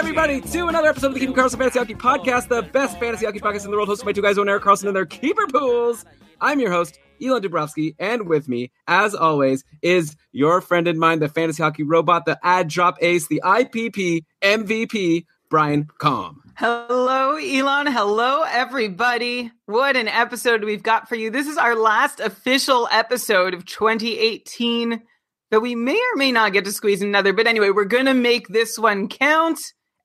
everybody to another episode of the Keeping Karlsson Fantasy Hockey Podcast, the best fantasy hockey podcast in the world, hosted by two guys own Erik Karlsson and their keeper pools. I'm your host, Elon Dubrovsky, and with me, as always, is your friend and mine, the fantasy hockey robot, the ad drop ace, the IPP MVP, Brian Com. Hello, Elon. Hello, everybody. What an episode we've got for you. This is our last official episode of 2018, but we may or may not get to squeeze another. But anyway, we're going to make this one count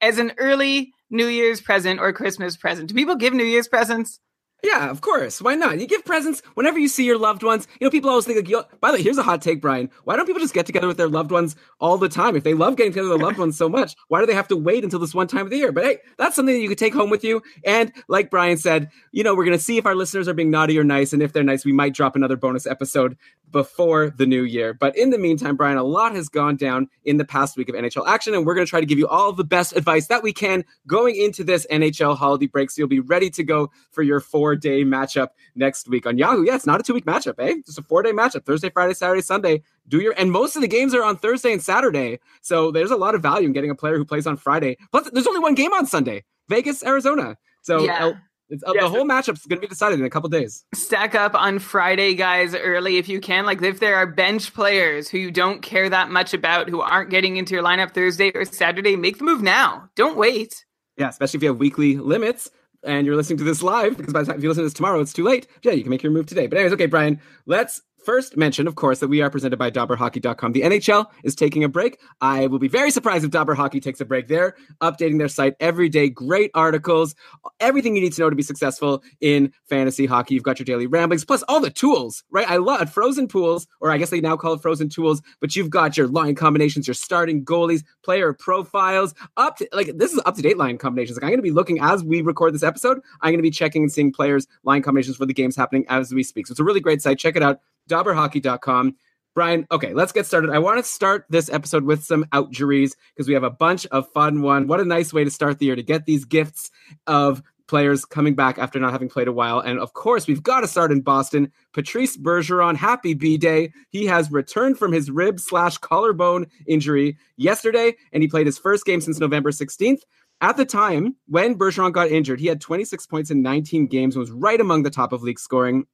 as an early New Year's present or Christmas present. Do people give New Year's presents? Yeah, of course. Why not? You give presents whenever you see your loved ones. You know, people always think like, yo, by the way, here's a hot take, Brian. Why don't people just get together with their loved ones all the time? If they love getting together with their loved ones so much, why do they have to wait until this one time of the year? But hey, that's something that you could take home with you. And like Brian said, you know, we're going to see if our listeners are being naughty or nice. And if they're nice, we might drop another bonus episode before the new year. But in the meantime, Brian, a lot has gone down in the past week of NHL action, and we're going to try to give you all the best advice that we can going into this NHL holiday break. So you'll be ready to go for your four day matchup next week on Yahoo. Yeah, it's not a two week matchup, eh? Just a four day matchup Thursday, Friday, Saturday, Sunday. Do your and most of the games are on Thursday and Saturday. So there's a lot of value in getting a player who plays on Friday. Plus, there's only one game on Sunday Vegas, Arizona. So Yeah. It's, uh, the whole matchup's going to be decided in a couple days. Stack up on Friday, guys, early if you can. Like, if there are bench players who you don't care that much about who aren't getting into your lineup Thursday or Saturday, make the move now. Don't wait. Yeah, especially if you have weekly limits and you're listening to this live, because by the time if you listen to this tomorrow, it's too late. Yeah, you can make your move today. But anyways, okay, Brian, let's first mention, of course, that we are presented by DobberHockey.com. The NHL is taking a break. I will be very surprised if Dobber Hockey takes a break. They're updating their site every day. Great articles, everything you need to know to be successful in fantasy hockey. You've got your daily ramblings, plus all the tools, right? I love frozen pools, or I guess they now call it frozen tools, but you've got your line combinations, your starting goalies, player profiles, up to like this is up to date line combinations. Like I'm going to be looking as we record this episode, I'm going to be checking and seeing players' line combinations for the games happening as we speak. So it's a really great site. Check it out, dobberhockey.com. Brian, okay, let's get started. I want to start this episode with some outjuries because we have a bunch of fun one. What a nice way to start the year to get these gifts of players coming back after not having played a while. And of course, we've got to start in Boston. Patrice Bergeron, happy B Day. He has returned from his rib slash collarbone injury yesterday, and he played his first game since November 16th. At the time when Bergeron got injured, he had 26 points in 19 games and was right among the top of league scoring.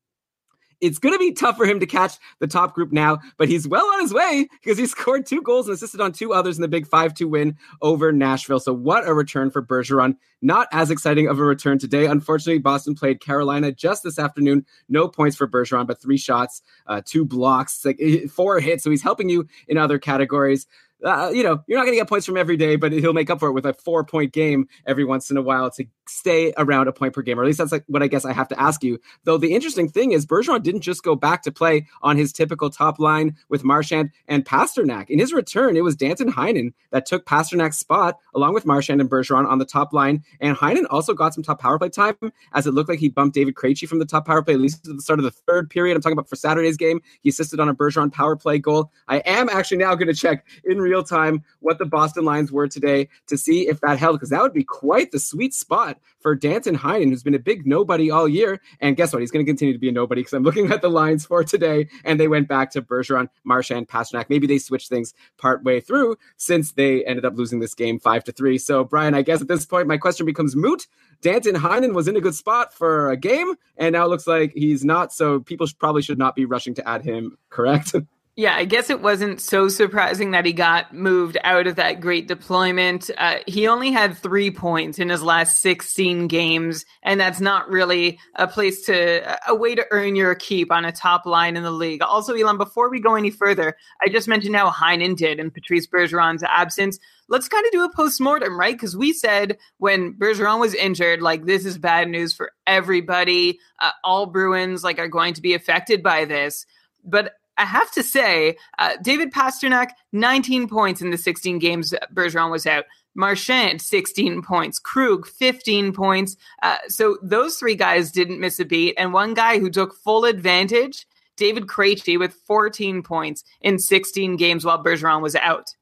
It's going to be tough for him to catch the top group now, but he's well on his way because he scored two goals and assisted on two others in the big 5 2 win over Nashville. So, what a return for Bergeron. Not as exciting of a return today. Unfortunately, Boston played Carolina just this afternoon. No points for Bergeron, but three shots, uh, two blocks, like eh, four hits. So, he's helping you in other categories. Uh, you know, you're not going to get points from every day, but he'll make up for it with a four point game every once in a while to stay around a point per game. Or at least that's like what I guess I have to ask you. Though the interesting thing is, Bergeron didn't just go back to play on his typical top line with Marchand and Pastrnak. In his return, it was Danton Heinen that took Pastrnak's spot along with Marchand and Bergeron on the top line. And Heinen also got some top power play time as it looked like he bumped David Krejci from the top power play, at least at the start of the third period. I'm talking about for Saturday's game. He assisted on a Bergeron power play goal. I am actually now going to check in real time what the Boston lines were today to see if that held, because that would be quite the sweet spot for Danton Heinen, who's been a big nobody all year. And guess what? He's going to continue to be a nobody because I'm looking at the lines for today, and they went back to Bergeron, Marchand, Pastrnak. Maybe they switched things part way through since they ended up losing this game five to three. So, Brian, I guess at this point, my question becomes moot. Danton Heinen was in a good spot for a game, and now it looks like he's not. So, people probably should not be rushing to add him, correct? Yeah, I guess it wasn't so surprising that he got moved out of that great deployment. Uh, he only had three points in his last 16 games, and that's not really a place to, a way to earn your keep on a top line in the league. Also, Elon, before we go any further, I just mentioned how Heinen did in Patrice Bergeron's absence. Let's kind of do a post-mortem, right? Because we said when Bergeron was injured, like, this is bad news for everybody. Uh, all Bruins, like, are going to be affected by this. But I have to say, uh, David Pastrnak, 19 points in the 16 games Bergeron was out. Marchand, 16 points. Krug, 15 points. Uh, so those three guys didn't miss a beat. And one guy who took full advantage, David Krejci, with 14 points in 16 games while Bergeron was out.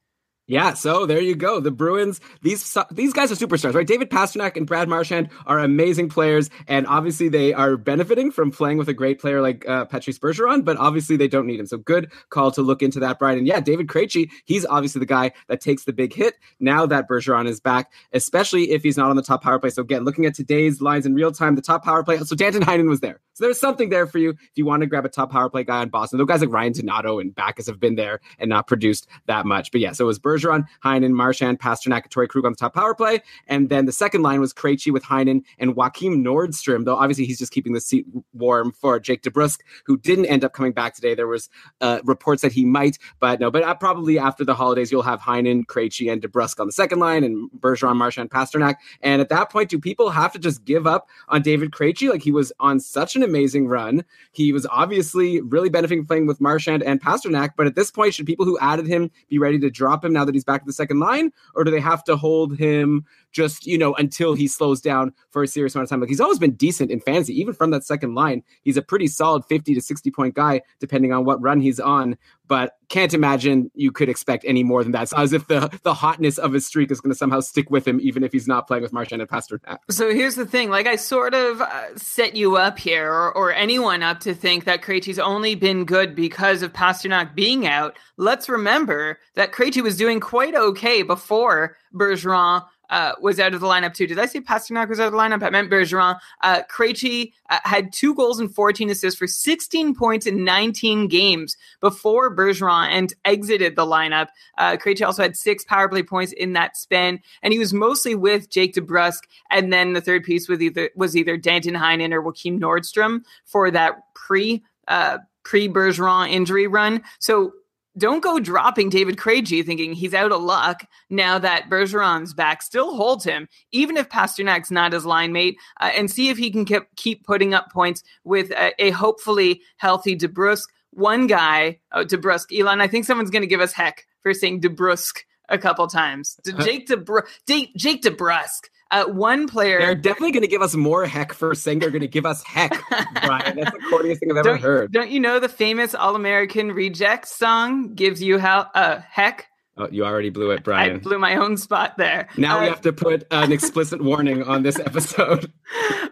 Yeah, so there you go. The Bruins, these these guys are superstars, right? David Pastrnak and Brad Marchand are amazing players, and obviously they are benefiting from playing with a great player like uh, Patrice Bergeron, but obviously they don't need him. So good call to look into that, Brian. And yeah, David Krejci, he's obviously the guy that takes the big hit now that Bergeron is back, especially if he's not on the top power play. So again, looking at today's lines in real time, the top power play. So Danton Heinen was there. So there's something there for you if you want to grab a top power play guy on Boston. Those guys like Ryan Donato and Backes have been there and not produced that much. But yeah, so it was Bergeron, Heinen, Marchand, Pastrnak, and Krug on the top power play. And then the second line was Krejci with Heinen and Joakim Nordstrom, though obviously he's just keeping the seat warm for Jake DeBrusk, who didn't end up coming back today. There was uh, reports that he might, but no, but uh, probably after the holidays, you'll have Heinen, Krejci, and DeBrusk on the second line and Bergeron, Marchand, Pastrnak. And at that point, do people have to just give up on David Krejci? Like he was on such an amazing run. He was obviously really benefiting playing with Marchand and Pastrnak, but at this point, should people who added him be ready to drop him now that he's back to the second line, or do they have to hold him just you know until he slows down for a serious amount of time? Like he's always been decent in fantasy, even from that second line. He's a pretty solid fifty to sixty point guy, depending on what run he's on. But can't imagine you could expect any more than that. So as if the the hotness of his streak is going to somehow stick with him, even if he's not playing with Marchand and Pastrnak. So here's the thing: like I sort of uh, set you up here, or, or anyone up to think that Krejci's only been good because of Pastrnak being out. Let's remember that Krejci was doing quite okay before Bergeron uh, was out of the lineup too. Did I say Pastrnak was out of the lineup? I meant Bergeron. Uh, Krejci uh, had two goals and 14 assists for 16 points in 19 games before Bergeron and exited the lineup. Uh, Krejci also had six power play points in that span, and he was mostly with Jake DeBrusk. And then the third piece was either was either Danton Heinen or Joakim Nordstrom for that pre uh, pre Bergeron injury run. So don't go dropping David Krejci thinking he's out of luck now that Bergeron's back. Still hold him, even if Pastrnak's not his line mate, uh, and see if he can keep, keep putting up points with a, a hopefully healthy DeBrusk. One guy, oh, DeBrusk, Elon, I think someone's going to give us heck for saying DeBrusk a couple times. Jake DeBrusk, Jake DeBrusk. Uh, one player. They're definitely going to give us more heck for saying they're going to give us heck, Brian. That's the corniest thing I've ever don't, heard. Don't you know the famous All American Rejects song gives you how uh, heck? Oh, you already blew it, Brian. I blew my own spot there. Now uh, we have to put an explicit warning on this episode.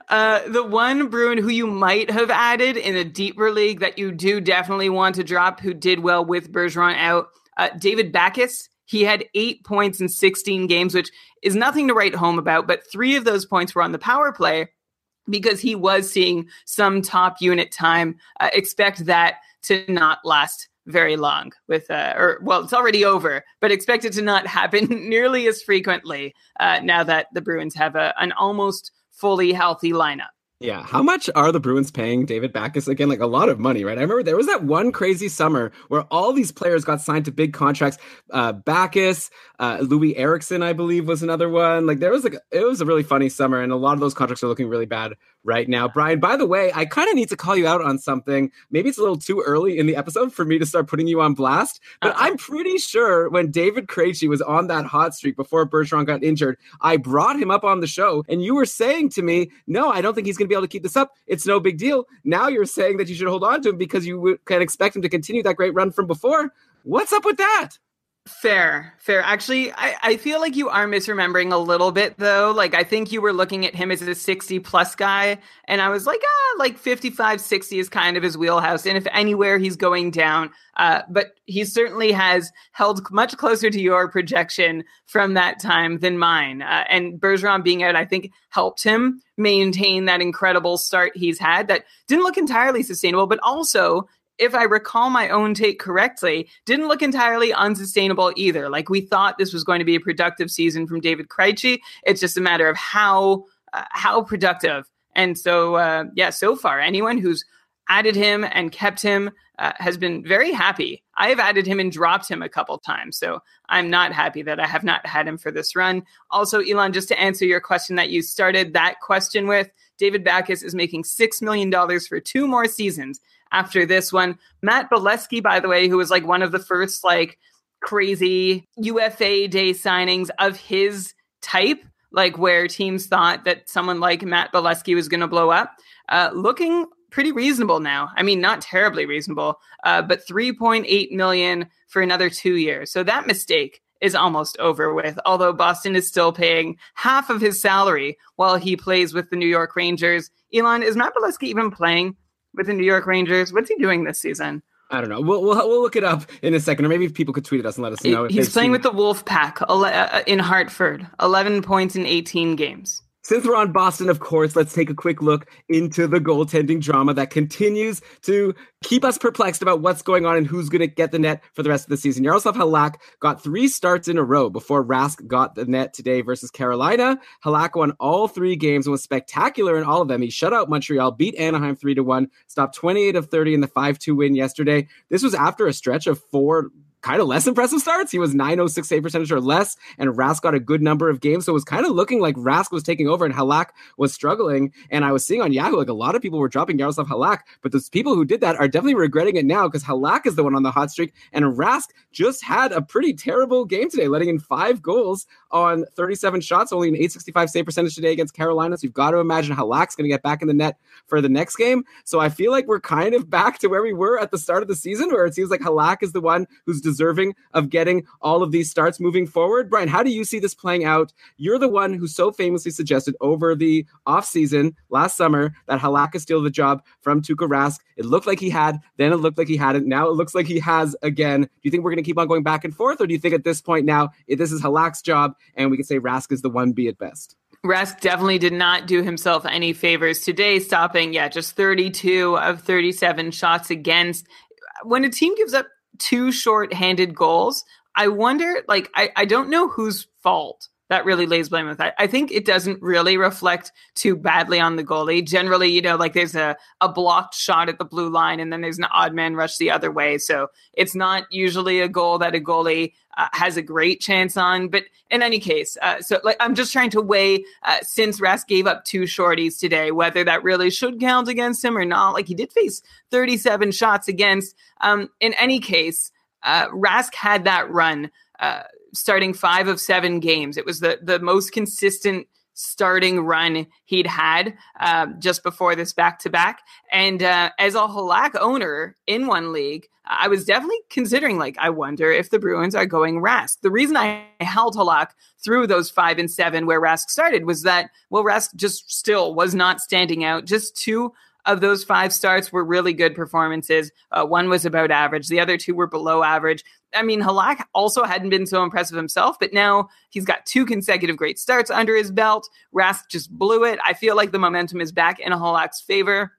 Uh, the one Bruin who you might have added in a deeper league that you do definitely want to drop, who did well with Bergeron out, uh, David Backes. He had eight points in 16 games, which is nothing to write home about, but three of those points were on the power play because he was seeing some top unit time. Uh, expect that to not last very long with uh, or well it's already over but expect it to not happen nearly as frequently uh, now that the bruins have a, an almost fully healthy lineup yeah. How much are the Bruins paying David Backes again? Like a lot of money, right? I remember there was that one crazy summer where all these players got signed to big contracts. Uh, Backes, uh, Loui Eriksson, I believe, was another one. Like there was like, it was a really funny summer, and a lot of those contracts are looking really bad right now. Brian, by the way, I kind of need to call you out on something. Maybe it's a little too early in the episode for me to start putting you on blast, but uh-huh. I'm pretty sure when David Krejci was on that hot streak before Bergeron got injured, I brought him up on the show, and you were saying to me, no, I don't think he's going to be able to keep this up. It's no big deal. Now you're saying that you should hold on to him because you can expect him to continue that great run from before. What's up with that? Fair, fair. Actually, I, I feel like you are misremembering a little bit though. Like I think you were looking at him as a 60 plus guy, and I was like, ah, like 55, 60 is kind of his wheelhouse. And if anywhere he's going down, uh, but he certainly has held much closer to your projection from that time than mine. Uh, and Bergeron being out, I think, helped him maintain that incredible start he's had that didn't look entirely sustainable, but also if I recall my own take correctly, didn't look entirely unsustainable either. Like we thought this was going to be a productive season from David Krejci. It's just a matter of how uh, how productive. And so, uh, yeah, so far, anyone who's added him and kept him uh, has been very happy. I have added him and dropped him a couple times, so I'm not happy that I have not had him for this run. Also, Elon, just to answer your question that you started that question with, David Backes is making $6 million for two more seasons after this one. Matt Beleskey, by the way, who was like one of the first like crazy UFA day signings of his type, like where teams thought that someone like Matt Beleskey was going to blow up, uh, looking pretty reasonable now. I mean, not terribly reasonable, uh, but 3.8 million for another two years. So that mistake is almost over with, although Boston is still paying half of his salary while he plays with the New York Rangers. Elon, is Matt Beleskey even playing with the New York Rangers? What's he doing this season? I don't know. We'll, we'll we'll look it up in a second, or maybe if people could tweet at us and let us know. He's playing with the Wolf Pack uh, in Hartford, 11 points in 18 games. Since we're on Boston, of course, let's take a quick look into the goaltending drama that continues to keep us perplexed about what's going on and who's going to get the net for the rest of the season. Yaroslav Halak got three starts in a row before Rask got the net today versus Carolina. Halak won all three games and was spectacular in all of them. He shut out Montreal, beat Anaheim 3 to 1, stopped 28 of 30 in the 5 2 win yesterday. This was after a stretch of four kind of less impressive starts. He was 906 save percentage or less, and Rask got a good number of games. So it was kind of looking like Rask was taking over and Halak was struggling. And I was seeing on Yahoo, like a lot of people were dropping Yaroslav Halak, but those people who did that are definitely regretting it now because Halak is the one on the hot streak. And Rask just had a pretty terrible game today, letting in five goals on 37 shots, only an 865 save percentage today against Carolina. So you've got to imagine Halak's going to get back in the net for the next game. So I feel like we're kind of back to where we were at the start of the season, where it seems like Halak is the one who's deserving of getting all of these starts moving forward. Brian, how do you see this playing out? You're the one who so famously suggested over the offseason last summer that Halak is steal the job from Tuukka Rask. It looked like he had, then it looked like he hadn't. Now it looks like he has again. Do you think we're going to keep on going back and forth, or do you think at this point now this is Halak's job and we can say Rask is the one B at best? Rask definitely did not do himself any favors today, stopping, yeah, just 32 of 37 shots against. When a team gives up two short-handed goals, I wonder, like, I, I don't know whose fault that really lays blame with that. I think it doesn't really reflect too badly on the goalie. Generally, you know, like there's a, a blocked shot at the blue line and then there's an odd man rush the other way. So it's not usually a goal that a goalie uh, has a great chance on. But in any case, uh, so like I'm just trying to weigh uh, since Rask gave up two shorties today, whether that really should count against him or not. Like he did face 37 shots against. Um, in any case, uh, Rask had that run uh, starting five of seven games. It was the the most consistent starting run he'd had uh, just before this back to back. And uh, as a Halak owner in one league, I was definitely considering like, I wonder if the Bruins are going Rask. The reason I held Halak through those five and seven where Rask started was that, well, Rask just still was not standing out. Just two of those five starts were really good performances. Uh, one was about average, the other two were below average. I mean, Halak also hadn't been so impressive himself, but now he's got two consecutive great starts under his belt. Rask just blew it. I feel like the momentum is back in Halak's favor.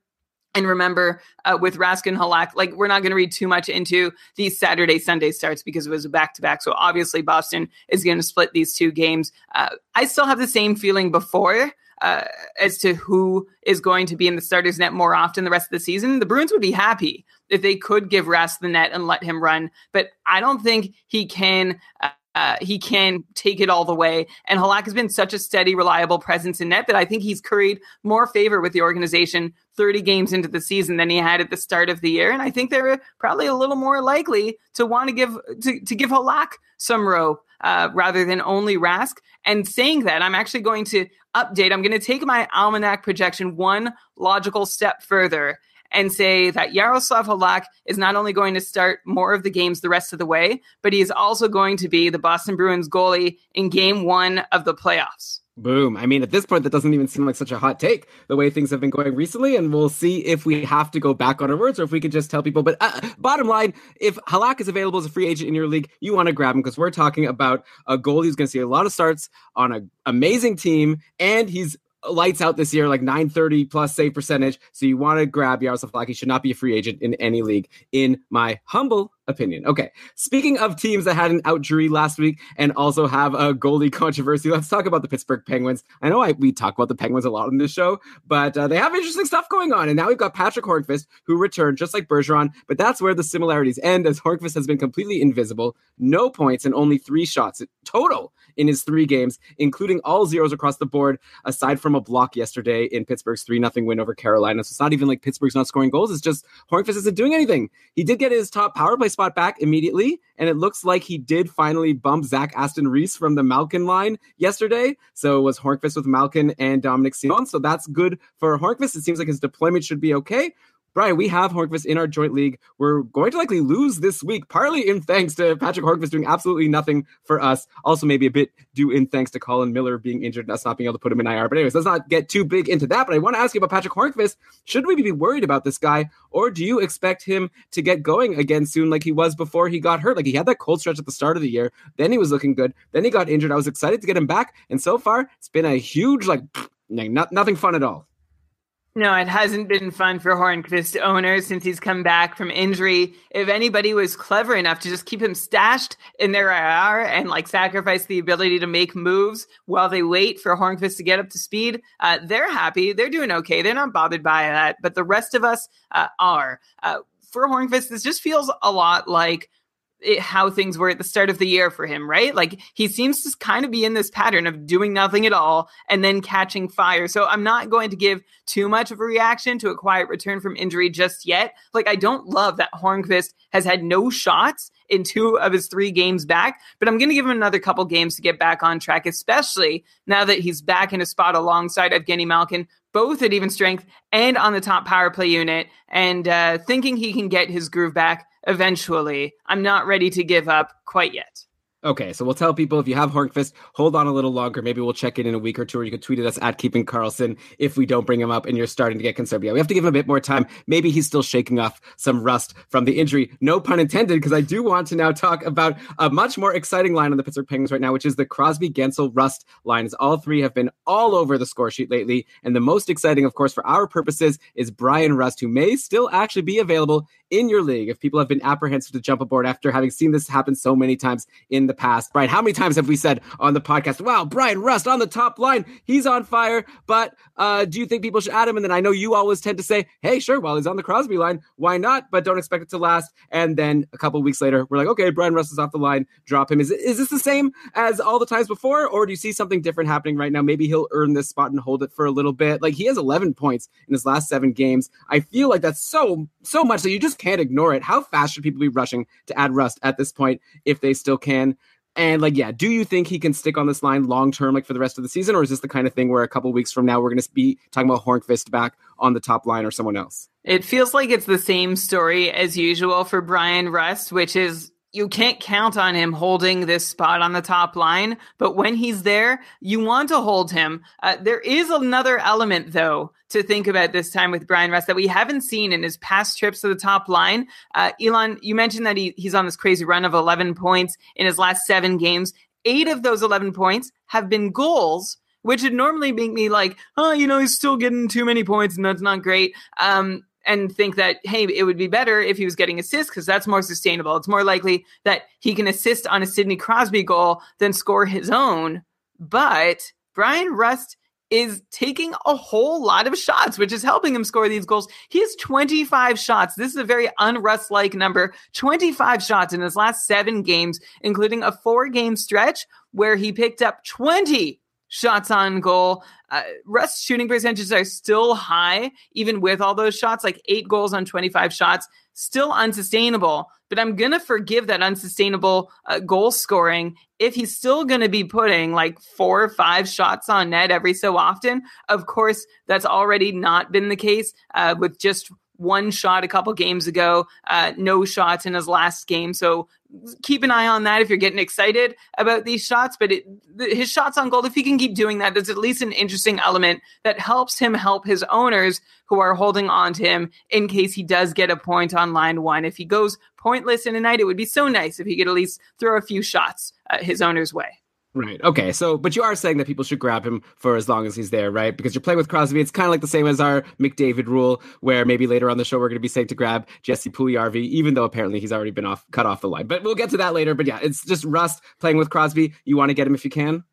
And remember, uh, with Rask and Halak, like we're not going to read too much into these Saturday Sunday starts because it was a back to back. So obviously, Boston is going to split these two games. Uh, I still have the same feeling before uh, as to who is going to be in the starters net more often the rest of the season. The Bruins would be happy if they could give Rask the net and let him run, but I don't think he can. Uh, uh, he can take it all the way. And Halak has been such a steady, reliable presence in net that I think he's curried more favor with the organization 30 games into the season than he had at the start of the year. And I think they're probably a little more likely to want to give to, to give Halak some rope uh, rather than only Rask. And saying that, I'm actually going to update. I'm going to take my almanac projection one logical step further and say that Yaroslav Halak is not only going to start more of the games the rest of the way, but he is also going to be the Boston Bruins goalie in game one of the playoffs. Boom. I mean, at this point, that doesn't even seem like such a hot take the way things have been going recently. And we'll see if we have to go back on our words or if we could just tell people. But uh, bottom line, if Halak is available as a free agent in your league, you want to grab him because we're talking about a goalie who's going to see a lot of starts on an amazing team and he's lights out this year, like 930 plus save percentage. So you want to grab Yaroslav Halak. He should not be a free agent in any league, in my humble opinion. Okay. Speaking of teams that had an out jury last week and also have a goalie controversy, let's talk about the Pittsburgh Penguins. I know I, we talk about the Penguins a lot on this show, but uh, they have interesting stuff going on. And now we've got Patrick Hornqvist, who returned just like Bergeron, but that's where the similarities end as Hornqvist has been completely invisible, no points and only three shots total in his three games, including all zeros across the board, aside from a block yesterday in Pittsburgh's 3 0 win over Carolina. So it's not even like Pittsburgh's not scoring goals. It's just Hornqvist isn't doing anything. He did get his top power play spot back immediately, and it looks like he did finally bump Zach Aston Reese from the Malkin line yesterday. So it was Hornqvist with Malkin and Dominik Simon. So that's good for Hornqvist. It seems like his deployment should be okay. Brian, we have Hornqvist in our joint league. We're going to likely lose this week, partly in thanks to Patrick Hornqvist doing absolutely nothing for us. Also, maybe a bit due in thanks to Colin Miller being injured and us not being able to put him in IR. But anyways, let's not get too big into that. But I want to ask you about Patrick Hornqvist. Should we be worried about this guy, or do you expect him to get going again soon, like he was before he got hurt? Like he had that cold stretch at the start of the year, then he was looking good, then he got injured. I was excited to get him back, and so far it's been a huge like, like not, nothing fun at all. No, it hasn't been fun for Hornqvist owners since he's come back from injury. If anybody was clever enough to just keep him stashed in their IR and like sacrifice the ability to make moves while they wait for Hornqvist to get up to speed, uh, they're happy. They're doing okay. They're not bothered by that. But the rest of us uh, are. Uh, for Hornqvist, this just feels a lot like it, how things were at the start of the year for him, right? Like he seems to kind of be in this pattern of doing nothing at all and then catching fire. So I'm not going to give too much of a reaction to a quiet return from injury just yet. Like I don't love that Hornqvist has had no shots in two of his three games back, but I'm going to give him another couple games to get back on track, especially now that he's back in a spot alongside Evgeny Malkin, both at even strength and on the top power play unit, and uh, thinking he can get his groove back eventually. I'm not ready to give up quite yet. Okay, so we'll tell people if you have Hornqvist, hold on a little longer. Maybe we'll check in in a week or two, or you can tweet at us at Keeping Karlsson if we don't bring him up and you're starting to get concerned. Yeah, we have to give him a bit more time. Maybe he's still shaking off some rust from the injury. No pun intended, because I do want to now talk about a much more exciting line on the Pittsburgh Penguins right now, which is the Crosby Guentzel Rust line. As all three have been all over the score sheet lately, and the most exciting, of course, for our purposes, is Bryan Rust, who may still actually be available in your league if people have been apprehensive to jump aboard after having seen this happen so many times in the past. Brian, how many times have we said on the podcast, wow, Bryan Rust on the top line, he's on fire, but uh, do you think people should add him? And then I know you always tend to say, hey, sure, while he's on the Crosby line, why not? But don't expect it to last. And then a couple weeks later, we're like, okay, Bryan Rust is off the line, drop him. Is, is this the same as all the times before, or do you see something different happening right now? Maybe he'll earn this spot and hold it for a little bit. Like he has 11 points in his last seven games. I feel like that's so, so much that you just can't ignore it. How fast should people be rushing to add Rust at this point if they still can? And like, yeah, do you think he can stick on this line long term, like for the rest of the season, or is this the kind of thing where a couple weeks from now we're going to be talking about Hornqvist back on the top line or someone else? It feels like it's the same story as usual for Bryan Rust, which is you can't count on him holding this spot on the top line, but when he's there, you want to hold him. Uh, there is another element, though, to think about this time with Bryan Rust that we haven't seen in his past trips to the top line. Uh, Elon, you mentioned that he, he's on this crazy run of 11 points in his last seven games. Eight of those 11 points have been goals which would normally make me like, oh, you know, he's still getting too many points and that's not great. Um, and think that hey it would be better if he was getting assists because that's more sustainable it's more likely that he can assist on a sidney crosby goal than score his own but bryan rust is taking a whole lot of shots, which is helping him score these goals. He has 25 shots. This is a very unrust like number 25 shots in his last seven games, including a four game stretch where he picked up 20 shots on goal. Uh, Rust shooting percentages are still high, even with all those shots, like eight goals on 25 shots, still unsustainable. But I'm going to forgive that unsustainable uh, goal scoring if he's still going to be putting like four or five shots on net every so often. Of course, that's already not been the case uh, with just one shot a couple games ago, uh, no shots in his last game. So keep an eye on that if you're getting excited about these shots. But it, the, his shots on goal, if he can keep doing that, there's at least an interesting element that helps him help his owners who are holding on to him in case he does get a point on line one. If he goes pointless in a night, it would be so nice if he could at least throw a few shots uh, his owner's way. Right. Okay. So, but you are saying that people should grab him for as long as he's there, right? Because you're playing with Crosby. It's kind of like the same as our McDavid rule, where maybe later on the show we're going to be saying to grab Jesse Puljujarvi, even though apparently he's already been off cut off the line. But we'll get to that later. But yeah, it's just Rust playing with Crosby. You want to get him if you can.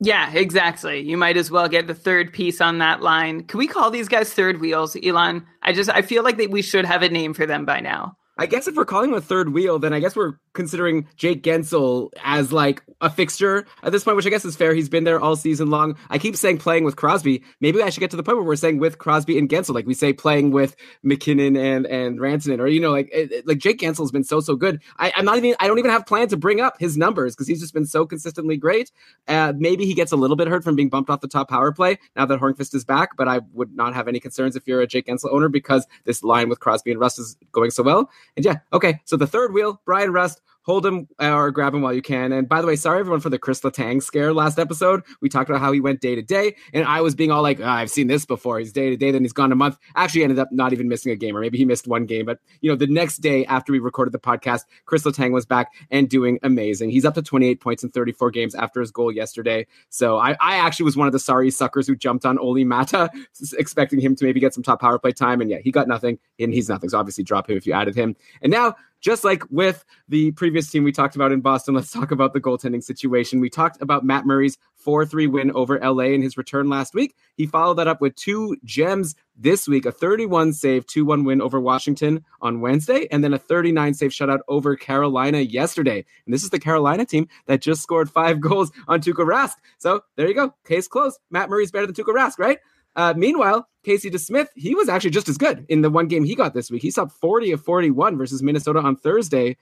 Yeah, exactly. You might as well get the third piece on that line. Can we call these guys third wheels, Elon? I just I feel like that we should have a name for them by now. I guess if we're calling him a third wheel, then I guess we're considering Jake Guentzel as like a fixture at this point, which I guess is fair. He's been there all season long. I keep saying playing with Crosby. Maybe I should get to the point where we're saying with Crosby and Guentzel, like we say playing with MacKinnon and and Rantanen, or you know, like it, like Jake Guentzel's been so so good. I, am not even. I don't even have planned to bring up his numbers because he's just been so consistently great. Uh, maybe he gets a little bit hurt from being bumped off the top power play now that Hornqvist is back, but I would not have any concerns if you're a Jake Guentzel owner because this line with Crosby and Rust is going so well. And yeah, okay. So the third wheel, Bryan Rust hold him uh, or grab him while you can. And by the way, sorry everyone for the Chris Letang scare last episode. We talked about how he went day to day, and I was being all like, oh, "I've seen this before. He's day to day, then he's gone a month." Actually, ended up not even missing a game, or maybe he missed one game. But you know, the next day after we recorded the podcast, Chris Letang was back and doing amazing. He's up to 28 points in 34 games after his goal yesterday. So I, I actually was one of the sorry suckers who jumped on Olli Maatta, expecting him to maybe get some top power play time, and yeah, he got nothing, and he's nothing. So obviously, drop him if you added him. And now just like with the previous team we talked about in Boston, let's talk about the goaltending situation. We talked about Matt Murray's 4 3 win over LA in his return last week. He followed that up with two gems this week a 31 save, 2 1 win over Washington on Wednesday, and then a 39 save shutout over Carolina yesterday. And this is the Carolina team that just scored five goals on Tuukka Rask. So there you go. Case closed. Matt Murray's better than Tuukka Rask, right? Uh, meanwhile, Casey DeSmith, he was actually just as good in the one game he got this week. He saw 40 of 41 versus Minnesota on Thursday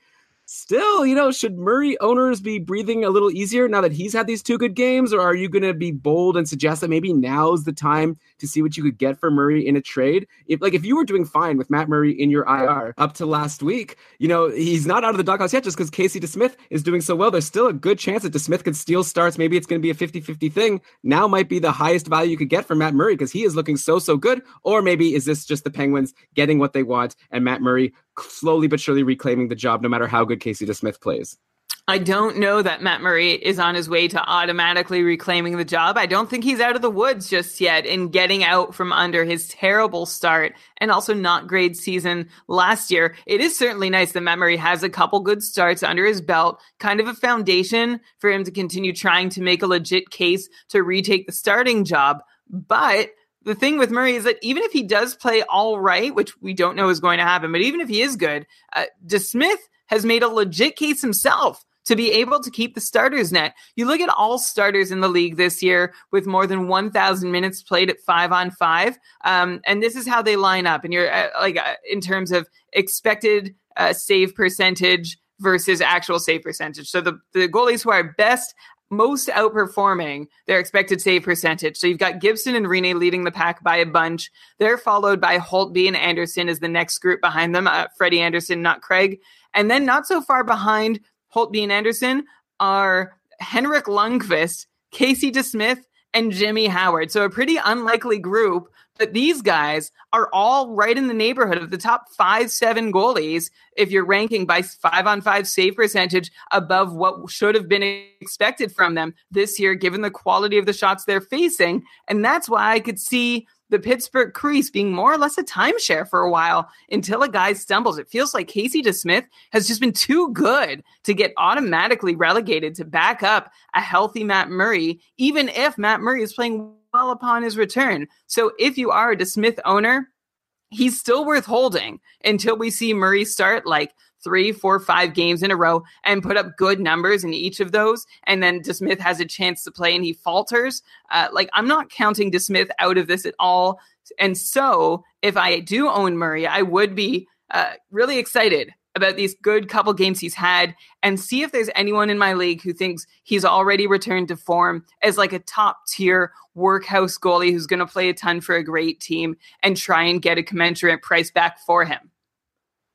still, you know, should Murray owners be breathing a little easier now that he's had these two good games? Or are you going to be bold and suggest that maybe now's the time to see what you could get for Murray in a trade? If like if you were doing fine with Matt Murray in your IR up to last week, you know, he's not out of the doghouse yet just because Casey DeSmith is doing so well. There's still a good chance that DeSmith could steal starts. Maybe it's going to be a 50-50 thing. Now might be the highest value you could get for Matt Murray because he is looking so, so good. Or maybe is this just the Penguins getting what they want and Matt Murray slowly but surely reclaiming the job, no matter how good Casey DeSmith plays. I don't know that Matt Murray is on his way to automatically reclaiming the job. I don't think he's out of the woods just yet in getting out from under his terrible start and also not great season last year. It is certainly nice that Matt Murray has a couple good starts under his belt, kind of a foundation for him to continue trying to make a legit case to retake the starting job. But the thing with Murray is that even if he does play all right, which we don't know is going to happen, but even if he is good, uh, DeSmith has made a legit case himself to be able to keep the starters net. You look at all starters in the league this year with more than 1,000 minutes played at five on five. Um, and this is how they line up. And you're uh, like, uh, in terms of expected uh, save percentage versus actual save percentage. So the, the goalies who are best most outperforming their expected save percentage. So you've got Gibson and Rinne leading the pack by a bunch. They're followed by Holtby and Andersen as the next group behind them. Uh, Freddie Andersen, not Craig. And then not so far behind Holtby and Andersen are Henrik Lundqvist, Casey DeSmith, and Jimmy Howard. So a pretty unlikely group, but these guys are all right in the neighborhood of the top five, seven goalies if you're ranking by five on five save percentage above what should have been expected from them this year, given the quality of the shots they're facing. And that's why I could see the Pittsburgh crease being more or less a timeshare for a while until a guy stumbles. It feels like Casey DeSmith has just been too good to get automatically relegated to back up a healthy Matt Murray, even if Matt Murray is playing upon his return. So if you are a DeSmith owner, he's still worth holding until we see Murray start like three, four, five games in a row and put up good numbers in each of those, and then DeSmith has a chance to play and he falters, uh, like I'm not counting DeSmith out of this at all. And so, if I do own Murray, I would be uh, really excited about these good couple games he's had and see if there's anyone in my league who thinks he's already returned to form as like a top tier workhouse goalie who's going to play a ton for a great team and try and get a commensurate price back for him.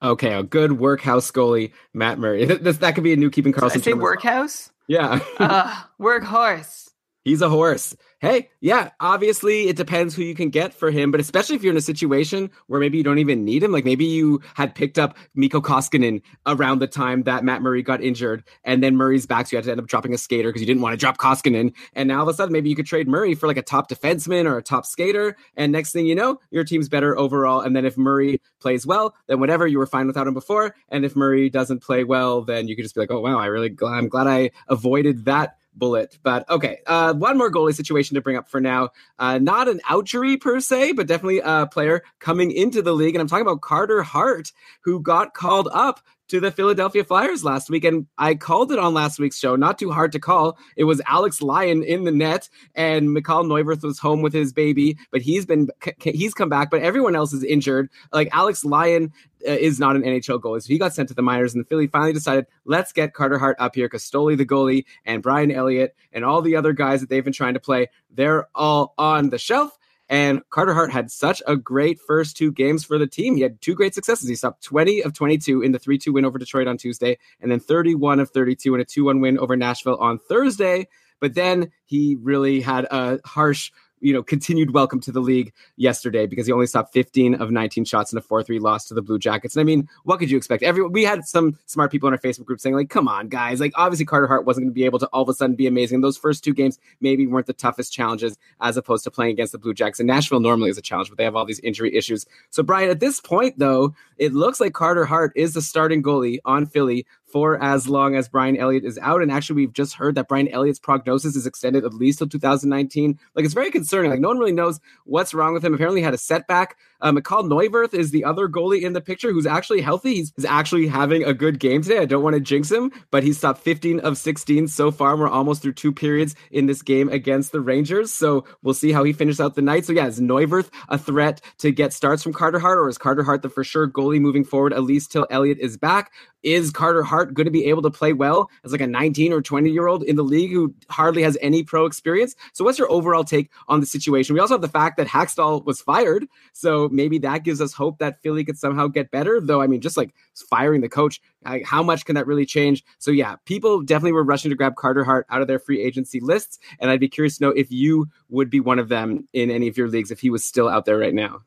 Okay, a good workhouse goalie, Matt Murray. This, that could be a new keeping Karlsson. Did I say term as well. workhouse? Yeah. uh, workhorse. He's a horse. Hey, yeah, obviously it depends who you can get for him, but especially if you're in a situation where maybe you don't even need him, like maybe you had picked up Mikko Koskinen around the time that Matt Murray got injured, and then Murray's back, so you had to end up dropping a skater because you didn't want to drop Koskinen, and now all of a sudden maybe you could trade Murray for like a top defenseman or a top skater, and next thing you know, your team's better overall, and then if Murray plays well, then whatever, you were fine without him before, and if Murray doesn't play well, then you could just be like, oh wow, I really, I'm glad I avoided that bullet. But okay, uh, one more goalie situation to bring up for now. Uh, not an ouchery per se, but definitely a player coming into the league. And I'm talking about Carter Hart, who got called up to the Philadelphia Flyers last week. And I called it on last week's show, not too hard to call. It was Alex Lyon in the net, and Mikhail Neuvirth was home with his baby, but he's been he's come back, but everyone else is injured. Like Alex Lyon uh, is not an NHL goalie, so he got sent to the minors, and the Philly finally decided let's get Carter Hart up here because Stoli, the goalie, and Brian Elliott, and all the other guys that they've been trying to play, they're all on the shelf. And Carter Hart had such a great first two games for the team. He had two great successes. He stopped 20 of 22 in the 3 2 win over Detroit on Tuesday, and then 31 of 32 in a 2 1 win over Nashville on Thursday. But then he really had a harsh you know, continued welcome to the league yesterday because he only stopped 15 of 19 shots in a 4-3 loss to the Blue Jackets. And I mean, what could you expect? Every we had some smart people in our Facebook group saying like, "Come on, guys! Like, obviously Carter Hart wasn't going to be able to all of a sudden be amazing. Those first two games maybe weren't the toughest challenges as opposed to playing against the Blue Jackets. And Nashville normally is a challenge, but they have all these injury issues. So, Brian, at this point though, it looks like Carter Hart is the starting goalie on Philly for as long as Brian Elliott is out. And actually, we've just heard that Brian Elliott's prognosis is extended at least till 2019. Like, it's very concerning. Like, no one really knows what's wrong with him. Apparently, had a setback. Uh, Michal Neuvirth is the other goalie in the picture who's actually healthy. He's, he's actually having a good game today. I don't want to jinx him, but he's stopped 15 of 16 so far. We're almost through two periods in this game against the Rangers. So we'll see how he finishes out the night. So, yeah, is Neuvirth a threat to get starts from Carter Hart, or is Carter Hart the for sure goalie moving forward, at least till Elliott is back? Is Carter Hart going to be able to play well as like a 19 or 20 year old in the league who hardly has any pro experience? So, what's your overall take on the situation? We also have the fact that Hakstol was fired. So, maybe that gives us hope that Philly could somehow get better. Though, I mean, just like firing the coach, like, how much can that really change? So, yeah, people definitely were rushing to grab Carter Hart out of their free agency lists. And I'd be curious to know if you would be one of them in any of your leagues if he was still out there right now.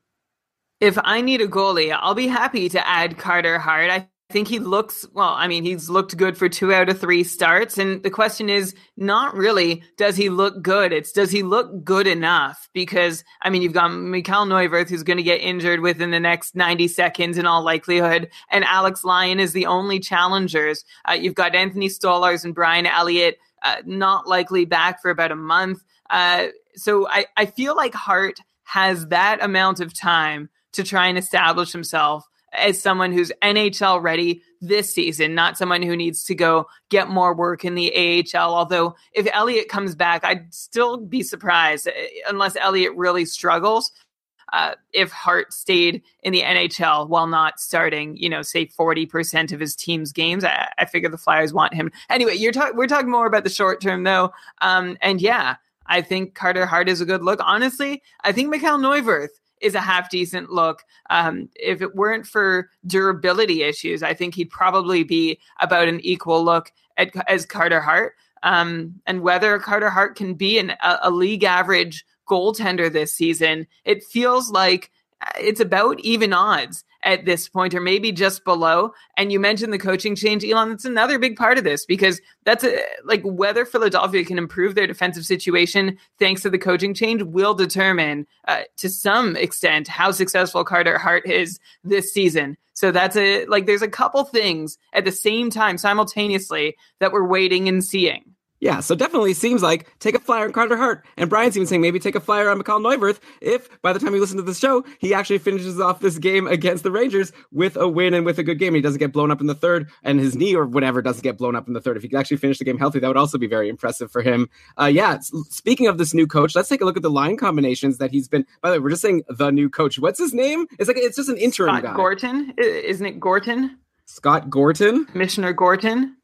If I need a goalie, I'll be happy to add Carter Hart. I think he looks well. I mean, he's looked good for two out of three starts. And the question is not really does he look good? It's does he look good enough? Because, I mean, you've got Mikhail Neuvirth who's going to get injured within the next 90 seconds in all likelihood. And Alex Lyon is the only challengers. Uh, you've got Anthony Stolarz and Brian Elliott uh, not likely back for about a month. Uh, so I, I feel like Hart has that amount of time to try and establish himself as someone who's NHL ready this season, not someone who needs to go get more work in the AHL. Although if Elliot comes back, I'd still be surprised uh, unless Elliot really struggles. Uh, if Hart stayed in the NHL while not starting, you know, say forty percent of his team's games, I, I, figure the Flyers want him anyway. You're. We're talking more about the short term though, um, and yeah, I think Carter Hart is a good look. Honestly, I think Mikhail Neuvirth is a half decent look. Um, if it weren't for durability issues, I think he'd probably be about an equal look at, as Carter Hart. Um, and whether Carter Hart can be an, a, a league average goaltender this season, it feels like it's about even odds at this point, or maybe just below. And you mentioned the coaching change, Elon. That's another big part of this because that's a, like whether Philadelphia can improve their defensive situation thanks to the coaching change will determine uh, to some extent how successful Carter Hart is this season. So that's a like there's a couple things at the same time simultaneously that we're waiting and seeing. Yeah, so definitely seems like take a flyer on Carter Hart. And Brian's even saying maybe take a flyer on Michal Neuvirth if by the time we listen to the show, he actually finishes off this game against the Rangers with a win and with a good game. He doesn't get blown up in the third, and his knee or whatever doesn't get blown up in the third. If he could actually finish the game healthy, that would also be very impressive for him. Uh, yeah, speaking of this new coach, let's take a look at the line combinations that he's been. By the way, we're just saying the new coach. What's his name? It's like it's just an interim guy. Scott guy. Gorton, isn't it? Gorton. Scott Gorton. Commissioner Gorton.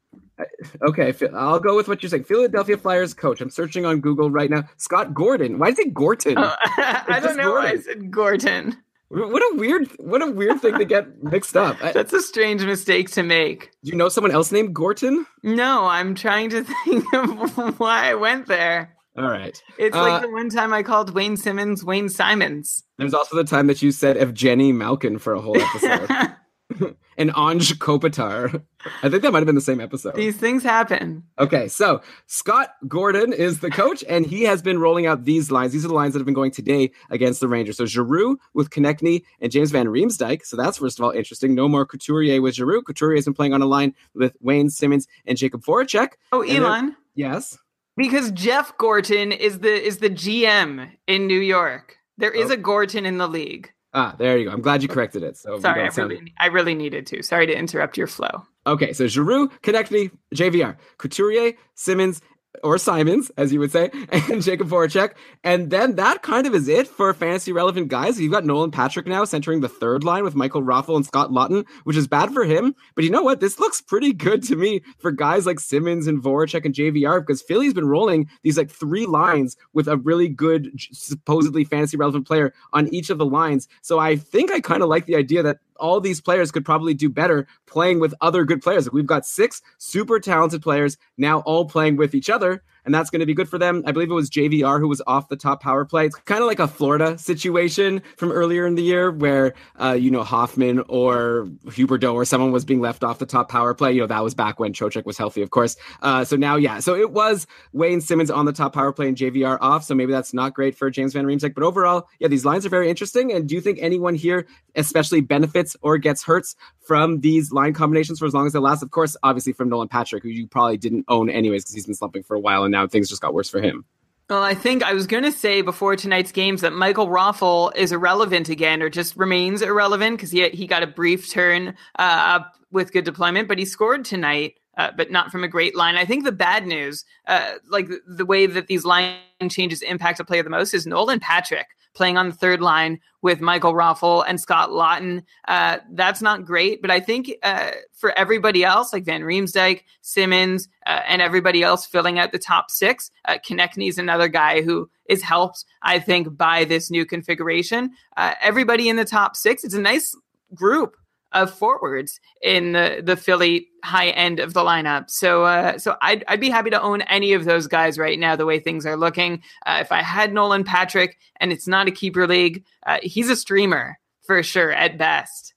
Okay, I'll go with what you're saying. Philadelphia Flyers coach. I'm searching on Google right now. Scott Gordon. Why is it Gorton? Oh, I don't know why I Gordon. said Gorton. What a weird, what a weird thing to get mixed up. That's a strange mistake to make. Do you know someone else named Gorton? No, I'm trying to think of why I went there. All right. It's Uh, like the one time I called Wayne Simmons Wayne Simons. There's also the time that you said Evgeny Malkin for a whole episode. and Anj Kopitar. I think that might have been the same episode. These things happen. Okay, so Scott Gordon is the coach, and he has been rolling out these lines. These are the lines that have been going today against the Rangers. So Giroux with Konecny and James Van Riemsdyk. So that's first of all interesting. No more Couturier with Giroux. Couturier has been playing on a line with Wayne Simmonds and Jakub Voracek. Oh, Elon, Yes. because Jeff Gorton is the is the GM in New York. There is Oh. a Gorton in the league. Ah, there you go. I'm glad you corrected it. So Sorry, I really, I really needed to. Sorry to interrupt your flow. Okay, so Giroux, Konecny, JVR, Couturier, Simmonds, or Simons, as you would say, and Jakub Voracek. And then that kind of is it for fantasy relevant guys. You've got Nolan Patrick now centering the third line with Michael Raffl and Scott Laughton, which is bad for him. But you know what? This looks pretty good to me for guys like Simmonds and Voracek and JVR because Philly's been rolling these like three lines with a really good, supposedly fantasy relevant player on each of the lines. So I think I kind of like the idea that all these players could probably do better playing with other good players. Like we've got six super talented players now all playing with each other, and that's going to be good for them. I believe it was JVR who was off the top power play. It's kind of like a Florida situation from earlier in the year where, uh, you know, Hoffman or Huberdeau or someone was being left off the top power play. You know, that was back when Trocheck was healthy, of course. Uh, so now, yeah, so it was Wayne Simmonds on the top power play and JVR off. So maybe that's not great for James Van Riemsdyk. But overall, yeah, these lines are very interesting. And do you think anyone here especially benefits or gets hurts from these line combinations for as long as they last? Of course, obviously from Nolan Patrick, who you probably didn't own anyways because he's been slumping for a while and now things just got worse for him. Well, I think I was going to say before tonight's games that Michael Raffl is irrelevant again, or just remains irrelevant because he he got a brief turn uh, up with good deployment, but he scored tonight, uh, but not from a great line. I think the bad news, uh, like the, the way that these line changes impact a player the most, is Nolan Patrick playing on the third line with Michael Raffl and Scott Laughton. Uh, that's not great, but I think uh, for everybody else, like Van Riemsdyk, Simmonds, uh, and everybody else filling out the top six, uh, is another guy who is helped, I think, by this new configuration. Uh, everybody in the top six, it's a nice group of forwards in the, the Philly high end of the lineup. So uh, so I'd, I'd be happy to own any of those guys right now, the way things are looking. Uh, if I had Nolan Patrick and it's not a keeper league, uh, he's a streamer for sure at best.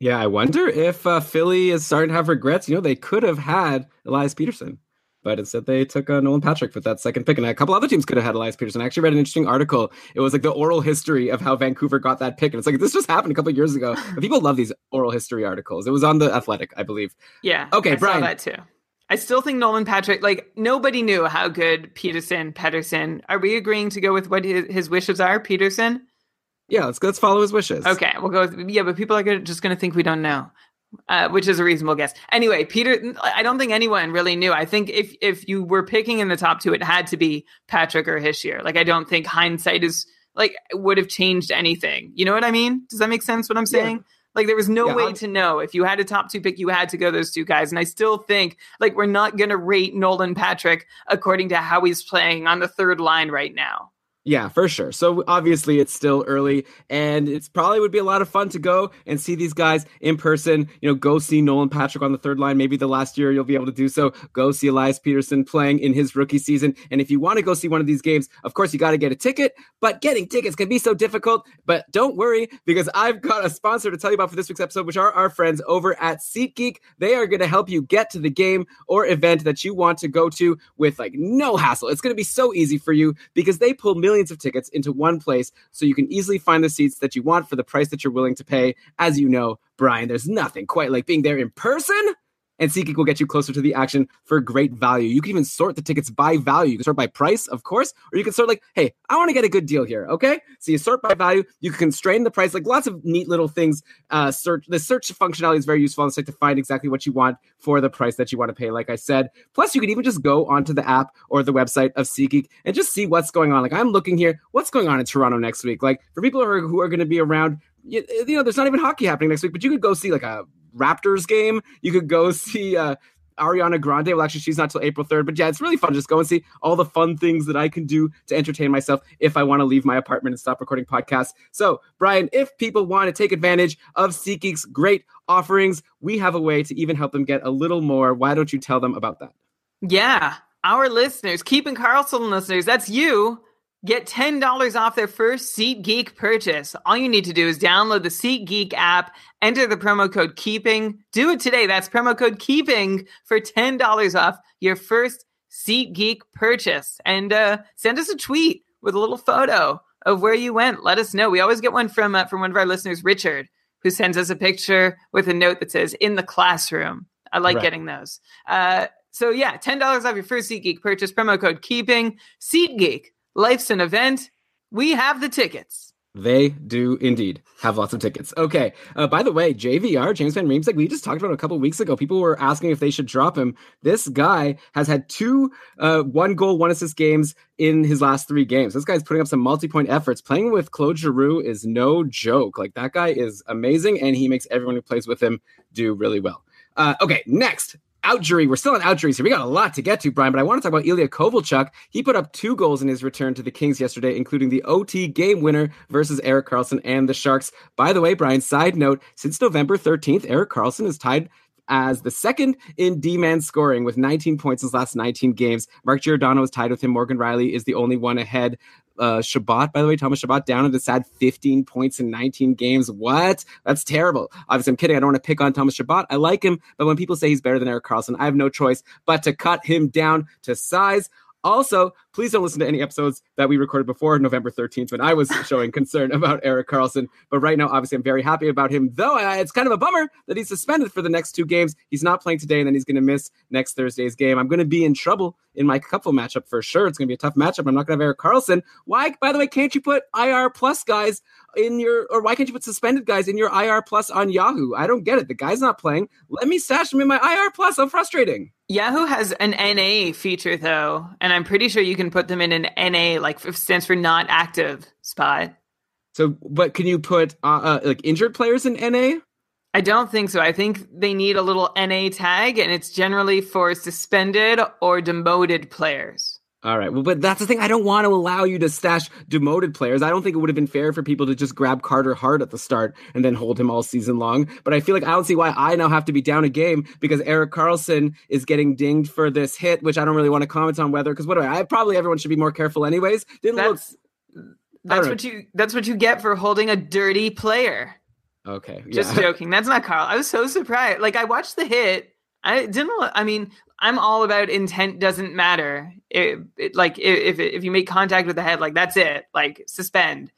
Yeah, I wonder if uh, Philly is starting to have regrets. You know, they could have had Elias Pettersson, but instead they took uh, Nolan Patrick with that second pick. And a couple other teams could have had Elias Pettersson. I actually read an interesting article. It was like the oral history of how Vancouver got that pick. And it's like, this just happened a couple of years ago. But people love these oral history articles. It was on The Athletic, I believe. Yeah. Okay, I Brian. Saw that too. I still think Nolan Patrick, like nobody knew how good Peterson, Pedersen. Are we agreeing to go with what his, his wishes are, Peterson? Yeah, let's, let's follow his wishes. Okay, we'll go with yeah, but people are gonna, just going to think we don't know, uh, which is a reasonable guess. Anyway, Peter, I don't think anyone really knew. I think if if you were picking in the top two, it had to be Patrick or Hischier. Like I don't think hindsight is like would have changed anything. You know what I mean? Does that make sense? What I'm saying? Like there was no Yeah, way I'm- to know if you had a top two pick, you had to go those two guys. And I still think like we're not going to rate Nolan Patrick according to how he's playing on the third line right now. Yeah, for sure. So obviously it's still early and it's probably would be a lot of fun to go and see these guys in person. You know, go see Nolan Patrick on the third line. Maybe the last year you'll be able to do so. Go see Elias Pettersson playing in his rookie season. And if you want to go see one of these games, of course you got to get a ticket, but getting tickets can be so difficult. But don't worry because I've got a sponsor to tell you about for this week's episode, which are our friends over at SeatGeek. They are going to help you get to the game or event that you want to go to with like no hassle. It's going to be so easy for you because they pull millions of tickets into one place so you can easily find the seats that you want for the price that you're willing to pay. As you know, Brian, there's nothing quite like being there in person. And SeatGeek will get you closer to the action for great value. You can even sort the tickets by value. You can sort by price, of course, or you can sort like, hey, I want to get a good deal here. Okay. So you sort by value. You can constrain the price, like lots of neat little things. Uh, search the search functionality is very useful on the site to find exactly what you want for the price that you want to pay. Like I said, plus you can even just go onto the app or the website of SeatGeek and just see what's going on. Like I'm looking here, what's going on in Toronto next week? Like for people who are, who are going to be around, you, you know, there's not even hockey happening next week, but you could go see like a Raptors game. You could go see uh, Ariana Grande. Well, actually, she's not till April 3rd. But yeah, it's really fun. Just go and see all the fun things that I can do to entertain myself if I want to leave my apartment and stop recording podcasts. So, Brian, if people want to take advantage of SeatGeek's great offerings, we have a way to even help them get a little more. Why don't you tell them about that? Yeah, our listeners, Keeping Karlsson listeners, that's you. Get $10 off their first SeatGeek purchase. All you need to do is download the SeatGeek app, enter the promo code KEEPING. Do it today. That's promo code KEEPING for $10 off your first SeatGeek purchase. And uh, send us a tweet with a little photo of where you went. Let us know. We always get one from uh, from one of our listeners, Richard, who sends us a picture with a note that says "in the classroom." I like Right. getting those. Uh, so yeah, ten dollars off your first SeatGeek purchase. Promo code Keeping SeatGeek. Life's an event. We have the tickets. They do indeed have lots of tickets. Okay. Uh, by the way, JVR, James Van Riemsdyk, we just talked about a couple weeks ago. People were asking if they should drop him. This guy has had two uh, one goal, one assist games in his last three games. This guy's putting up some multi-point efforts. Playing with Claude Giroux is no joke. Like that guy is amazing, and he makes everyone who plays with him do really well. Uh, okay, next. Outjury. We're still on outjuries here. We got a lot to get to, Brian, but I want to talk about Ilya Kovalchuk. He put up two goals in his return to the Kings yesterday, including the OT game winner versus Erik Karlsson and the Sharks. By the way, Brian, side note, since November 13th, Erik Karlsson is tied as the second in D-man scoring with 19 points in his last 19 games. Mark Giordano is tied with him. Morgan Rielly is the only one ahead. Uh, Chabot, by the way, Thomas Chabot down at the sad 15 points in 19 games. What? That's terrible. Obviously, I'm kidding. I don't want to pick on Thomas Chabot. I like him, but when people say he's better than Erik Karlsson, I have no choice but to cut him down to size. Also, please don't listen to any episodes that we recorded before November 13th when I was showing concern about Erik Karlsson. But right now, obviously, I'm very happy about him, though I, it's kind of a bummer that he's suspended for the next two games. He's not playing today, and then he's going to miss next Thursday's game. I'm going to be in trouble in my couple matchup for sure. It's going to be a tough matchup. I'm not going to have Erik Karlsson. Why, by the way, can't you put IR plus guys in your, or why can't you put suspended guys in your IR plus on Yahoo? I don't get it. The guy's not playing. Let me stash him in my IR plus. I'm frustrating. Yahoo has an NA feature though, and I'm pretty sure you can put them in an NA, like stands for not active spot. So, but can you put uh, uh, like injured players in NA? I don't think so. I think they need a little NA tag, and it's generally for suspended or demoted players. All right. Well, but that's the thing. I don't want to allow you to stash demoted players. I don't think it would have been fair for people to just grab Carter Hart at the start and then hold him all season long. But I feel like I don't see why I now have to be down a game because Erik Karlsson is getting dinged for this hit, which I don't really want to comment on whether because what do I? I probably everyone should be more careful anyways. Didn't That's look that's what you that's what you get for holding a dirty player. okay. Just yeah. joking. That's not Carl. I was so surprised. Like I watched the hit. I didn't. I mean, I'm all about intent doesn't matter. It, it, like if if if you make contact with the head, like that's it. Like suspend.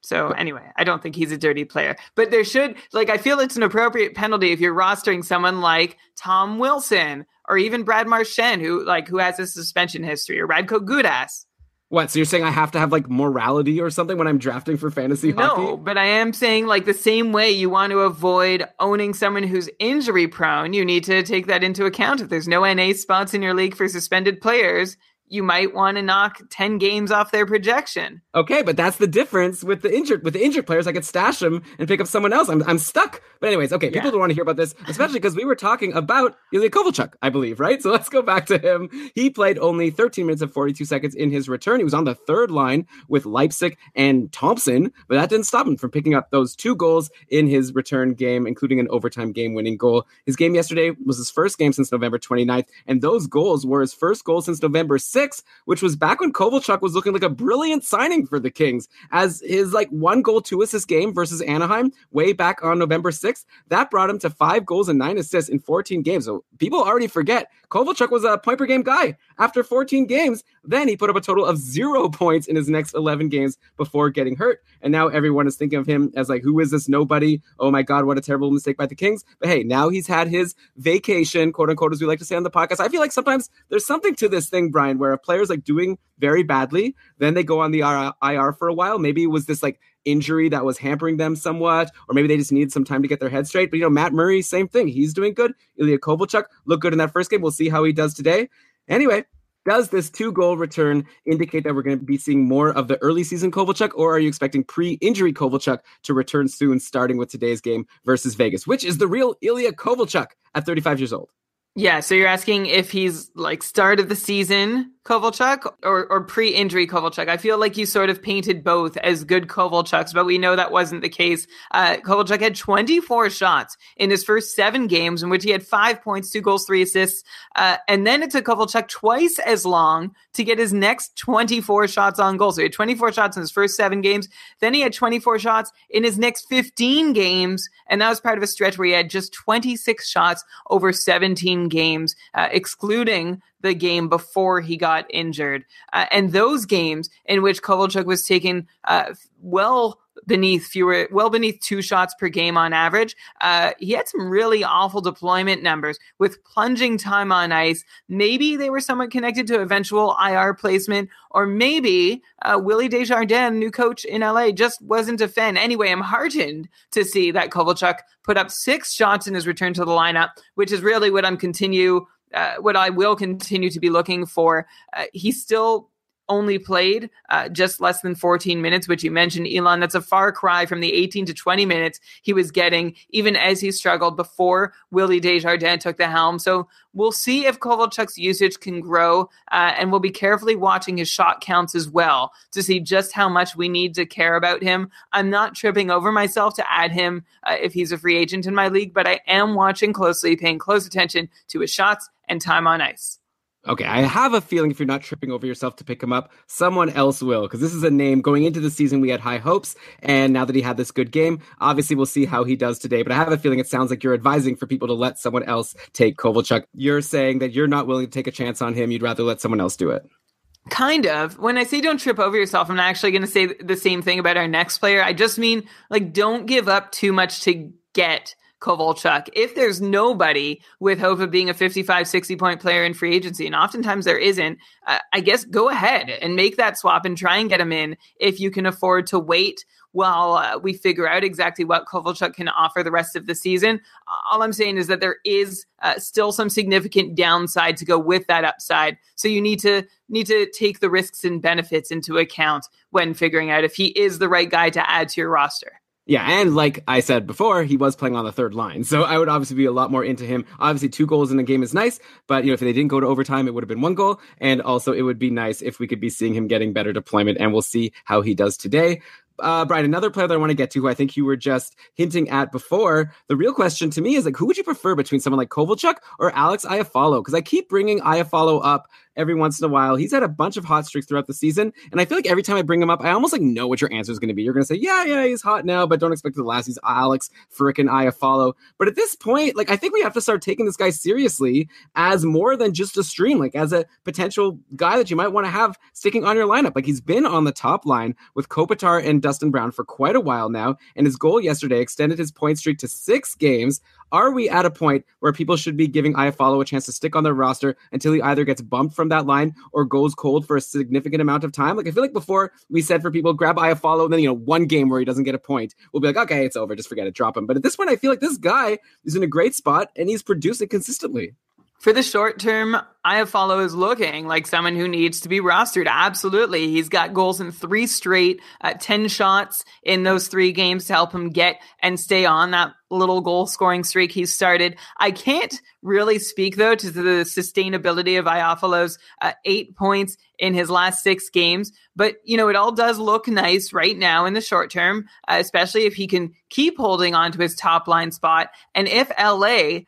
So anyway, I don't think he's a dirty player. But there should like I feel it's an appropriate penalty if you're rostering someone like Tom Wilson or even Brad Marchand, who like who has a suspension history, or Radko Gudas. What? So you're saying I have to have like morality or something when I'm drafting for fantasy No, hockey? No, but I am saying like the same way you want to avoid owning someone who's injury prone, you need to take that into account. If there's no NA spots in your league for suspended players, you might want to knock 10 games off their projection. Okay, but that's the difference with the injured with the injured players. I could stash them and pick up someone else. I'm I'm stuck. But anyways, okay, people Yeah. don't want to hear about this, especially because we were talking about Ilya Kovalchuk, I believe, right? So let's go back to him. He played only 13 minutes and 42 seconds in his return. He was on the third line with Leipzig and Thompson, but that didn't stop him from picking up those two goals in his return game, including an overtime game-winning goal. His game yesterday was his first game since November 29th, and those goals were his first goal since November 6th, which was back when Kovalchuk was looking like a brilliant signing for the Kings as his like one goal, two assist game versus Anaheim way back on November 6th. That brought him to five goals and nine assists in 14 games. So people already forget Kovalchuk was a point per game guy after 14 games. Then he put up a total of zero points in his next 11 games before getting hurt. And now everyone is thinking of him as like, who is this nobody? Oh my God, what a terrible mistake by the Kings. But hey, now he's had his vacation, quote unquote, as we like to say on the podcast. I feel like sometimes there's something to this thing, Brian, where a player's like doing very badly, then they go on the IR for a while. Maybe it was this like injury that was hampering them somewhat, or maybe they just needed some time to get their head straight. But you know, Matt Murray, same thing. He's doing good. Ilya Kovalchuk looked good in that first game. We'll see how he does today. Anyway, Does this two goal return indicate that we're going to be seeing more of the early season Kovalchuk, or are you expecting pre injury Kovalchuk to return soon, starting with today's game versus Vegas, which is the real Ilya Kovalchuk at 35 years old? Yeah, so you're asking if he's like start of the season Kovalchuk or, or pre-injury Kovalchuk. I feel like you sort of painted both as good Kovalchuks, but we know that wasn't the case. Uh, Kovalchuk had 24 shots in his first seven games in which he had five points, two goals, three assists. Uh, and then it took Kovalchuk twice as long to get his next 24 shots on goal. So he had 24 shots in his first seven games. Then he had 24 shots in his next 15 games. And that was part of a stretch where he had just 26 shots over 17 games, uh, excluding the game before he got injured. Uh, and those games in which Kovalchuk was taken uh, well beneath fewer, well beneath two shots per game on average, uh, he had some really awful deployment numbers with plunging time on ice. Maybe they were somewhat connected to eventual IR placement, or maybe uh, Willie Desjardins, new coach in LA, just wasn't a fan. Anyway, I'm heartened to see that Kovalchuk put up six shots in his return to the lineup, which is really what I'm continue uh, what I will continue to be looking for. Uh, he still only played uh, just less than 14 minutes, which you mentioned, Elon. That's a far cry from the 18 to 20 minutes he was getting, even as he struggled before Willie Desjardins took the helm. So we'll see if Kovalchuk's usage can grow, uh, and we'll be carefully watching his shot counts as well to see just how much we need to care about him. I'm not tripping over myself to add him uh, if he's a free agent in my league, but I am watching closely, paying close attention to his shots and time on ice. Okay, I have a feeling if you're not tripping over yourself to pick him up, someone else will, because this is a name going into the season we had high hopes, and now that he had this good game, obviously we'll see how he does today. But I have a feeling it sounds like you're advising for people to let someone else take Kovalchuk. You're saying that you're not willing to take a chance on him; you'd rather let someone else do it. Kind of. When I say don't trip over yourself, I'm not actually going to say the same thing about our next player. I just mean like don't give up too much to get Kovalchuk. If there's nobody with hope of being a 55, 60 point player in free agency, and oftentimes there isn't, uh, I guess go ahead and make that swap and try and get him in if you can afford to wait while uh, we figure out exactly what Kovalchuk can offer the rest of the season. All I'm saying is that there is uh, still some significant downside to go with that upside. So you need to need to take the risks and benefits into account when figuring out if he is the right guy to add to your roster. Yeah, and like I said before, he was playing on the third line. So I would obviously be a lot more into him. Obviously, two goals in a game is nice, but you know, if they didn't go to overtime, it would have been one goal. And also it would be nice if we could be seeing him getting better deployment, and we'll see how he does today. Uh, Brian, another player that I want to get to, who I think you were just hinting at before. The real question to me is like, who would you prefer between someone like Kovalchuk or Alex Iafallo? Because I keep bringing Iafallo up every once in a while. He's had a bunch of hot streaks throughout the season, and I feel like every time I bring him up, I almost like know what your answer is going to be. You're going to say, "Yeah, yeah, he's hot now, but don't expect it to last." He's Alex frickin' Iafallo. But at this point, like I think we have to start taking this guy seriously as more than just a stream, like as a potential guy that you might want to have sticking on your lineup. Like he's been on the top line with Kopitar and Dustin Brown for quite a while now, and his goal yesterday extended his point streak to six games. Are we at a point where people should be giving Iafallo a chance to stick on their roster until he either gets bumped from that line or goes cold for a significant amount of time? Like I feel like before we said for people grab Iafallo, and then you know one game where he doesn't get a point, we'll be like, okay, it's over, just forget it, drop him. But at this point, I feel like this guy is in a great spot and he's producing consistently. For the short term, Iafallo is looking like someone who needs to be rostered. Absolutely. He's got goals in three straight, uh, 10 shots in those three games to help him get and stay on that little goal scoring streak he started. I can't really speak, though, to the sustainability of Iafallo's uh, eight points in his last six games. But, you know, it all does look nice right now in the short term, uh, especially if he can keep holding on to his top line spot. And if LA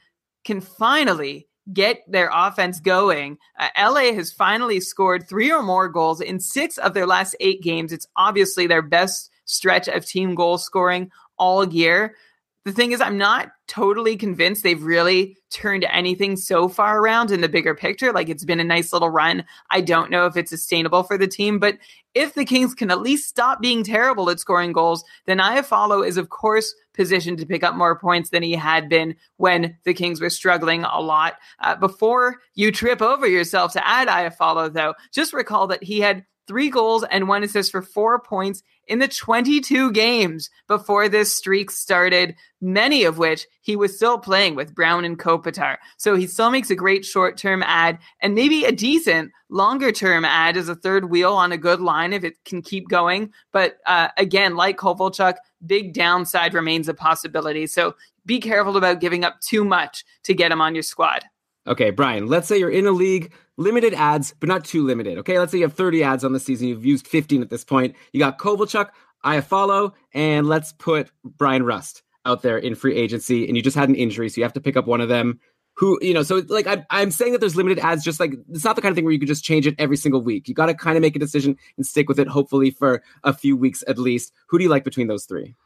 can finally get their offense going. Uh, LA has finally scored three or more goals in six of their last eight games. It's obviously their best stretch of team goal scoring all year. The thing is, I'm not totally convinced they've really turned anything so far around in the bigger picture. Like it's been a nice little run. I don't know if it's sustainable for the team, but if the Kings can at least stop being terrible at scoring goals, then Iafallo is, of course, positioned to pick up more points than he had been when the Kings were struggling a lot. Uh, before you trip over yourself to add Iafallo, though, just recall that he had three goals and one assist for four points in the 22 games before this streak started, many of which he was still playing with Brown and Kopitar. So he still makes a great short term ad and maybe a decent longer term ad as a third wheel on a good line if it can keep going. But uh, again, like Kovalchuk, big downside remains a possibility. So be careful about giving up too much to get him on your squad. Okay, Brian, let's say you're in a league, limited ads, but not too limited. Okay, let's say you have 30 ads on the season. You've used 15 at this point. You got Kovalchuk, Iafallo, and let's put Bryan Rust out there in free agency, and you just had an injury, so you have to pick up one of them. Who, you know, so like I, I'm saying that there's limited ads, just like it's not the kind of thing where you can just change it every single week. You got to kind of make a decision and stick with it, hopefully for a few weeks at least. Who do you like between those three?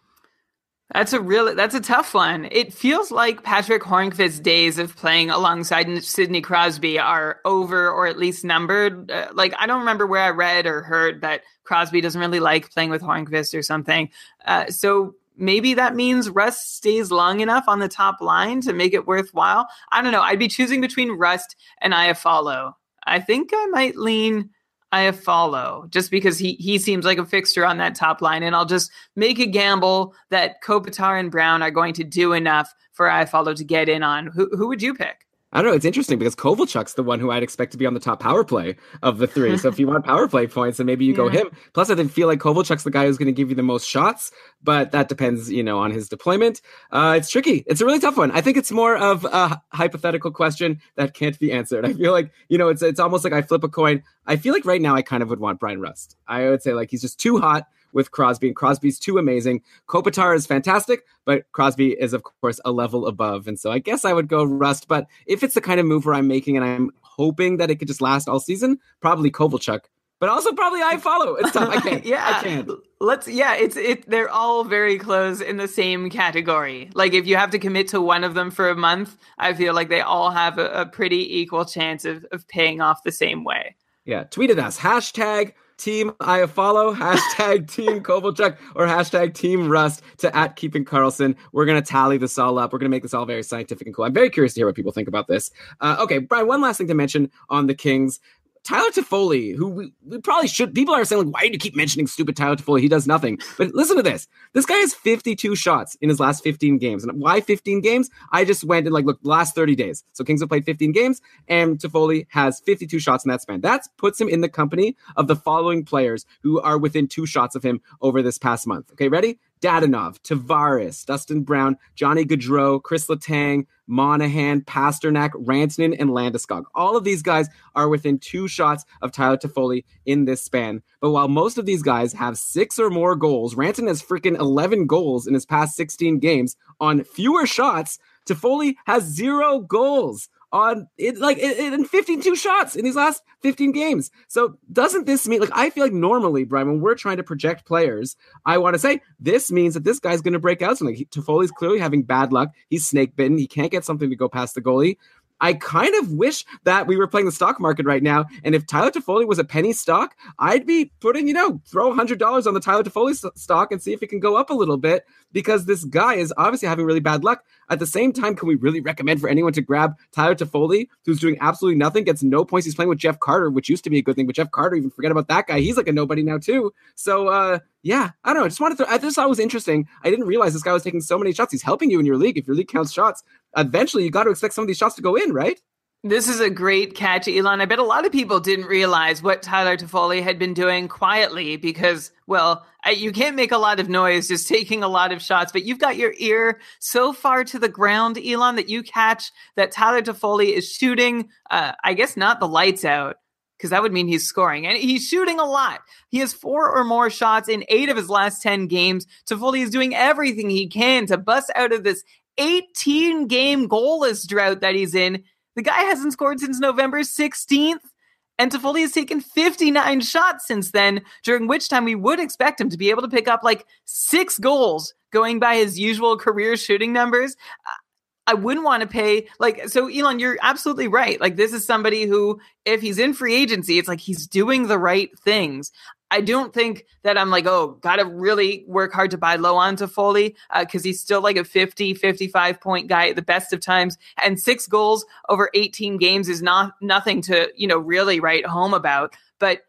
That's a really that's a tough one. It feels like Patrick Hornqvist's days of playing alongside Sidney Crosby are over or at least numbered. Uh, like I don't remember where I read or heard that Crosby doesn't really like playing with Hornqvist or something. Uh, so maybe that means Rust stays long enough on the top line to make it worthwhile. I don't know. I'd be choosing between Rust and Iafallo. I think I might lean Iafallo just because he he seems like a fixture on that top line, and I'll just make a gamble that Kopitar and Brown are going to do enough for Iafallo to get in on. Who who would you pick? I don't know. It's interesting because Kovalchuk's the one who I'd expect to be on the top power play of the three. so if you want power play points, then maybe you go him. Plus, I didn't feel like Kovalchuk's the guy who's going to give you the most shots, but that depends, you know, on his deployment. Uh, it's tricky. It's a really tough one. I think it's more of a hypothetical question that can't be answered. I feel like, you know, it's it's almost like I flip a coin. I feel like right now I kind of would want Bryan Rust. I would say like he's just too hot with Crosby, and Crosby's too amazing. Kopitar is fantastic, but Crosby is, of course, a level above. And so I guess I would go Rust. But if it's the kind of move where I'm making and I'm hoping that it could just last all season, probably Kovalchuk. But also probably Iafallo. It's tough. I can't. yeah, I can't. Let's. Yeah, it's it. They're all very close in the same category. Like if you have to commit to one of them for a month, I feel like they all have a, a pretty equal chance of of paying off the same way. Yeah, tweet at us. Hashtag team Iafallo, hashtag team Kovalchuk, or hashtag team Rust to at keeping Karlsson. We're going to tally this all up. We're going to make this all very scientific and cool. I'm very curious to hear what people think about this. Uh, okay, Brian, one last thing to mention on the Kings. Tyler Toffoli, who we, we probably should, people are saying, like, why do you keep mentioning stupid Tyler Toffoli? He does nothing. But listen to this. This guy has 52 shots in his last 15 games. And why 15 games? I just went and, like, look, last 30 days. So Kings have played 15 games, and Toffoli has 52 shots in that span. That puts him in the company of the following players who are within two shots of him over this past month. Okay, ready? Dadonov, Tavares, Dustin Brown, Johnny Gaudreau, Chris Letang, Monahan, Pastrnak, Rantanen, and Landeskog. All of these guys are within two shots of Tyler Toffoli in this span. But while most of these guys have six or more goals, Rantanen has freaking 11 goals in his past 16 games on fewer shots. Toffoli has zero goals on it like in in 52 shots in these last 15 games. So doesn't this mean like I feel like normally, Brian, when we're trying to project players, I want to say this means that this guy's going to break out something. He, Toffoli's clearly having bad luck. He's snake bitten. He can't get something to go past the goalie. I kind of wish that we were playing the stock market right now. And if Tyler Toffoli was a penny stock, I'd be putting, you know, throw $100 on the Tyler Toffoli stock and see if it can go up a little bit because this guy is obviously having really bad luck. At the same time, can we really recommend for anyone to grab Tyler Toffoli, who's doing absolutely nothing, gets no points? He's playing with Jeff Carter, which used to be a good thing, but Jeff Carter, even forget about that guy. He's like a nobody now, too. So, uh, yeah, I don't know. I just wanted to, I just thought it was interesting. I didn't realize this guy was taking so many shots. He's helping you in your league. If your league counts shots, eventually you got to expect some of these shots to go in, right? This is a great catch, Elon. I bet a lot of people didn't realize what Tyler Toffoli had been doing quietly because, well, you can't make a lot of noise just taking a lot of shots, but you've got your ear so far to the ground, Elon, that you catch that Tyler Toffoli is shooting, uh, I guess not the lights out, because that would mean he's scoring. And he's shooting a lot. He has four or more shots in eight of his last 10 games. Toffoli is doing everything he can to bust out of this 18 game goalless drought that he's in. The guy hasn't scored since November 16th. And Toffoli has taken 59 shots since then, during which time we would expect him to be able to pick up like six goals going by his usual career shooting numbers. I wouldn't want to pay like so Elon you're absolutely right like this is somebody who if he's in free agency it's like he's doing the right things I don't think that I'm like oh got to really work hard to buy low on Toffoli uh, cuz he's still like a 50 55 point guy at the best of times. And six goals over 18 games is not nothing to you know really write home about. But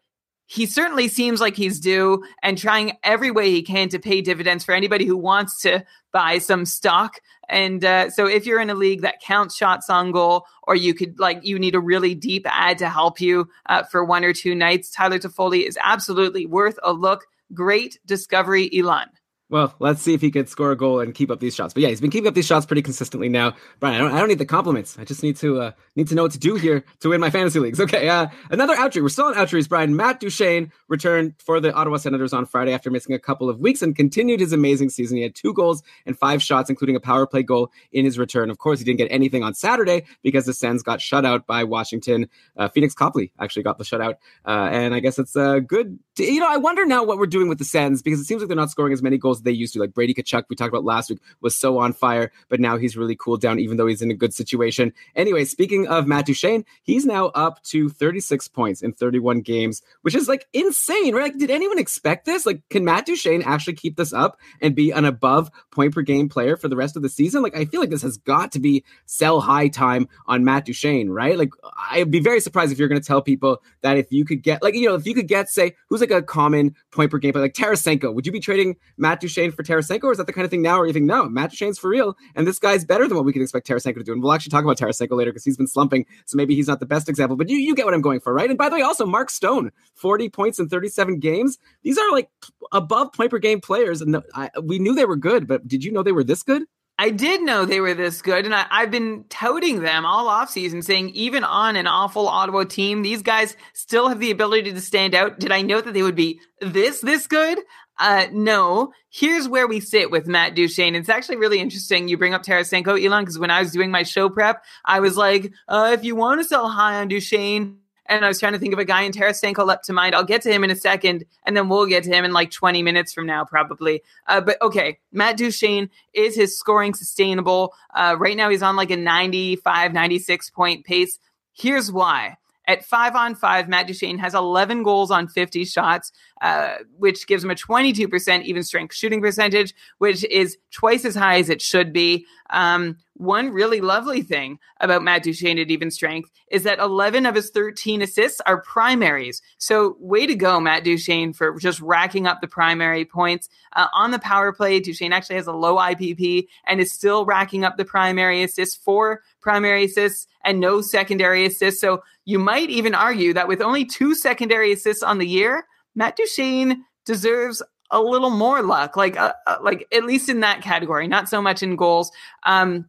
he certainly seems like he's due and trying every way he can to pay dividends for anybody who wants to buy some stock. And uh, so if you're in a league that counts shots on goal, or you could like you need a really deep ad to help you uh, for one or two nights, Tyler Toffoli is absolutely worth a look. Great discovery, Elon. Well, let's see if he could score a goal and keep up these shots. But yeah, he's been keeping up these shots pretty consistently now. Brian, I don't, I don't need the compliments. I just need to uh, need to know what to do here to win my fantasy leagues. Okay, uh, another outry. We're still on outries. Brian Matt Duchene returned for the Ottawa Senators on Friday after missing a couple of weeks and continued his amazing season. He had two goals and five shots, including a power play goal in his return. Of course, he didn't get anything on Saturday because the Sens got shut out by Washington. Uh, Phoenix Copley actually got the shutout, uh, and I guess it's a good. You know, I wonder now what we're doing with the Sens because it seems like they're not scoring as many goals as they used to. Like Brady Tkachuk, we talked about last week, was so on fire, but now he's really cooled down, even though he's in a good situation. Anyway, speaking of Matt Duchene, he's now up to 36 points in 31 games, which is like insane, right? Like, did anyone expect this? Like, can Matt Duchene actually keep this up and be an above point per game player for the rest of the season? Like, I feel like this has got to be sell high time on Matt Duchene, right? Like, I'd be very surprised if you're going to tell people that if you could get, like, you know, if you could get, say, who's like a common point per game player, like Tarasenko, would you be trading Matt Duchene for Tarasenko? Or is that the kind of thing now where you think, no, Matt Duchene's for real, and this guy's better than what we can expect Tarasenko to do? And we'll actually talk about Tarasenko later because he's been slumping, so maybe he's not the best example. But you, you get what I'm going for, right? And by the way, also Mark Stone, 40 points in 37 games. These are like above point per game players, and I, we knew they were good, but did you know they were this good? I did know they were this good, and I, have been touting them all offseason, saying even on an awful Ottawa team, these guys still have the ability to stand out. Did I know that they would be this this good? Uh, no. Here's where we sit with Matt Duchene. It's actually really interesting. You bring up Tarasenko, Elon, because when I was doing my show prep, I was like, uh, if you want to sell high on Duchene, and I was trying to think of a guy in Tarasenko leapt to mind. I'll get to him in a second, and then we'll get to him in like 20 minutes from now, probably. Uh, but okay, Matt Duchene is his scoring sustainable? Uh, right now, he's on like a 95, 96 point pace. Here's why. At five on five, Matt Duchene has 11 goals on 50 shots, uh, which gives him a 22% even strength shooting percentage, which is twice as high as it should be. Um, one really lovely thing about Matt Duchene at even strength is that 11 of his 13 assists are primaries. So, way to go, Matt Duchene, for just racking up the primary points. Uh, on the power play, Duchene actually has a low IPP and is still racking up the primary assists, four primary assists and no secondary assists. So, you might even argue that with only two secondary assists on the year, Matt Duchene deserves a little more luck, like uh, uh, like at least in that category, not so much in goals. Um,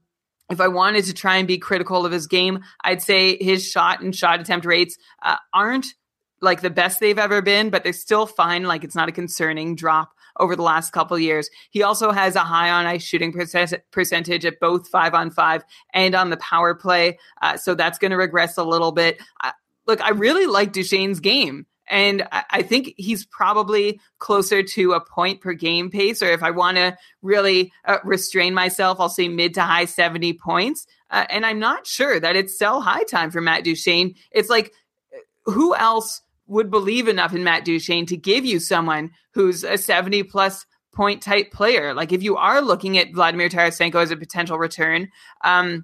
if I wanted to try and be critical of his game, I'd say his shot and shot attempt rates uh, aren't like the best they've ever been, but they're still fine. Like it's not a concerning drop over the last couple years. He also has a high on ice shooting percentage at both five on five and on the power play. Uh, so that's going to regress a little bit. Uh, look, I really like Duchene's game. And I think he's probably closer to a point per game pace. Or if I want to really uh, restrain myself, I'll say mid to high 70 points. Uh, and I'm not sure that it's sell high time for Matt Duchene. It's like, who else would believe enough in Matt Duchene to give you someone who's a 70 plus point type player? Like if you are looking at Vladimir Tarasenko as a potential return, um,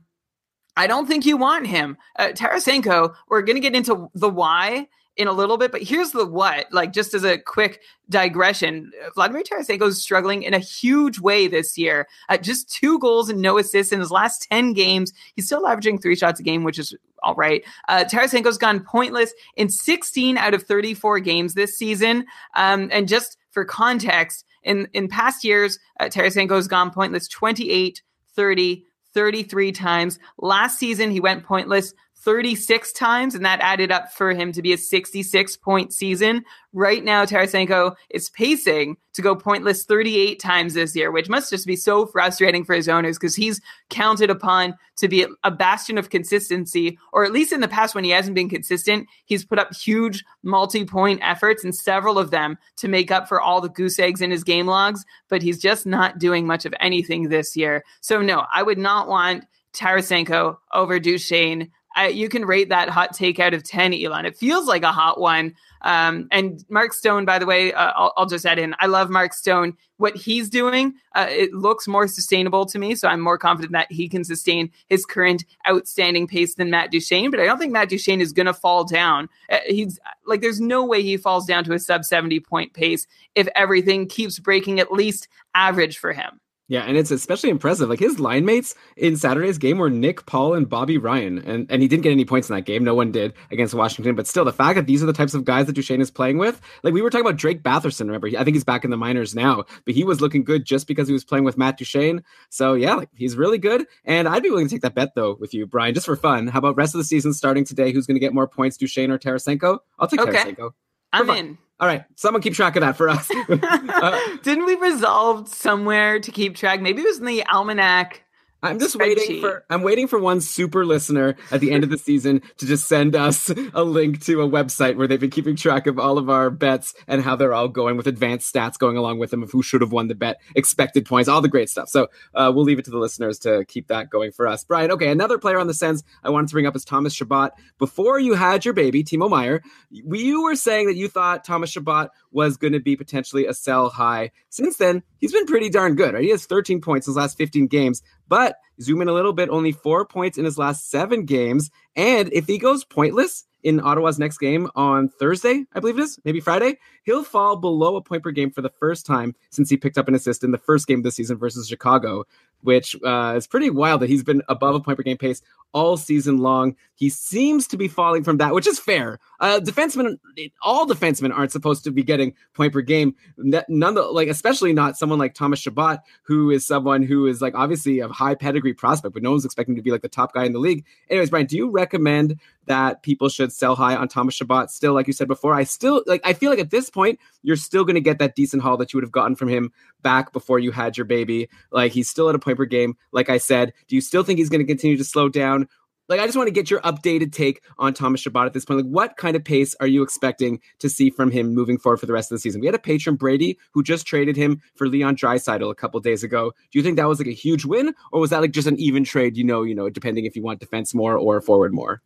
I don't think you want him. Uh, Tarasenko, we're going to get into the why in a little bit, but here's the what. Like, just as a quick digression, Vladimir Tarasenko is struggling in a huge way this year. Uh, just two goals and no assists in his last 10 games. He's still averaging three shots a game, which is all right. Uh, Tarasenko's gone pointless in 16 out of 34 games this season. Um, and just for context, in, in past years, uh, Tarasenko's gone pointless 28, 30, 33 times. Last season, he went pointless 36 times, and that added up for him to be a 66 point season. Right now, Tarasenko is pacing to go pointless 38 times this year, which must just be so frustrating for his owners because he's counted upon to be a bastion of consistency, or at least in the past when he hasn't been consistent, he's put up huge multi point efforts and several of them to make up for all the goose eggs in his game logs, but he's just not doing much of anything this year. So, no, I would not want Tarasenko over Duchene I, you can rate that hot take out of 10, Elon. It feels like a hot one. Um, and Mark Stone, by the way, uh, I'll, I'll, just add in, I love Mark Stone. What he's doing, uh, it looks more sustainable to me. So I'm more confident that he can sustain his current outstanding pace than Matt Duchene. But I don't think Matt Duchene is going to fall down. Uh, he's like, there's no way he falls down to a sub 70 point pace if everything keeps breaking at least average for him. Yeah, and it's especially impressive. Like his line mates in Saturday's game were Nick Paul and Bobby Ryan. And and he didn't get any points in that game. No one did against Washington. But still, the fact that these are the types of guys that Duchene is playing with, like we were talking about Drake Batherson, remember? I think he's back in the minors now, but he was looking good just because he was playing with Matt Duchene. So yeah, like he's really good. And I'd be willing to take that bet though with you, Brian, just for fun. How about rest of the season starting today? Who's gonna get more points, Duchene or Tarasenko? I'll take okay. Tarasenko. I'm in. All right, someone keep track of that for us. uh, Didn't we resolve somewhere to keep track? Maybe it was in the almanac I'm just waiting for I'm waiting for one super listener at the end of the season to just send us a link to a website where they've been keeping track of all of our bets and how they're all going with advanced stats going along with them of who should have won the bet, expected points, all the great stuff. So uh, we'll leave it to the listeners to keep that going for us. Brian, okay, another player on the Sens I wanted to bring up is Thomas Chabot. Before you had your baby, Timo Meier, you were saying that you thought Thomas Chabot was going to be potentially a sell high. Since then, he's been pretty darn good. Right? He has 13 points in his last 15 games, but zoom in a little bit, only four points in his last seven games. And if he goes pointless in Ottawa's next game on Thursday, I believe it is, maybe Friday, he'll fall below a point per game for the first time since he picked up an assist in the first game of the season versus Chicago which uh, is pretty wild that he's been above a point per game pace all season long. He seems to be falling from that, which is fair. Uh, defensemen, all defensemen aren't supposed to be getting point per game. None, the, like especially not someone like Thomas Chabot, who is someone who is like obviously a high pedigree prospect, but no one's expecting to be like the top guy in the league. Anyways, Brian, do you recommend that people should sell high on Thomas Chabot? Still, like you said before, I still like. I feel like at this point, you're still going to get that decent haul that you would have gotten from him back before you had your baby. Like he's still at a point per game. Like I said, do you still think he's going to continue to slow down? Like I just want to get your updated take on Thomas Chabot at this point. Like what kind of pace are you expecting to see from him moving forward for the rest of the season? We had a patron Brady who just traded him for Leon Draisaitl a couple days ago. Do you think that was like a huge win, or was that like just an even trade? You know, you know, depending if you want defense more or forward more.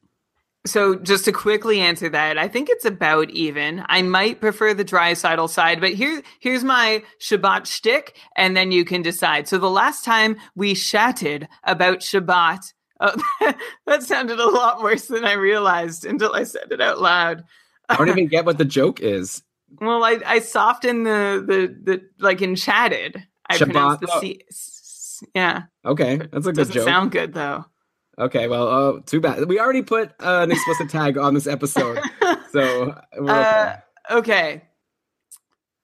So just to quickly answer that, I think it's about even. I might prefer the Draisaitl side, but here, here's my Chabot shtick, and then you can decide. So the last time we chatted about Shabbat, oh, that sounded a lot worse than I realized until I said it out loud. I don't even get what the joke is. Well, I, I softened the, the, the, like in chatted. I Shabbat. pronounced the C. Yeah. Okay. That's a good Doesn't joke. sound good though. Okay, well, uh, too bad. We already put uh, an explicit tag on this episode, so okay. Uh, okay.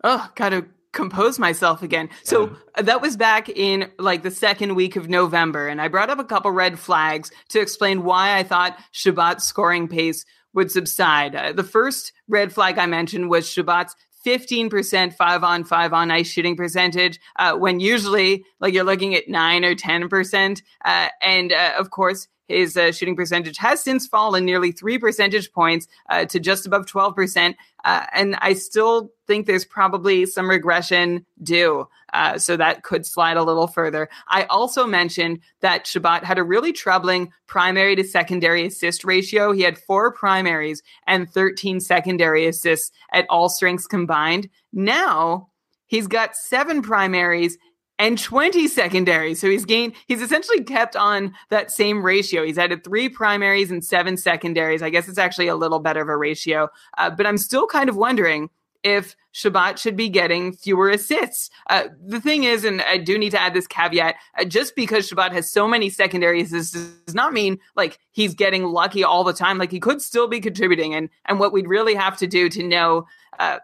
Oh, gotta compose myself again. So yeah. that was back in like the second week of November, and I brought up a couple red flags to explain why I thought Chabot's scoring pace would subside. Uh, the first red flag I mentioned was Chabot's 15% five on five on ice shooting percentage uh, when usually like you're looking at nine or 10%. Uh, and uh, of course, his uh, shooting percentage has since fallen nearly three percentage points uh, to just above 12%. Uh, and I still think there's probably some regression due. Uh, so that could slide a little further. I also mentioned that Chabot had a really troubling primary to secondary assist ratio. He had four primaries and 13 secondary assists at all strengths combined. Now he's got seven primaries and 20 secondaries. So he's gained, he's essentially kept on that same ratio. He's added three primaries and seven secondaries. I guess it's actually a little better of a ratio. Uh, but I'm still kind of wondering if Chabot should be getting fewer assists. Uh, the thing is, and I do need to add this caveat, uh, just because Chabot has so many secondary assists does not mean like he's getting lucky all the time. Like he could still be contributing. And, and what we'd really have to do to know uh,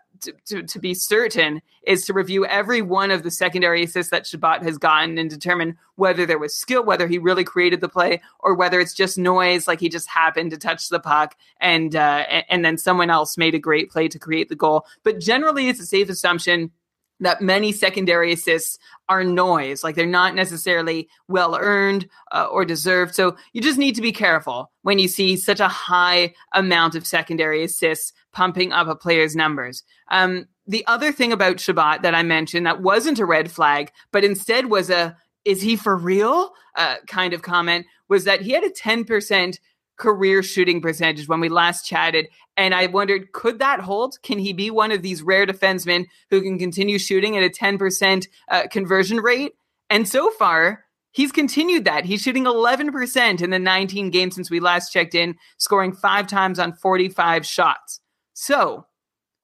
to, to, be certain is to review every one of the secondary assists that Chabot has gotten and determine whether there was skill, whether he really created the play, or whether it's just noise, like he just happened to touch the puck and uh, and then someone else made a great play to create the goal. But generally, it's a safe assumption that many secondary assists are noise, like they're not necessarily well earned uh, or deserved. So you just need to be careful when you see such a high amount of secondary assists pumping up a player's numbers. Um, the other thing about Chabot that I mentioned that wasn't a red flag, but instead was a is he for real uh, kind of comment was that he had a 10% career shooting percentage when we last chatted. And I wondered, could that hold? Can he be one of these rare defensemen who can continue shooting at a 10% uh, conversion rate? And so far, he's continued that. He's shooting 11% in the 19 games since we last checked in, scoring five times on 45 shots. So,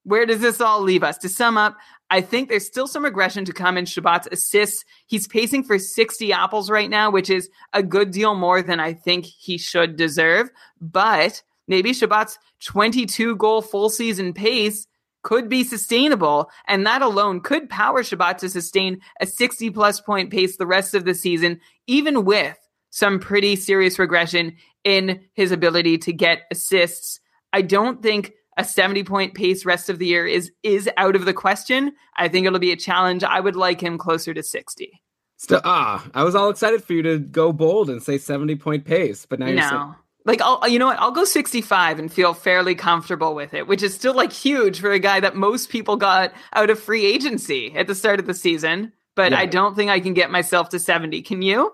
where does this all leave us? To sum up, I think there's still some regression to come in Chabot's assists. He's pacing for 60 apples right now, which is a good deal more than I think he should deserve. But maybe Chabot's 22 goal full season pace could be sustainable. And that alone could power Chabot to sustain a 60 plus point pace the rest of the season, even with some pretty serious regression in his ability to get assists. I don't think a 70 point pace rest of the year is is out of the question. I think it'll be a challenge. I would like him closer to 60. Still, ah, I was all excited for you to go bold and say 70 point pace, but now you're no. saying, Like I'll you know what? I'll go 65 and feel fairly comfortable with it, which is still like huge for a guy that most people got out of free agency at the start of the season. But Yeah. I don't think I can get myself to 70. Can you?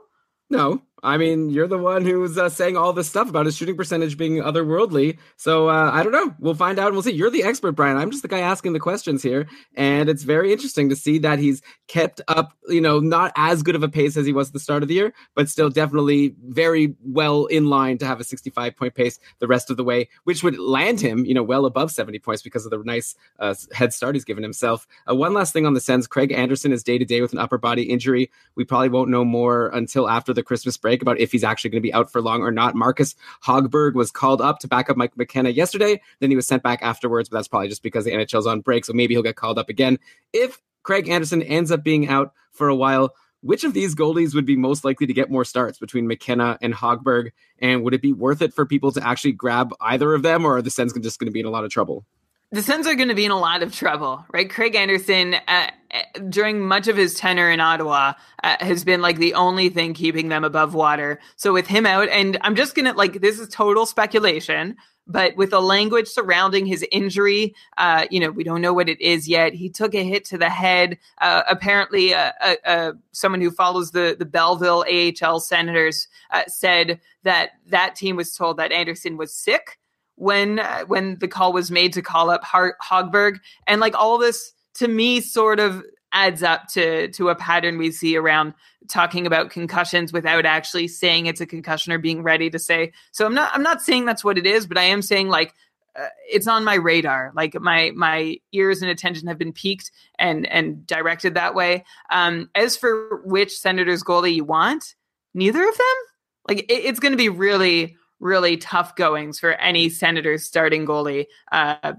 no. I mean, you're the one who's uh, saying all this stuff about his shooting percentage being otherworldly. So uh, I don't know. We'll find out and we'll see. You're the expert, Brian. I'm just the guy asking the questions here. And it's very interesting to see that he's kept up, you know, not as good of a pace as he was at the start of the year, but still definitely very well in line to have a 65 point pace the rest of the way, which would land him, you know, well above 70 points because of the nice uh, head start he's given himself. Uh, one last thing on the Sens Craig Anderson is day to day with an upper body injury. We probably won't know more until after the Christmas break about if he's actually going to be out for long or not. Marcus Hogberg was called up to back up Mike McKenna yesterday. Then he was sent back afterwards, but that's probably just because the NHL's on break. So maybe he'll get called up again. If Craig Anderson ends up being out for a while, which of these goalies would be most likely to get more starts between McKenna and Hogberg? And would it be worth it for people to actually grab either of them, or are the Sens just going to be in a lot of trouble? The Sens are going to be in a lot of trouble, right? Craig Anderson, uh, uh, during much of his tenure in Ottawa, uh, has been like the only thing keeping them above water. So with him out, and I'm just going to like, this is total speculation, but with the language surrounding his injury, uh, you know, we don't know what it is yet. He took a hit to the head. Uh, apparently, uh, uh, uh, someone who follows the, the Belleville AHL Senators said that that team was told that Anderson was sick when when the call was made to call up Har- Hogberg, and like all this to me sort of adds up to to a pattern we see around talking about concussions without actually saying it's a concussion or being ready to say. So I'm not I'm not saying that's what it is, but I am saying like uh, it's on my radar. Like my my ears and attention have been peaked and and directed that way. Um, as for which Senators goalie you want, neither of them. Like it, it's going to be really really tough goings for any Senators starting goalie uh,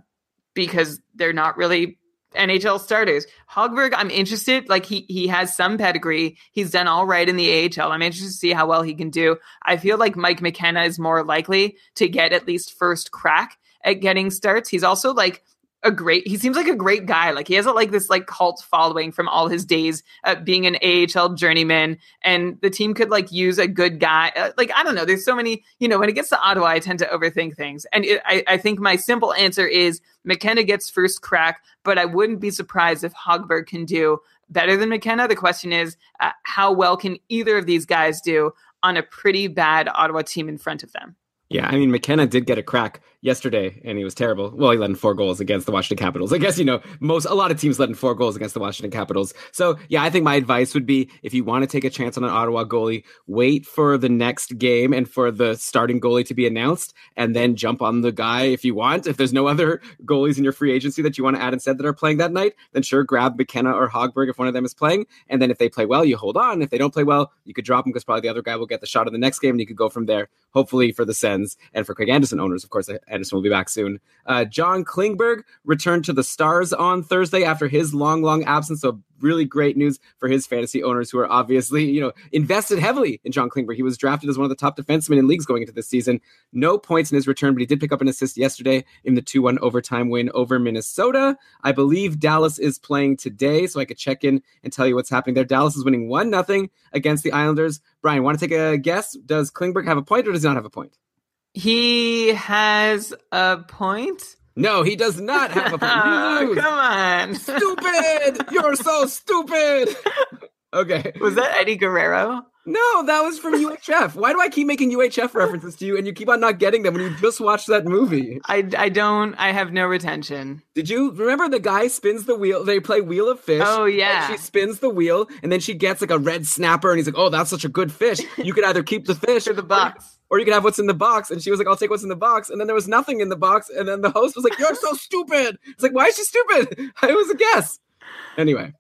because they're not really NHL starters. Hogberg, I'm interested. Like he he has some pedigree. He's done all right in the AHL. I'm interested to see how well he can do. I feel like Mike McKenna is more likely to get at least first crack at getting starts. He's also like a great he seems like a great guy. Like he has a, like this like cult following from all his days uh, being an AHL journeyman and the team could like use a good guy uh, like I don't know there's so many you know when it gets to Ottawa I tend to overthink things. And it, I, I think my simple answer is McKenna gets first crack but I wouldn't be surprised if Hogberg can do better than McKenna. The question is uh, how well can either of these guys do on a pretty bad Ottawa team in front of them? Yeah, I mean McKenna did get a crack yesterday, and he was terrible. Well, he let in four goals against the Washington Capitals. I guess you know most a lot of teams let in four goals against the Washington Capitals. So yeah, I think my advice would be if you want to take a chance on an Ottawa goalie, wait for the next game and for the starting goalie to be announced, and then jump on the guy if you want. If there's no other goalies in your free agency that you want to add instead that are playing that night, then sure grab McKenna or Hogberg if one of them is playing, and then if they play well, you hold on. If they don't play well, you could drop them because probably the other guy will get the shot in the next game, and you could go from there. Hopefully for the Sens and for Craig Anderson owners, of course, Anderson will be back soon. Uh, John Klingberg returned to the Stars on Thursday after his long, long absence. So really great news for his fantasy owners who are obviously, you know, invested heavily in John Klingberg. He was drafted as one of the top defensemen in leagues going into this season. No points in his return, but he did pick up an assist yesterday in the 2-1 overtime win over Minnesota. I believe Dallas is playing today, so I could check in and tell you what's happening there. Dallas is winning 1-0 against the Islanders. Brian, want to take a guess? Does Klingberg have a point or does he not have a point? He has a point No, he does not have a point. Oh, come on stupid! You're so stupid. Okay. was that Eddie Guerrero No, that was from UHF. Why do I keep making UHF references to you and you keep on not getting them when you just watched that movie? I, I don't. I have no retention. Did you remember the guy spins the wheel? They play Wheel of Fish. Oh, yeah. and she spins the wheel, and then she gets like a red snapper, and he's like, "Oh, that's such a good fish. You could either keep the fish Or the box. Or you can have what's in the box." And she was like, "I'll take what's in the box." And then there was nothing in the box, and then the host was like, "You're so stupid." It's like, why is she stupid? It was a guess. Anyway,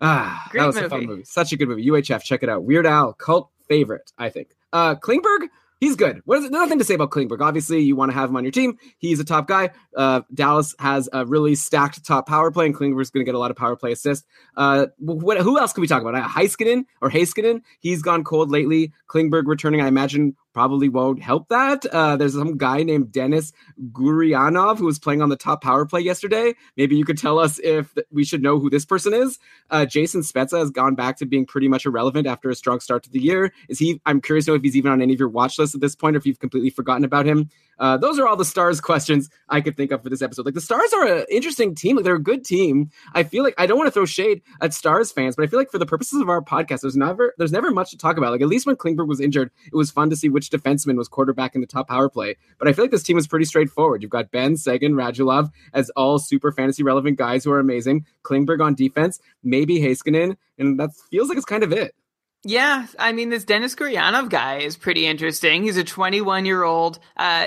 ah, Great that was a fun movie. movie. Such a good movie. UHF, check it out. Weird Al, cult favorite, I think. Uh, Klingberg, he's good. What is it? Nothing to say about Klingberg. Obviously, you want to have him on your team. He's a top guy. Uh, Dallas has a really stacked top power play, and Klingberg's going to get a lot of power play assists. Uh, what, who else can we talk about? Uh, Heiskanen or Heiskanen? He's gone cold lately. Klingberg returning, I imagine, probably won't help that. Uh, there's some guy named Denis Gurianov who was playing on the top power play yesterday. Maybe you could tell us if th- we should know who this person is. Uh, Jason Spezza has gone back to being pretty much irrelevant after a strong start to the year. Is he? I'm curious to know if he's even on any of your watch lists at this point, or if you've completely forgotten about him. Uh, those are all the stars questions I could think of for this episode. Like the stars are an interesting team. Like they're a good team. I feel like I don't want to throw shade at stars fans, but I feel like for the purposes of our podcast, there's never there's never much to talk about. Like at least when Klingberg was injured, it was fun to see which defenseman was quarterback in the top power play. But I feel like this team is pretty straightforward. You've got Benn, Seguin, Radulov as all super fantasy relevant guys who are amazing. Klingberg on defense, maybe Heiskanen, and that feels like it's kind of it. Yeah, I mean, this Denis Gurianov guy is pretty interesting. He's a 21 year old. Uh,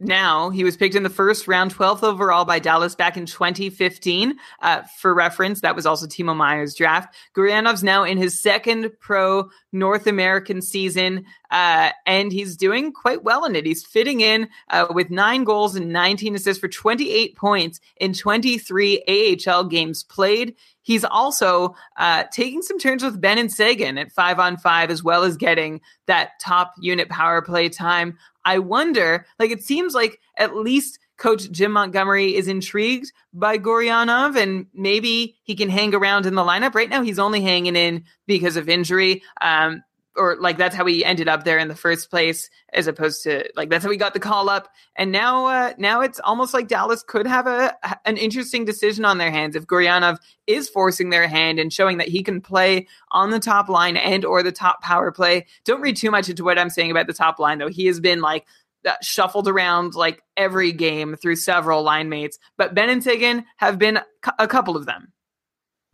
now he was picked in the first round, 12th overall by Dallas back in 2015. Uh, for reference, that was also Timo Meier's draft. Gurianov's now in his second pro North American season, uh, and he's doing quite well in it. He's fitting in uh, with nine goals and 19 assists for 28 points in 23 AHL games played. He's also uh, taking some turns with Benn and Seguin at five on five, as well as getting that top unit power play time. I wonder, like, it seems like at least Coach Jim Montgomery is intrigued by Gurianov, and maybe he can hang around in the lineup. Right now, he's only hanging in because of injury. Um, or like that's how he ended up there in the first place, as opposed to like that's how he got the call up. And now, uh, now it's almost like Dallas could have a an interesting decision on their hands if Gurianov is forcing their hand and showing that he can play on the top line and or the top power play. Don't read too much into what I'm saying about the top line though. He has been like uh, shuffled around like every game through several line mates, but Benn and Seguin have been a couple of them.